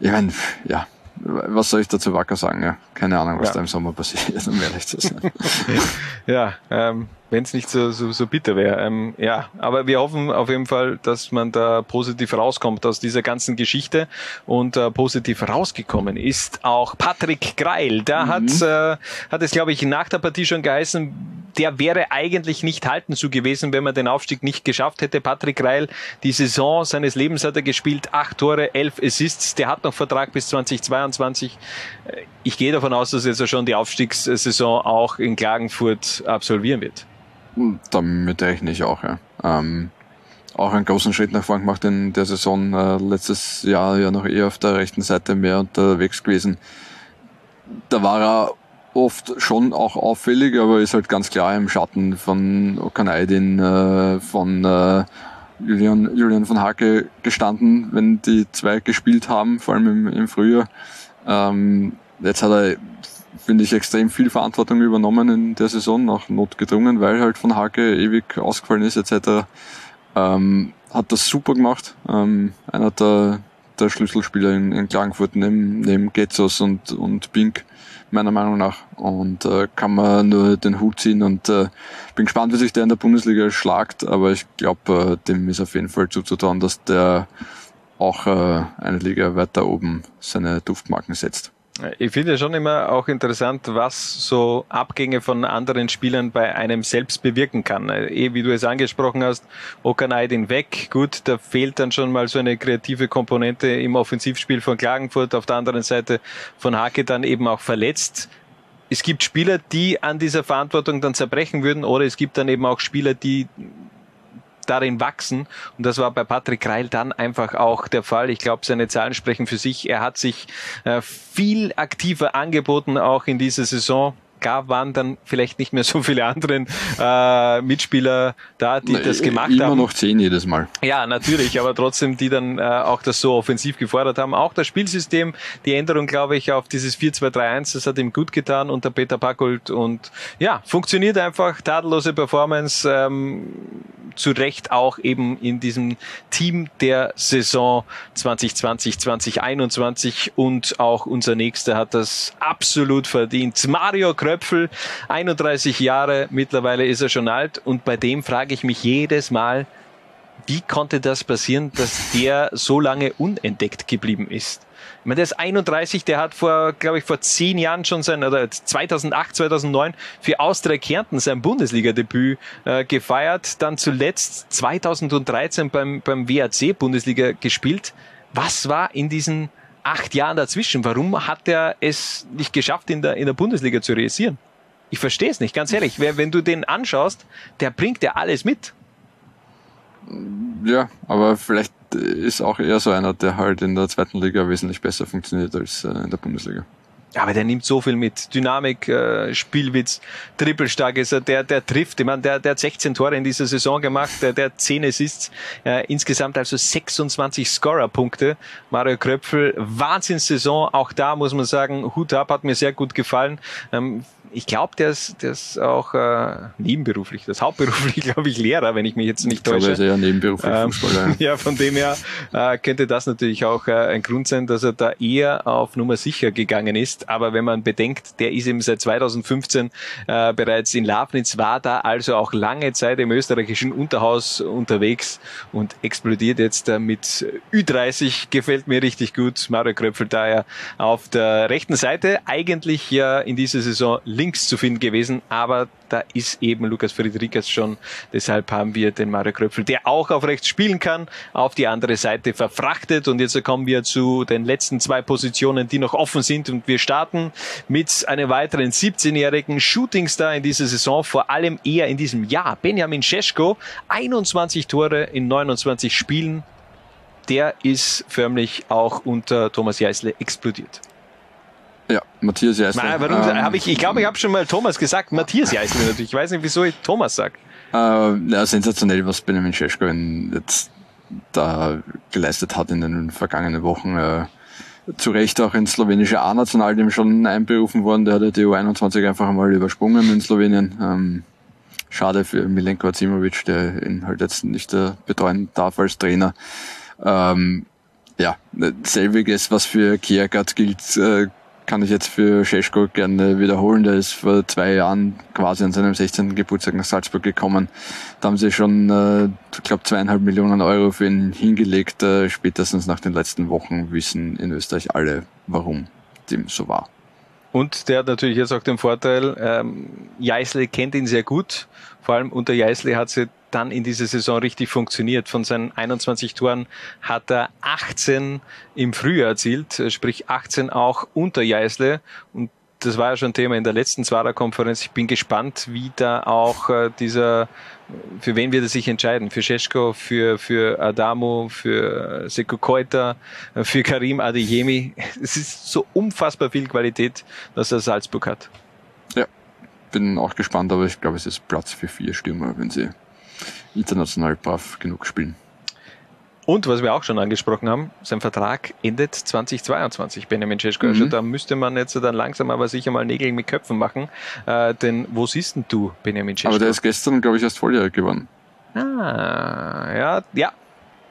ich meine, ja, was soll ich dazu Wacker sagen? Ja, keine Ahnung, was ja. da im Sommer passiert, *laughs* um ehrlich zu sein. *laughs* ja, ähm, wenn es nicht so, so, so bitter wäre. Ähm, ja, aber wir hoffen auf jeden Fall, dass man da positiv rauskommt aus dieser ganzen Geschichte und äh, positiv rausgekommen ist auch Patrick Greil. Da mhm. hat, äh, hat es, glaube ich, nach der Partie schon geheißen, der wäre eigentlich nicht halten zu gewesen, wenn man den Aufstieg nicht geschafft hätte. Patrick Greil, die Saison seines Lebens hat er gespielt, acht Tore, elf Assists, der hat noch Vertrag bis 2022. Äh, ich gehe davon aus, dass er jetzt schon die Aufstiegssaison auch in Klagenfurt absolvieren wird. Damit rechne ich auch, ja. Ähm, auch einen großen Schritt nach vorn gemacht in der Saison. Äh, letztes Jahr ja noch eher auf der rechten Seite mehr unterwegs gewesen. Da war er oft schon auch auffällig, aber ist halt ganz klar im Schatten von Okanaidin, äh, von äh, Julian, Julian von Hake gestanden, wenn die zwei gespielt haben, vor allem im, im Frühjahr. Ähm, jetzt hat er finde ich, extrem viel Verantwortung übernommen in der Saison, auch notgedrungen, weil halt von Hake ewig ausgefallen ist etc. Ähm, hat das super gemacht. Ähm, einer der, der Schlüsselspieler in, in Klagenfurt neben, neben Getzos und, und Bink, meiner Meinung nach. Und äh, kann man nur den Hut ziehen und äh, bin gespannt, wie sich der in der Bundesliga schlagt, aber ich glaube, äh, dem ist auf jeden Fall zuzutrauen, dass der auch äh, eine Liga weiter oben seine Duftmarken setzt. Ich finde schon immer auch interessant, was so Abgänge von anderen Spielern bei einem selbst bewirken kann. Eh, wie du es angesprochen hast, Okanaidin weg. Gut, da fehlt dann schon mal so eine kreative Komponente im Offensivspiel von Klagenfurt. Auf der anderen Seite von Hake dann eben auch verletzt. Es gibt Spieler, die an dieser Verantwortung dann zerbrechen würden, oder es gibt dann eben auch Spieler, die darin wachsen. Und das war bei Patrick Reil dann einfach auch der Fall. Ich glaube, seine Zahlen sprechen für sich. Er hat sich äh, viel aktiver angeboten, auch in dieser Saison gab, waren dann vielleicht nicht mehr so viele anderen äh, Mitspieler da, die Na, das gemacht immer haben. Immer noch zehn jedes Mal. Ja, natürlich, aber trotzdem, die dann äh, auch das so offensiv gefordert haben. Auch das Spielsystem, die Änderung, glaube ich, auf dieses 4-2-3-1, das hat ihm gut getan unter Peter Packold und ja, funktioniert einfach, tadellose Performance, ähm, zu Recht auch eben in diesem Team der Saison 2020, 2021 und auch unser nächster hat das absolut verdient. Mario Kröll Knöpfel, 31 Jahre, mittlerweile ist er schon alt und bei dem frage ich mich jedes Mal, wie konnte das passieren, dass der so lange unentdeckt geblieben ist? Ich meine, der ist 31, der hat vor, glaube ich, vor zehn Jahren schon sein, oder 2008, 2009 für Austria Kärnten sein Bundesliga-Debüt äh, gefeiert, dann zuletzt 2013 beim, beim WAC Bundesliga gespielt. Was war in diesen acht Jahren dazwischen. Warum hat er es nicht geschafft, in der, in der Bundesliga zu realisieren? Ich verstehe es nicht, ganz ehrlich. Wenn du den anschaust, der bringt ja alles mit. Ja, aber vielleicht ist auch eher so einer, der halt in der zweiten Liga wesentlich besser funktioniert als äh, in der Bundesliga. Aber der nimmt so viel mit. Dynamik, äh, Spielwitz, trippelstark ist er, der, der trifft. Ich meine, der, der hat 16 Tore in dieser Saison gemacht, der, der hat 10 Assists, äh, insgesamt also 26 Scorer-Punkte. Mario Kröpfel, Wahnsinnssaison. Auch da muss man sagen, Hut ab, hat mir sehr gut gefallen. Ähm, ich glaube, der ist, der ist auch äh, nebenberuflich, das hauptberuflich, *laughs* glaube ich, Lehrer, wenn ich mich jetzt nicht ich täusche. Glaube, er ist ja nebenberuflich ähm, Fußballer. *laughs* ja, von dem her äh, könnte das natürlich auch äh, ein Grund sein, dass er da eher auf Nummer sicher gegangen ist. Aber wenn man bedenkt, der ist eben seit 2015 äh, bereits in Lafnitz, war da also auch lange Zeit im österreichischen Unterhaus unterwegs und explodiert jetzt äh, mit Ü30, gefällt mir richtig gut. Mario Kröpfel da ja auf der rechten Seite, eigentlich ja in dieser Saison links zu finden gewesen, aber da ist eben Lukas Friedrichs schon. Deshalb haben wir den Mario Kröpfel, der auch auf rechts spielen kann, auf die andere Seite verfrachtet. Und jetzt kommen wir zu den letzten zwei Positionen, die noch offen sind. Und wir starten mit einem weiteren 17-jährigen Shootingstar in dieser Saison, vor allem eher in diesem Jahr. Benjamin Scheschko, 21 Tore in 29 Spielen. Der ist förmlich auch unter Thomas Jeißle explodiert. Ja, Matthias Jeißle. Nein, warum ähm, hab ich, ich glaube, ich habe schon mal Thomas gesagt. Matthias Jeißle natürlich. Ich weiß nicht, wieso ich Thomas sage. Äh, ja, sensationell, was Benjamin Scheschko jetzt da geleistet hat in den vergangenen Wochen. Äh, zu Recht auch ins slowenische A-Nationalteam schon einberufen worden. Der hat ja die U21 einfach einmal übersprungen in Slowenien. Ähm, schade für Milenko Azimovic, der ihn halt jetzt nicht äh, betreuen darf als Trainer. Ähm, ja, selbiges, was für Kiergaard gilt, äh, kann ich jetzt für Scheschko gerne wiederholen. Der ist vor zwei Jahren quasi an seinem 16. Geburtstag nach Salzburg gekommen. Da haben sie schon, äh, ich glaube, zweieinhalb Millionen Euro für ihn hingelegt. Äh, spätestens nach den letzten Wochen wissen in Österreich alle, warum dem so war. Und der hat natürlich jetzt auch den Vorteil, ähm, Jeißle kennt ihn sehr gut. Vor allem unter Jeißle hat sie dann in dieser Saison richtig funktioniert. Von seinen 21 Toren hat er 18 im Frühjahr erzielt, sprich 18 auch unter Jeißle. Und das war ja schon Thema in der letzten Zwarer-Konferenz. Ich bin gespannt, wie da auch äh, dieser, für wen wird er sich entscheiden? Für Scheschko, für, für Adamo, für Seko Koita, für Karim Adeyemi. *laughs* Es ist so unfassbar viel Qualität, dass er Salzburg hat. Ja, bin auch gespannt, aber ich glaube, es ist Platz für vier Stürmer, wenn sie international brav genug spielen. Und was wir auch schon angesprochen haben, sein Vertrag endet 2022, Benjamin Cesko. Also mhm. Also da müsste man jetzt dann langsam aber sicher mal Nägel mit Köpfen machen. Äh, denn wo siehst denn du, Benjamin Cesko? Aber der ist gestern, glaube ich, erst volljährig geworden. Ah, ja, ja,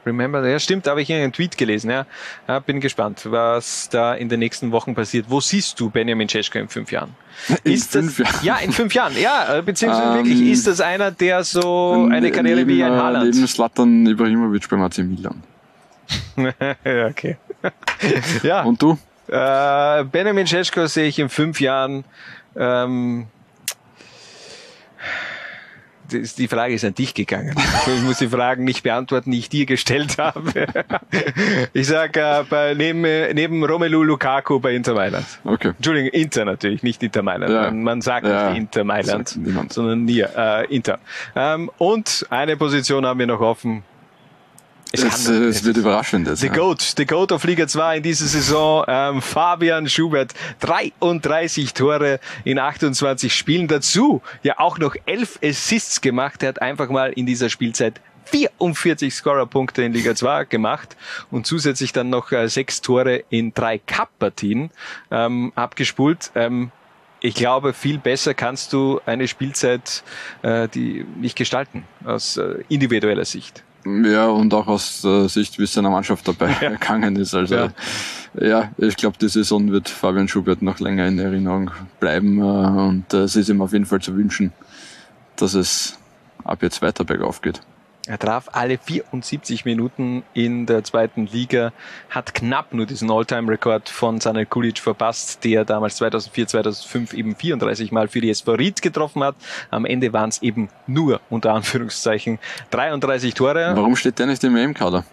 Remember, ja stimmt, da habe ich einen Tweet gelesen. Ja. ja. bin gespannt, was da in den nächsten Wochen passiert. Wo siehst du Benjamin Cesko in fünf Jahren? In ist fünf das, Jahren? Ja, in fünf Jahren. Ja, äh, beziehungsweise um, wirklich, ist das einer, der so eine Karriere neben, wie ein Haaland? Neben Slatan Ibrahimovic beim AC Milan. ja, *laughs* okay. *laughs* ja. Und du? Äh, Benjamin Cesko sehe ich in fünf Jahren ähm, die Frage ist an dich gegangen. Ich muss die Fragen nicht beantworten, die ich dir gestellt habe. *laughs* Ich sage äh, bei, neben, neben Romelu Lukaku bei Inter Mailand. Okay. Entschuldigung, Inter natürlich, nicht Inter Mailand. Ja. Man, man, sagt ja. nicht Inter Mailand, sondern nie, äh, Inter. Ähm, und eine Position haben wir noch offen. Es, es, es, wird überraschend. The ja. Goat, the Goat of Liga 2 in dieser Saison, ähm, Fabian Schubert, 33 Tore in 28 Spielen dazu, ja auch noch 11 Assists gemacht. Er hat einfach mal in dieser Spielzeit 44 Scorerpunkte in Liga 2 gemacht und zusätzlich dann noch äh, sechs Tore in drei Cup-Partien ähm, abgespult. Ähm, ich glaube, viel besser kannst du eine Spielzeit äh, die nicht gestalten aus äh, individueller Sicht. Ja, und auch aus der Sicht, wie es seiner Mannschaft dabei ja. *laughs* ergangen ist. Also ja, ja ich glaube, die Saison wird Fabian Schubert noch länger in Erinnerung bleiben äh, und äh, es ist ihm auf jeden Fall zu wünschen, dass es ab jetzt weiter bergauf geht. Er traf alle 74 Minuten in der zweiten Liga, hat knapp nur diesen All-Time-Rekord von Sanel Kulic verpasst, der damals 2004, 2005 eben 34 Mal für die SV Ried getroffen hat. Am Ende waren es eben nur, unter Anführungszeichen, 33 Tore. Warum steht der nicht im EM-Kader?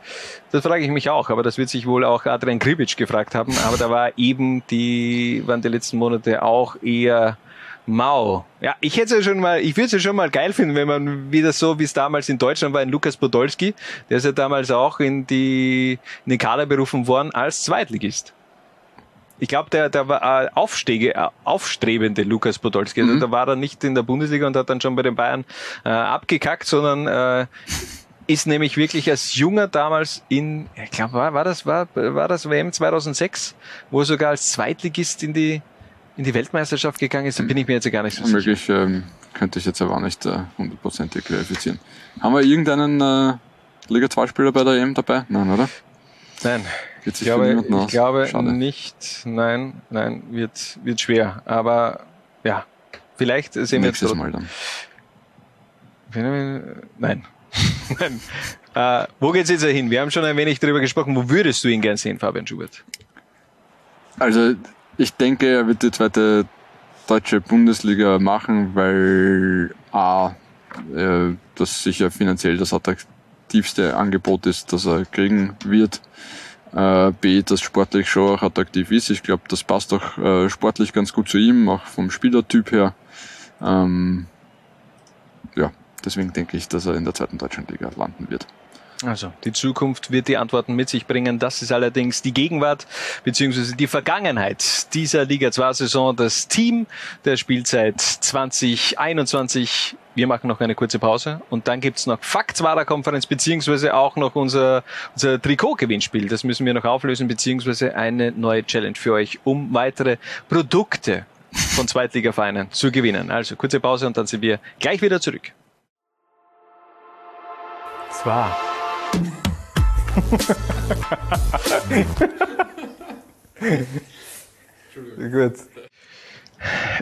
Das frage ich mich auch, aber das wird sich wohl auch Adrian Kribic gefragt haben. Aber da war eben die, waren die letzten Monate auch eher Mau. Ja, ich hätte es ja schon mal, ich würde es ja schon mal geil finden, wenn man wieder so, wie es damals in Deutschland war, in Lukas Podolski, der ist ja damals auch in die, in den Kader berufen worden als Zweitligist. Ich glaube, der, der war äh, Aufstege, äh, aufstrebende Lukas Podolski. Also mhm. da war er nicht in der Bundesliga und hat dann schon bei den Bayern äh, abgekackt, sondern äh, ist nämlich wirklich als Junger damals in, ich glaube, war, war das war, war das WM 2006, wo er sogar als Zweitligist in die in die Weltmeisterschaft gegangen ist, dann bin ich mir jetzt gar nicht so sicher. Möglich ähm, könnte ich jetzt aber auch nicht äh, hundertprozentig äh, verifizieren. Haben wir irgendeinen äh, Liga 2 Spieler bei der EM dabei? Nein, oder? Nein. Geht sich ich glaube, ich glaube nicht. Nein, nein, wird, wird schwer. Aber ja, vielleicht sehen wir Nächstes Mal dann. Nein. *laughs* nein. Äh, wo geht's jetzt hin? Wir haben schon ein wenig darüber gesprochen. Wo würdest du ihn gern sehen, Fabian Schubert? Also ich denke, er wird die zweite deutsche Bundesliga machen, weil A, äh, das sicher finanziell das attraktivste Angebot ist, das er kriegen wird. Äh, B, das sportlich schon auch attraktiv ist. Ich glaube, das passt auch äh, sportlich ganz gut zu ihm, auch vom Spielertyp her. Ähm, ja, deswegen denke ich, dass er in der zweiten deutschen Liga landen wird. Also, die Zukunft wird die Antworten mit sich bringen. Das ist allerdings die Gegenwart beziehungsweise die Vergangenheit dieser Liga 2 Saison. Das Team der Spielzeit 2021. Wir machen noch eine kurze Pause und dann gibt's noch Faktswarer Konferenz beziehungsweise auch noch unser, unser Trikot-Gewinnspiel. Das müssen wir noch auflösen beziehungsweise eine neue Challenge für euch, um weitere Produkte von Zweitligavereinen zu gewinnen. Also kurze Pause und dann sind wir gleich wieder zurück. Zwar. *laughs* Gut.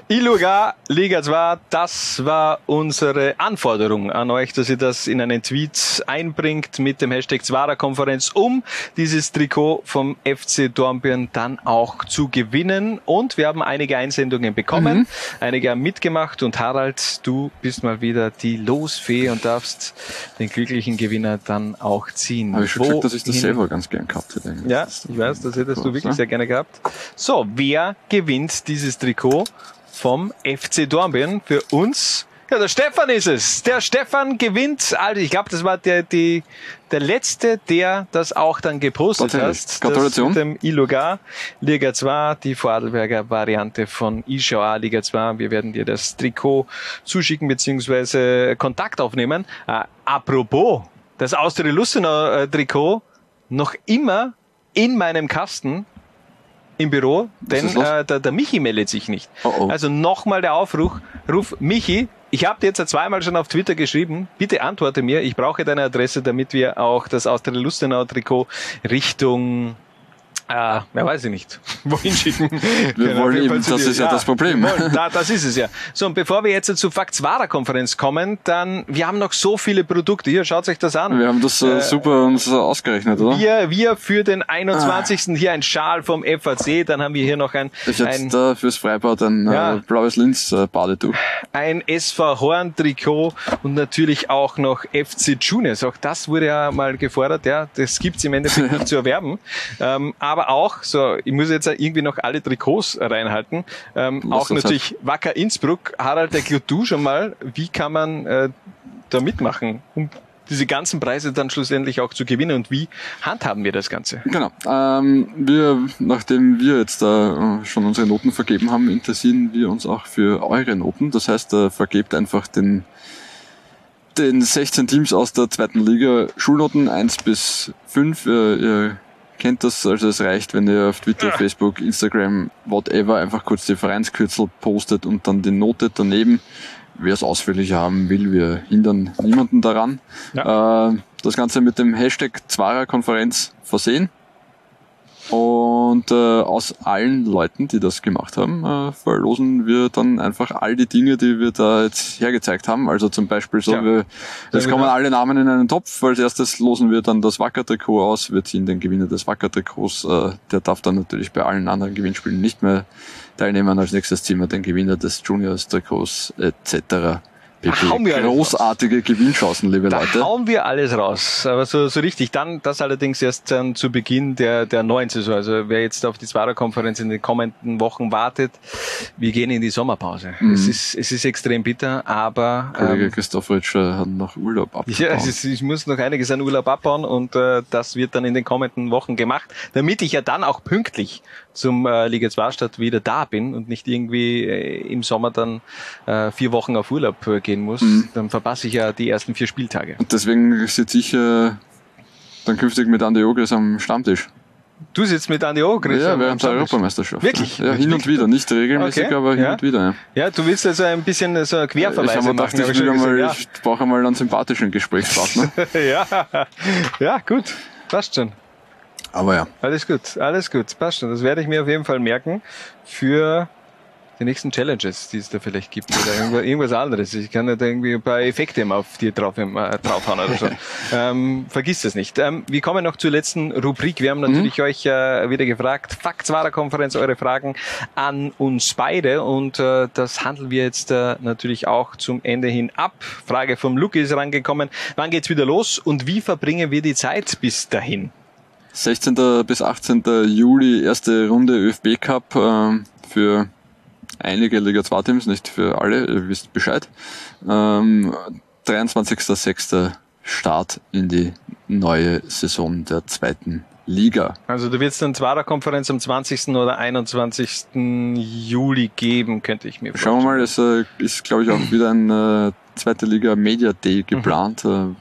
Iluga Liga 2, das war unsere Anforderung an euch, dass ihr das in einen Tweet einbringt mit dem Hashtag Zwara-Konferenz, um dieses Trikot vom FC Dornbirn dann auch zu gewinnen. Und wir haben einige Einsendungen bekommen, mhm. einige haben mitgemacht und Harald, du bist mal wieder die Losfee und darfst den glücklichen Gewinner dann auch ziehen. Habe ich schon gesagt, dass ich das selber ganz gern gehabt hätte. Ja, ich weiß, das hättest du wirklich sehr gerne gehabt. So, wer gewinnt dieses Trikot? Vom FC Dornbirn für uns. Ja, der Stefan ist es. Der Stefan gewinnt. Also ich glaube, das war der, die, der letzte, der das auch dann gepostet hat. Gratulation. mit dem Ilugar Liga 2, die Vorarlberger Variante von Ischauer Liga 2. Wir werden dir das Trikot zuschicken beziehungsweise Kontakt aufnehmen. Äh, apropos, das Austria Lustenau äh, Trikot noch immer in meinem Kasten im Büro, denn äh, der, der Michi meldet sich nicht. Oh oh. Also nochmal der Aufruf, ruf Michi, ich habe dir jetzt zweimal schon auf Twitter geschrieben, bitte antworte mir, ich brauche deine Adresse, damit wir auch das Austria Lustenau Trikot Richtung äh, ja, weiß ich nicht. *laughs* Wohin schicken? Wir genau, wollen eben, das ist ja, ja, das Problem. Wollen, da, das ist es ja. So, und bevor wir jetzt zur Faktswara-Konferenz kommen, dann, wir haben noch so viele Produkte. Hier, schaut euch das an. Wir haben das äh, super uns ausgerechnet, oder? Wir, wir für den 21. Ah. hier ein Schal vom FAC, dann haben wir hier noch ein... Ich ein, da fürs Freibad ein ja, äh, blaues Linz-Badetuch. Ein SV Horn-Trikot und natürlich auch noch FC Juniors. Auch das wurde ja mal gefordert, ja. Das gibt's im Endeffekt *laughs* nicht zu erwerben. Ähm, aber aber auch, so, ich muss jetzt irgendwie noch alle Trikots reinhalten, ähm, auch natürlich hat. Wacker Innsbruck. Harald, erklär du schon mal, wie kann man äh, da mitmachen, um diese ganzen Preise dann schlussendlich auch zu gewinnen und wie handhaben wir das Ganze? Genau. Ähm, wir, nachdem wir jetzt da äh, schon unsere Noten vergeben haben, interessieren wir uns auch für eure Noten. Das heißt, äh, vergebt einfach den den 16 Teams aus der zweiten Liga Schulnoten 1 bis 5. Äh, ihr kennt das, also es reicht, wenn ihr auf Twitter, ja. Facebook, Instagram, whatever, einfach kurz die Vereinskürzel postet und dann die Note daneben. Wer es ausführlicher haben will, wir hindern niemanden daran. Ja. Äh, das Ganze mit dem Hashtag Zwara-Konferenz versehen. Und äh, aus allen Leuten, die das gemacht haben, äh, verlosen wir dann einfach all die Dinge, die wir da jetzt hergezeigt haben. Also zum Beispiel so, ja. wir, es kommen alle Namen in einen Topf. Als erstes losen wir dann das Wacker-Trikot aus. Wir ziehen den Gewinner des Wacker-Trikots. Äh, der darf dann natürlich bei allen anderen Gewinnspielen nicht mehr teilnehmen. Als nächstes ziehen wir den Gewinner des Juniors-Trikots etc großartige Gewinnchancen, liebe da Leute. hauen wir alles raus. Aber so, so richtig. Dann, das allerdings erst dann zu Beginn der, der neuen Saison. Also wer jetzt auf die Zwarer-Konferenz in den kommenden Wochen wartet, wir gehen in die Sommerpause. Mhm. Es, ist, es ist extrem bitter, aber... Kollege ähm, Christoph Ritsch hat noch Urlaub *laughs* abgebaut. Ja, ist, ich muss noch einiges an Urlaub abbauen und äh, das wird dann in den kommenden Wochen gemacht, damit ich ja dann auch pünktlich zum äh, Liga 2 Stadt wieder da bin und nicht irgendwie äh, im Sommer dann äh, vier Wochen auf Urlaub äh, gehen muss, mhm. dann verpasse ich ja die ersten vier Spieltage. Und deswegen sitze ich äh, dann künftig mit Andi Ogres am Stammtisch. Du sitzt mit Andi Ogres? Ja, während der Europameisterschaft. Wirklich? Ja, hin und wieder, nicht regelmäßig, okay. aber hin ja. und wieder. Ja. ja, du willst also ein bisschen so Querverweise ich machen. Gedacht, ich, ich, mal, ja. ich brauche mal einen sympathischen Gesprächspartner. *laughs* ja. ja, gut, passt schon. Aber ja. Alles gut, alles gut, passt schon. Das werde ich mir auf jeden Fall merken für die nächsten Challenges, die es da vielleicht gibt oder irgendwas anderes. Ich kann da irgendwie ein paar Effekte auf dir drauf, äh, draufhauen oder so. *laughs* ähm, vergiss das nicht. Ähm, wir kommen noch zur letzten Rubrik. Wir haben mhm. natürlich mhm. euch äh, wieder gefragt, Fakts wahrer Konferenz, eure Fragen an uns beide und äh, das handeln wir jetzt äh, natürlich auch zum Ende hin ab. Frage vom Luke ist rangekommen. Wann geht's wieder los und wie verbringen wir die Zeit bis dahin? 16. bis 18. Juli erste Runde ÖFB Cup äh, für einige Liga 2 Teams, nicht für alle, ihr wisst Bescheid. Ähm, 23.06. Start in die neue Saison der zweiten Liga. Also du wirst dann Zwarer-Konferenz am 20. oder 21. Juli geben, könnte ich mir vorstellen. Schauen wir mal, es äh, ist glaube ich auch wieder ein äh, zweite Liga Media Day geplant. Mhm.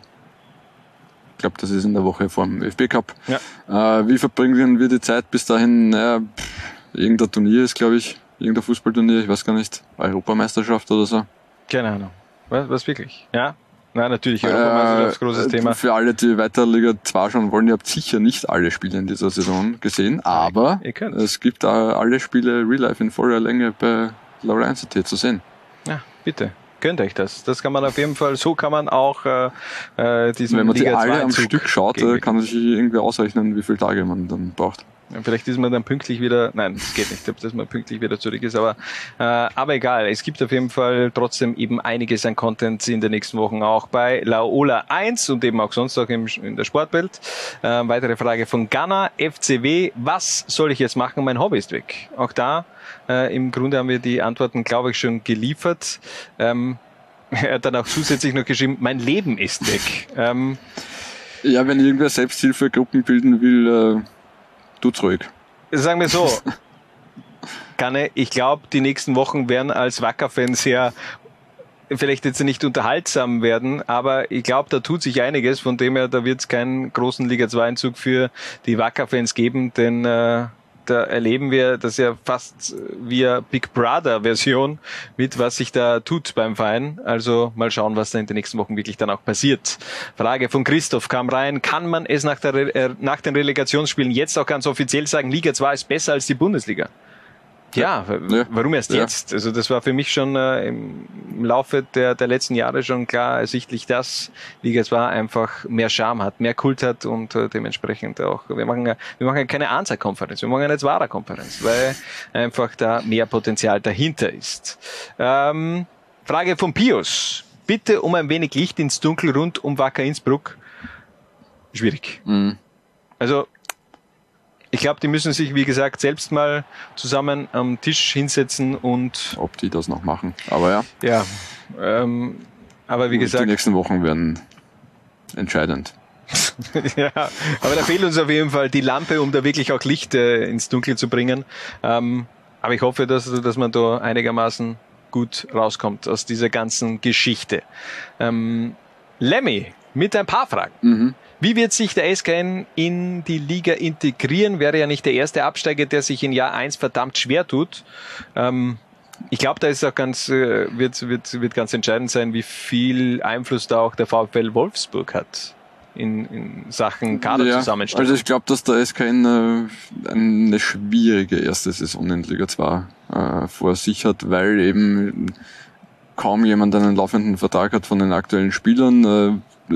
Ich glaube, das ist in der Woche vor dem ÖFB Cup. Ja. Äh, wie verbringen wir die Zeit bis dahin? Naja, pff, irgendein Turnier ist, glaube ich, irgendein Fußballturnier, ich weiß gar nicht, Europameisterschaft oder so. Keine Ahnung. Was, was wirklich? Ja? Nein, natürlich, Europameisterschaft, äh, großes Thema. Für alle, die weiter Liga 2 schon wollen, ihr habt sicher nicht alle Spiele in dieser Saison gesehen, aber es gibt da alle Spiele Real Life in voller Länge bei Laura Institute zu sehen. Ja, bitte. Gönnt euch das. Das kann man auf jeden Fall, so kann man auch äh, äh diesen Wenn man Liga die alle am Stück schaut, gegen. kann man sich irgendwie ausrechnen, wie viele Tage man dann braucht. Vielleicht ist man dann pünktlich wieder, nein, es geht nicht, dass man pünktlich wieder zurück ist, aber, äh, aber egal. Es gibt auf jeden Fall trotzdem eben einiges an Content in den nächsten Wochen auch bei Laola 1 und eben auch sonst auch im, in der Sportwelt. Äh, weitere Frage von Ghana, FCW. Was soll ich jetzt machen? Mein Hobby ist weg. Auch da, äh, im Grunde haben wir die Antworten, glaube ich, schon geliefert. Ähm, er hat dann auch zusätzlich noch geschrieben, mein Leben ist weg. Ähm, ja, wenn irgendwer Selbsthilfegruppen bilden will, äh tut's ruhig. Sagen wir so. *laughs* Ganne, ich glaube, die nächsten Wochen werden als Wacker-Fan sehr vielleicht jetzt nicht unterhaltsam werden, aber ich glaube, da tut sich einiges, von dem her, da wird es keinen großen Liga 2-Einzug für die Wacker-Fans geben, denn äh, da erleben wir das ja fast via Big Brother Version mit, was sich da tut beim Verein. Also mal schauen, was da in den nächsten Wochen wirklich dann auch passiert. Frage von Christoph kam rein. Kann man es nach, der, äh, nach den Relegationsspielen jetzt auch ganz offiziell sagen, Liga 2 ist besser als die Bundesliga? Ja, ja, warum erst ja. jetzt? Also das war für mich schon äh, im, Laufe der, der letzten Jahre schon klar ersichtlich, dass Liga 2 einfach mehr Charme hat, mehr Kult hat und äh, dementsprechend auch, wir machen, wir machen keine Anzahlkonferenz, wir machen eine Zwara-Konferenz, weil einfach da mehr Potenzial dahinter ist. Ähm, Frage von Pius. Bitte um ein wenig Licht ins Dunkel rund um Wacker Innsbruck. Schwierig. Mhm. Also ich glaube, die müssen sich, wie gesagt, selbst mal zusammen am Tisch hinsetzen und. Ob die das noch machen. Aber ja. Ja. Ähm, aber wie gesagt. Die nächsten Wochen werden entscheidend. *laughs* ja, aber da fehlt uns auf jeden Fall die Lampe, um da wirklich auch Licht äh, ins Dunkel zu bringen. Ähm, aber ich hoffe, dass, dass man da einigermaßen gut rauskommt aus dieser ganzen Geschichte. Ähm, Lemmy, mit ein paar Fragen. Mhm. Wie wird sich der SKN in die Liga integrieren? Wäre ja nicht der erste Absteiger, der sich in Jahr 1 verdammt schwer tut. Ähm, ich glaube, da ist auch ganz, äh, wird, wird, wird ganz entscheidend sein, wie viel Einfluss da auch der VfL Wolfsburg hat in, in Sachen Kaderzusammenstellung. Ja, also ich glaube, dass der SKN äh, eine schwierige erste Saison in Liga 2 äh, vor sich hat, weil eben kaum jemand einen laufenden Vertrag hat von den aktuellen Spielern. Äh,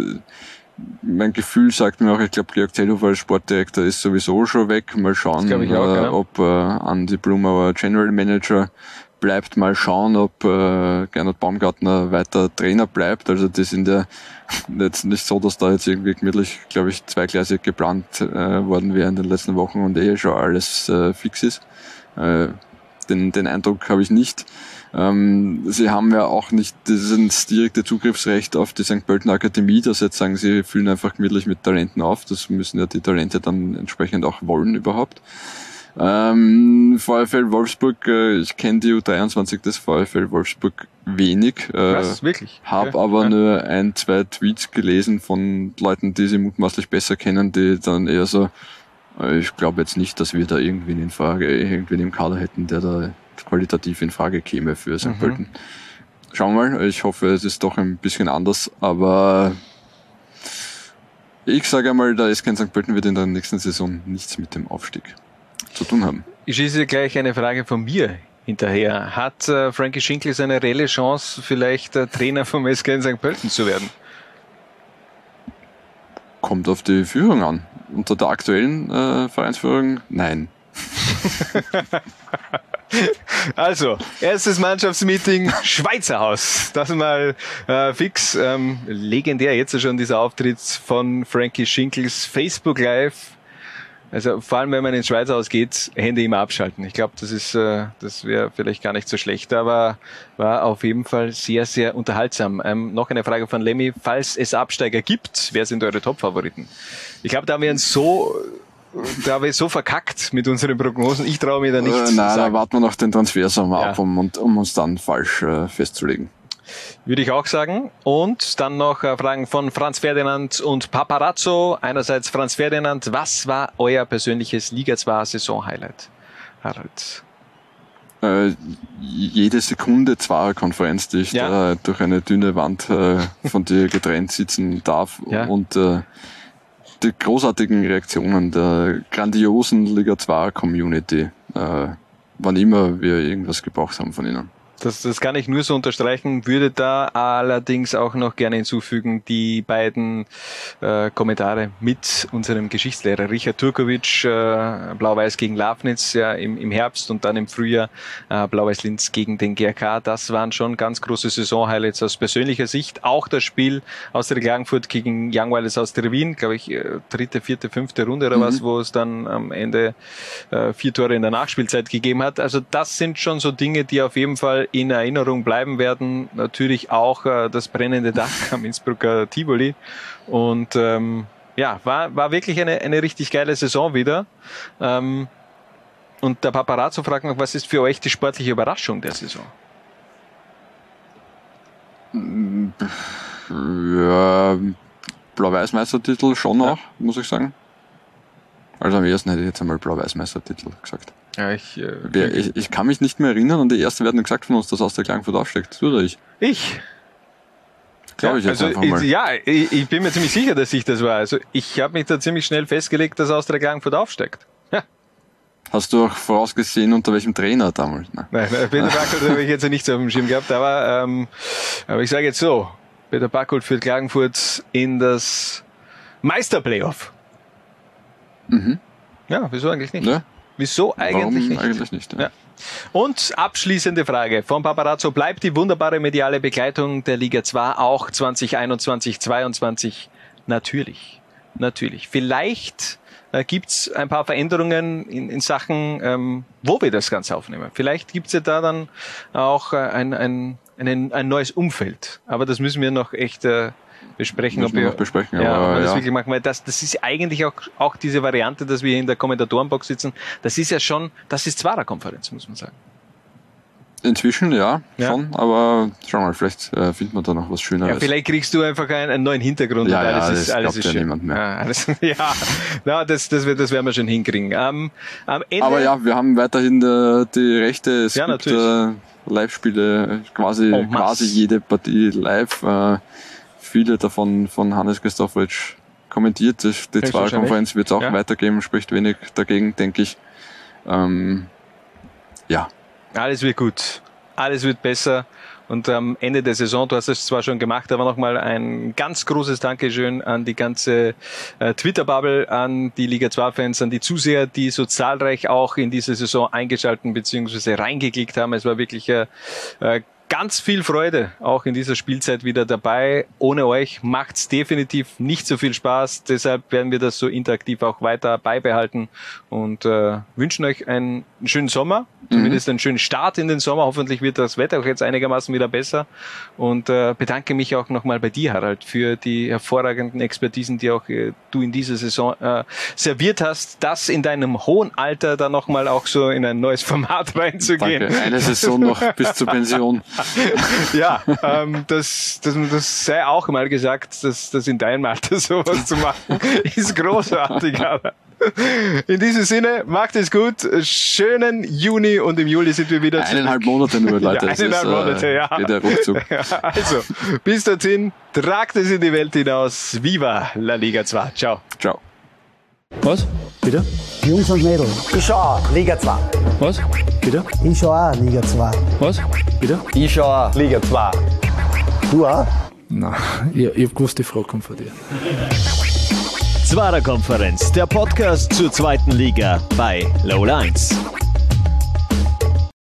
mein Gefühl sagt mir auch, ich glaube, Georg Zellhofer als Sportdirektor ist sowieso schon weg. Mal schauen, auch, äh, ob äh, Andy Blumauer General Manager bleibt. Mal schauen, ob äh, Gernot Baumgartner weiter Trainer bleibt. Also die sind ja jetzt nicht so, dass da jetzt irgendwie gemütlich, glaube ich, zweigleisig geplant äh, worden wäre in den letzten Wochen und eh schon alles äh, fix ist. Äh, den, den Eindruck habe ich nicht. Ähm, sie haben ja auch nicht dieses direkte Zugriffsrecht auf die St. Pölten Akademie, dass jetzt sagen, sie füllen einfach gemütlich mit Talenten auf. Das müssen ja die Talente dann entsprechend auch wollen überhaupt. Ähm, VfL Wolfsburg, äh, ich kenne die U23 des VfL Wolfsburg wenig. Äh, Was, wirklich? Habe ja. aber ja. nur ein, zwei Tweets gelesen von Leuten, die sie mutmaßlich besser kennen, die dann eher so, äh, ich glaube jetzt nicht, dass wir da irgendwen in Frage, irgendwen im Kader hätten, der da qualitativ in Frage käme für St. Mhm. Pölten. Schauen wir mal, ich hoffe, es ist doch ein bisschen anders, aber ich sage einmal, der SK St. Pölten wird in der nächsten Saison nichts mit dem Aufstieg zu tun haben. Ich schieße gleich eine Frage von mir hinterher. Hat äh, Frankie Schinkel seine reelle Chance, vielleicht äh, Trainer vom SK in St. Pölten zu werden? Kommt auf die Führung an. Unter der aktuellen äh, Vereinsführung, nein. *laughs* Also, erstes Mannschaftsmeeting, Schweizer Haus. Das mal äh, fix. Ähm, legendär jetzt schon dieser Auftritt von Frankie Schinkels Facebook Live. Also vor allem, wenn man ins Schweizer Haus geht, Hände immer abschalten. Ich glaube, das ist, äh, das wäre vielleicht gar nicht so schlecht, aber war auf jeden Fall sehr, sehr unterhaltsam. Ähm, noch eine Frage von Lemmy. Falls es Absteiger gibt, wer sind eure Top-Favoriten? Ich glaube, da haben wir uns so da habe ich so verkackt mit unseren Prognosen. Ich traue mir da nichts äh, Nein, da warten wir noch den Transfersommer ja. ab, um, um, uns dann falsch äh, festzulegen. Würde ich auch sagen. Und dann noch äh, Fragen von Franz Ferdinand und Paparazzo. Einerseits Franz Ferdinand, was war euer persönliches Liga 2 Saison-Highlight? Harald. Äh, jede Sekunde zweier Konferenz, die ich ja. da durch eine dünne Wand äh, von dir getrennt sitzen darf ja. und äh, die großartigen Reaktionen der grandiosen Liga 2 Community, äh, wann immer wir irgendwas gebraucht haben von ihnen. Das, das kann ich nur so unterstreichen, würde da allerdings auch noch gerne hinzufügen, die beiden äh, Kommentare mit unserem Geschichtslehrer Richard Turkovic, äh, Blau-Weiß gegen Lafnitz ja, im, im Herbst und dann im Frühjahr äh, Blau-Weiß-Linz gegen den GRK. Das waren schon ganz große Saison-Highlights aus persönlicher Sicht. Auch das Spiel aus der Klagenfurt gegen Young Wilders aus der Wien, glaube ich, äh, dritte, vierte, fünfte Runde oder mhm. was, wo es dann am Ende äh, vier Tore in der Nachspielzeit gegeben hat. Also das sind schon so Dinge, die auf jeden Fall in Erinnerung bleiben werden. Natürlich auch äh, das brennende Dach *laughs* am Innsbrucker Tivoli. Und ähm, ja, war, war wirklich eine, eine richtig geile Saison wieder. Ähm, und der Paparazzo fragt noch, was ist für euch die sportliche Überraschung der Saison? Ja, Blau-Weiß-Meistertitel schon noch, ja. muss ich sagen. Also am ersten hätte ich jetzt einmal Blau-Weiß-Meistertitel gesagt. Ja, ich, äh, Wer, ich, ich kann mich nicht mehr erinnern und die ersten werden gesagt von uns, dass aus der Klagenfurt aufsteigt. Du oder ich? Ich. Glaube ich jetzt also, einfach mal. Ja, ich, ich, bin mir ziemlich sicher, dass ich das war. Also ich habe mich da ziemlich schnell festgelegt, dass aus der Klagenfurt aufsteigt. Ja. Hast du auch vorausgesehen, unter welchem Trainer damals? Nein, Nein Peter *laughs* Backold habe ich jetzt nicht so auf dem Schirm gehabt, aber, ähm, aber ich sage jetzt so, Peter Backold führt Klagenfurt in das Meisterplayoff. Mhm. Ja, wieso eigentlich nicht? Ja. Wieso eigentlich Warum nicht? Eigentlich nicht ja. Ja. Und abschließende Frage von Paparazzo. Bleibt die wunderbare mediale Begleitung der Liga 2 auch 2021, 2022? Natürlich. Natürlich. Vielleicht äh, gibt's ein paar Veränderungen in, in Sachen, ähm, wo wir das Ganze aufnehmen. Vielleicht gibt's ja da dann auch äh, ein, ein, ein, ein neues Umfeld. Aber das müssen wir noch echt äh, besprechen, ob wir, besprechen, ja, aber, ob wir das ja. wirklich machen, weil das, das ist eigentlich auch, auch diese Variante, dass wir in der Kommentatorenbox sitzen, das ist ja schon, das ist Zwarer-Konferenz, muss man sagen. Inzwischen ja, ja, schon, aber schau mal, vielleicht äh, findet man da noch was Schöneres. Ja, vielleicht kriegst du einfach einen, einen neuen Hintergrund ja, und alles ja, ist, das alles ist ja schön. niemand mehr. Ja, alles, *laughs* ja. Na, das, das, das werden wir schon hinkriegen. Ähm, am Ende, aber ja, wir haben weiterhin äh, die Rechte, es Ja, gibt natürlich. äh, Live-Spiele, quasi, masse. quasi jede Partie live. Äh, viele davon von Hannes Christofowitsch kommentiert. Die. Zweierkonferenz wird es auch Ja. weitergeben, spricht wenig dagegen, denke ich. Ähm, ja, Alles wird gut. Alles wird besser. Und am Ende der Saison, du hast es zwar schon gemacht, aber nochmal ein ganz großes Dankeschön an die ganze äh, Twitter-Bubble, an die Liga 2-Fans, an die Zuseher, die so zahlreich auch in diese Saison eingeschalten bzw. reingeklickt haben. Es war wirklich äh, äh, ganz viel Freude auch in dieser Spielzeit wieder dabei. Ohne euch macht's definitiv nicht so viel Spaß. Deshalb werden wir das so interaktiv auch weiter beibehalten und äh, wünschen euch einen schönen Sommer, zumindest einen schönen Start in den Sommer. Hoffentlich wird das Wetter auch jetzt einigermaßen wieder besser und äh, bedanke mich auch nochmal bei dir, Harald, für die hervorragenden Expertisen, die auch äh, du in dieser Saison äh, serviert hast. Das in deinem hohen Alter dann nochmal auch so in ein neues Format *laughs* reinzugehen. danke. Eine Saison noch bis zur Pension. *laughs* *laughs* ja, ähm, das, das, das sei auch mal gesagt, dass das in deinem Alter *laughs* sowas zu machen, ist großartig. Aber in diesem Sinne, macht es gut. Schönen Juni und im Juli sind wir wieder Eineinhalb Monate nur, *laughs* Leute. Ja, Es eineinhalb ist, äh, Monate, ja. geht der. Ja, also, bis dorthin, tragt es in die Welt hinaus. Viva la Liga 2. Ciao. Ciao. Was? Bitte? Jungs und Mädels. Ich schau auch, Liga 2. Was? Bitte? Ich schau auch Liga 2. Was? Bitte? Ich schau auch, Liga 2. Du auch? Nein, ich, ich hab gewusst, die Frage kommt von dir. Zwarer Konferenz, der Podcast zur zweiten Liga bei Low Lines.